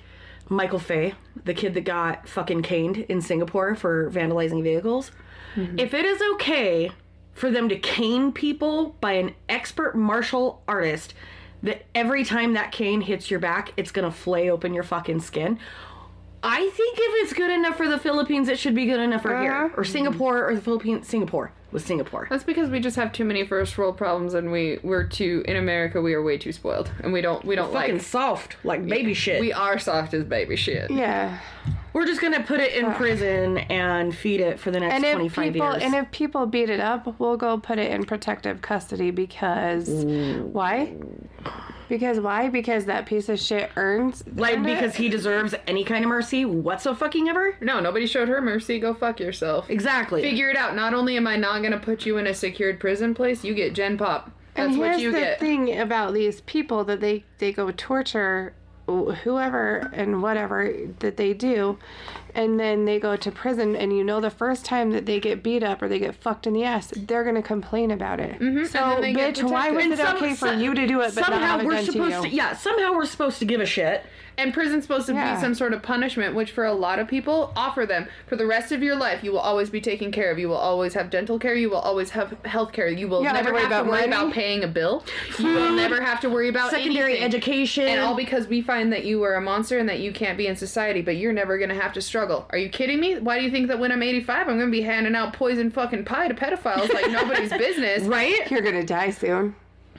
Michael Fay, the kid that got fucking caned in Singapore for vandalizing vehicles. Mm-hmm. If it is okay for them to cane people by an expert martial artist, that every time that cane hits your back, it's gonna flay open your fucking skin. I think if it's good enough for the Philippines, it should be good enough for here uh-huh. or Singapore or the Philippines. Singapore was Singapore. That's because we just have too many first world problems, and we we're too in America. We are way too spoiled, and we don't we don't Fucking like. soft, like baby shit. We are soft as baby shit. Yeah. We're just gonna put it in prison and feed it for the next And if 25 people years. and if people beat it up, we'll go put it in protective custody because why? Because why? Because that piece of shit earns like earned it? because he deserves any kind of mercy whatso fucking ever. No, nobody showed her mercy. Go fuck yourself. Exactly. Figure it out. Not only am I not gonna put you in a secured prison place, you get Gen Pop. That's and what here's you the get. thing about these people that they they go torture whoever and whatever that they do and then they go to prison, and you know the first time that they get beat up or they get fucked in the ass, they're gonna complain about it. Mm-hmm, and So, then they get bitch, why was protected. it some- okay for some- you to do it, but not somehow we're done to to, yeah somehow we're supposed to give a shit And prison's supposed to Yeah. be some sort of punishment, which for a lot of people offer them for the rest of your life. You will always be taken care of. You will always have dental care. You will always have health care. You will have never to worry have to about worry money. about paying a bill. You will never have to worry about secondary anything. education And all because we find that you are a monster and that you can't be in society, but you're never gonna have to struggle. Are you kidding me? Why do you think that when I'm 85, I'm gonna be handing out poison fucking pie to pedophiles like nobody's [laughs] business? right You're gonna die soon,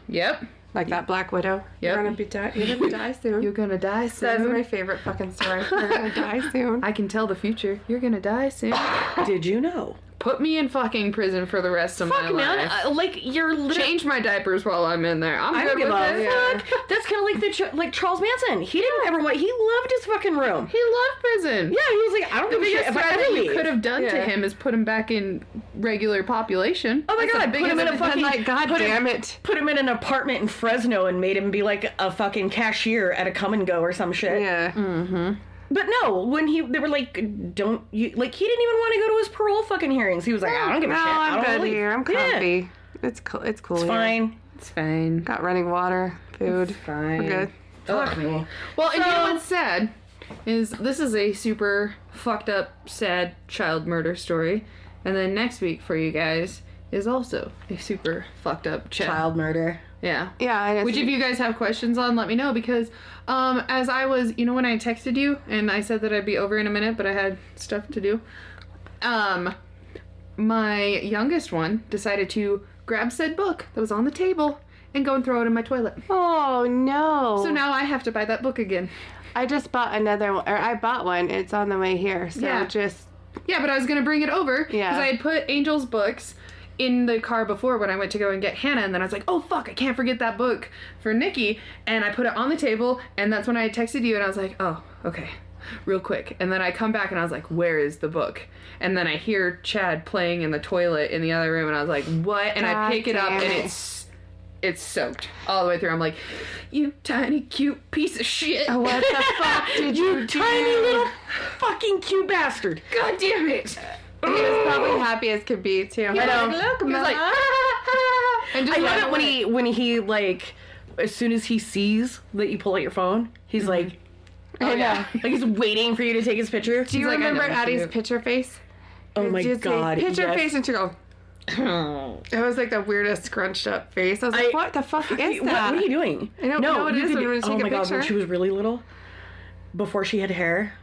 Yep. Like that Black Widow. Yep. You're gonna be di- You're gonna die [laughs] soon. You're gonna die soon. That's soon. my favorite fucking story. [laughs] You're gonna die soon. I can tell the future. You're gonna die soon. [laughs] did you know Put me in fucking prison for the rest of my life. fuck man life. uh, like you're literally Change my diapers while I'm in there. I'm I good don't give with a it. fuck. [laughs] That's kind of like the Ch- like Charles Manson. He didn't ever want. He loved his fucking room. He loved prison. Yeah, he was like, I don't The give a shit biggest if I threat ever that you leave. could have done to Yeah. him is put him back in regular population. Oh my That's the God, put biggest him in a thing. fucking- I'm like, God put him- damn it. Put him in an apartment in Fresno and made him be like a fucking cashier at a come and go or some shit. Yeah. But no, when he they were like, don't you like he didn't even want to go to his parole fucking hearings. He was like, I don't give a No, shit. I I'm don't good leave." here. I'm Yeah, comfy. It's cool. It's cool. it's here. fine. It's fine. Got running water, food. Fine. We're good. Fuck me. Well, and you know what's sad is this is a super fucked up, sad child murder story, and then next week for you guys is also a super fucked up child. Child murder. Yeah. Yeah. Which, if you guys have questions on, let me know because, um, as I was, you know, when I texted you and I said that I'd be over in a minute, but I had stuff to do. Um, my youngest one decided to grab said book that was on the table and go and throw it in my toilet. oh no. So now I have to buy that book again. I just bought another one, or I bought one. It's on the way here. So Yeah. just Yeah, but I was gonna bring it over because Yeah. I had put Angel's books in the car before when I went to go and get Hannah, and then I was like, oh fuck, I can't forget that book for Nikki, and I put it on the table, and that's when I texted you, and I was like, oh, okay, real quick, and then I come back and I was like, where is the book? And then I hear Chad playing in the toilet in the other room, and I was like, what? And I pick it up, and it's it's soaked all the way through. I'm like, you tiny cute piece of shit. Oh, what the [laughs] fuck did you, You tiny little fucking cute bastard. God damn it. He was probably happy as could be too. I know. Look, He was like, [laughs] and just I love it when he when he like as soon as he sees that you pull out your phone, he's mm-hmm. like oh, oh yeah, like he's waiting for you to take his picture. Do you like, remember what Addie's picture face? oh my god. Picture yes. face, and she go. [clears throat] It was like the weirdest scrunched up face. I was like, I- what the fuck is What, that? what are you doing? I don't know what it is could- when we take oh a my god, when she was really little, before she had hair.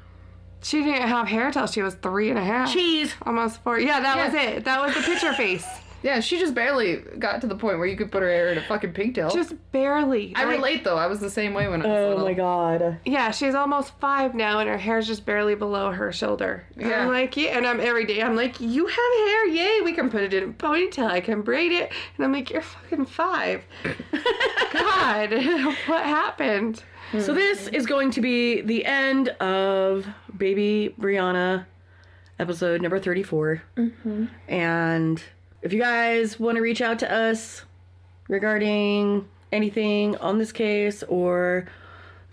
She didn't have hair till she was three and a half. Cheese. Almost four. Yeah, that Yeah. was it. That was the picture [laughs] face. Yeah, she just barely got to the point where you could put her hair in a fucking pigtail. Just barely. I Like, relate though. I was the same way when I was Oh little. my god. Yeah, she's almost five now, and her hair's just barely below her shoulder. Yeah. I'm like, yeah, and I'm every day. I'm like, you have hair, yay! We can put it in a ponytail. I can braid it, and I'm like, you're fucking five. [laughs] God, [laughs] what happened? So this is going to be the end of Baby Brianna episode number 34. Mm-hmm. And if you guys want to reach out to us regarding anything on this case or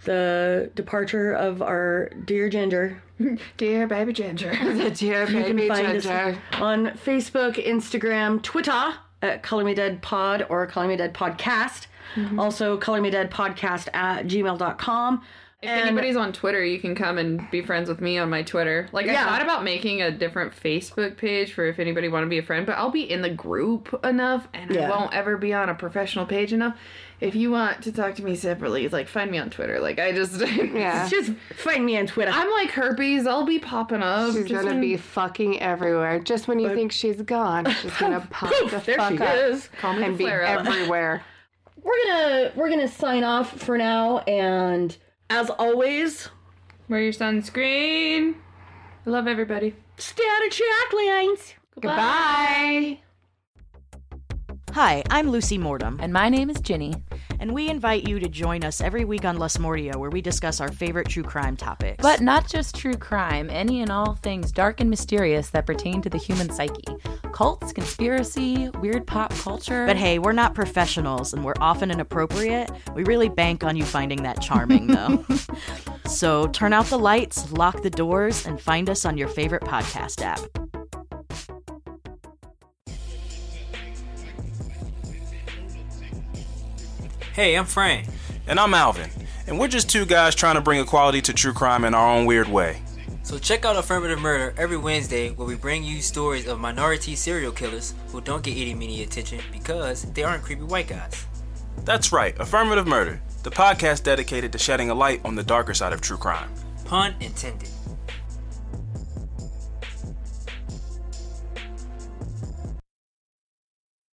the departure of our dear Ginger, [laughs] Dear baby Ginger. [laughs] The dear baby ginger. on Facebook, Instagram, Twitter at Color Me Dead Pod or Color Me Dead Podcast. Mm-hmm. Also, Color Me Dead Podcast at gmail.com. If anybody's on Twitter, you can come and be friends with me on my Twitter. Like I thought about making a different Facebook page for if anybody want to be a friend, but I'll be in the group enough and Yeah. I won't ever be on a professional page enough. If you want to talk to me separately, like find me on Twitter. Like I just [laughs] Yeah. [laughs] Just find me on Twitter. I'm like herpes, I'll be popping up. She's just gonna in- be fucking everywhere. Just when you think she's gone, she's gonna [laughs] pop Poof, the there fuck she up is. Call me and be everywhere. We're gonna we're gonna sign off for now, and as always, Wear your sunscreen. I love everybody. stay out of track lines. Goodbye. Hi, I'm Lucy Mortem, And my name is Ginny. And we invite you to join us every week on Les Mordia, where we discuss our favorite true crime topics. But not just true crime, any and all things dark and mysterious that pertain to the human psyche. Cults, conspiracy, weird pop culture. But hey, we're not professionals, and we're often inappropriate. We really bank on you finding that charming, though. [laughs] So turn out the lights, lock the doors, and find us on your favorite podcast app. Hey, I'm Frank. And I'm Alvin. And we're just two guys trying to bring equality to true crime in our own weird way. So check out Affirmative Murder every Wednesday where we bring you stories of minority serial killers who don't get any media attention because they aren't creepy white guys. That's right, Affirmative Murder, the podcast dedicated to shedding a light on the darker side of true crime. Pun intended.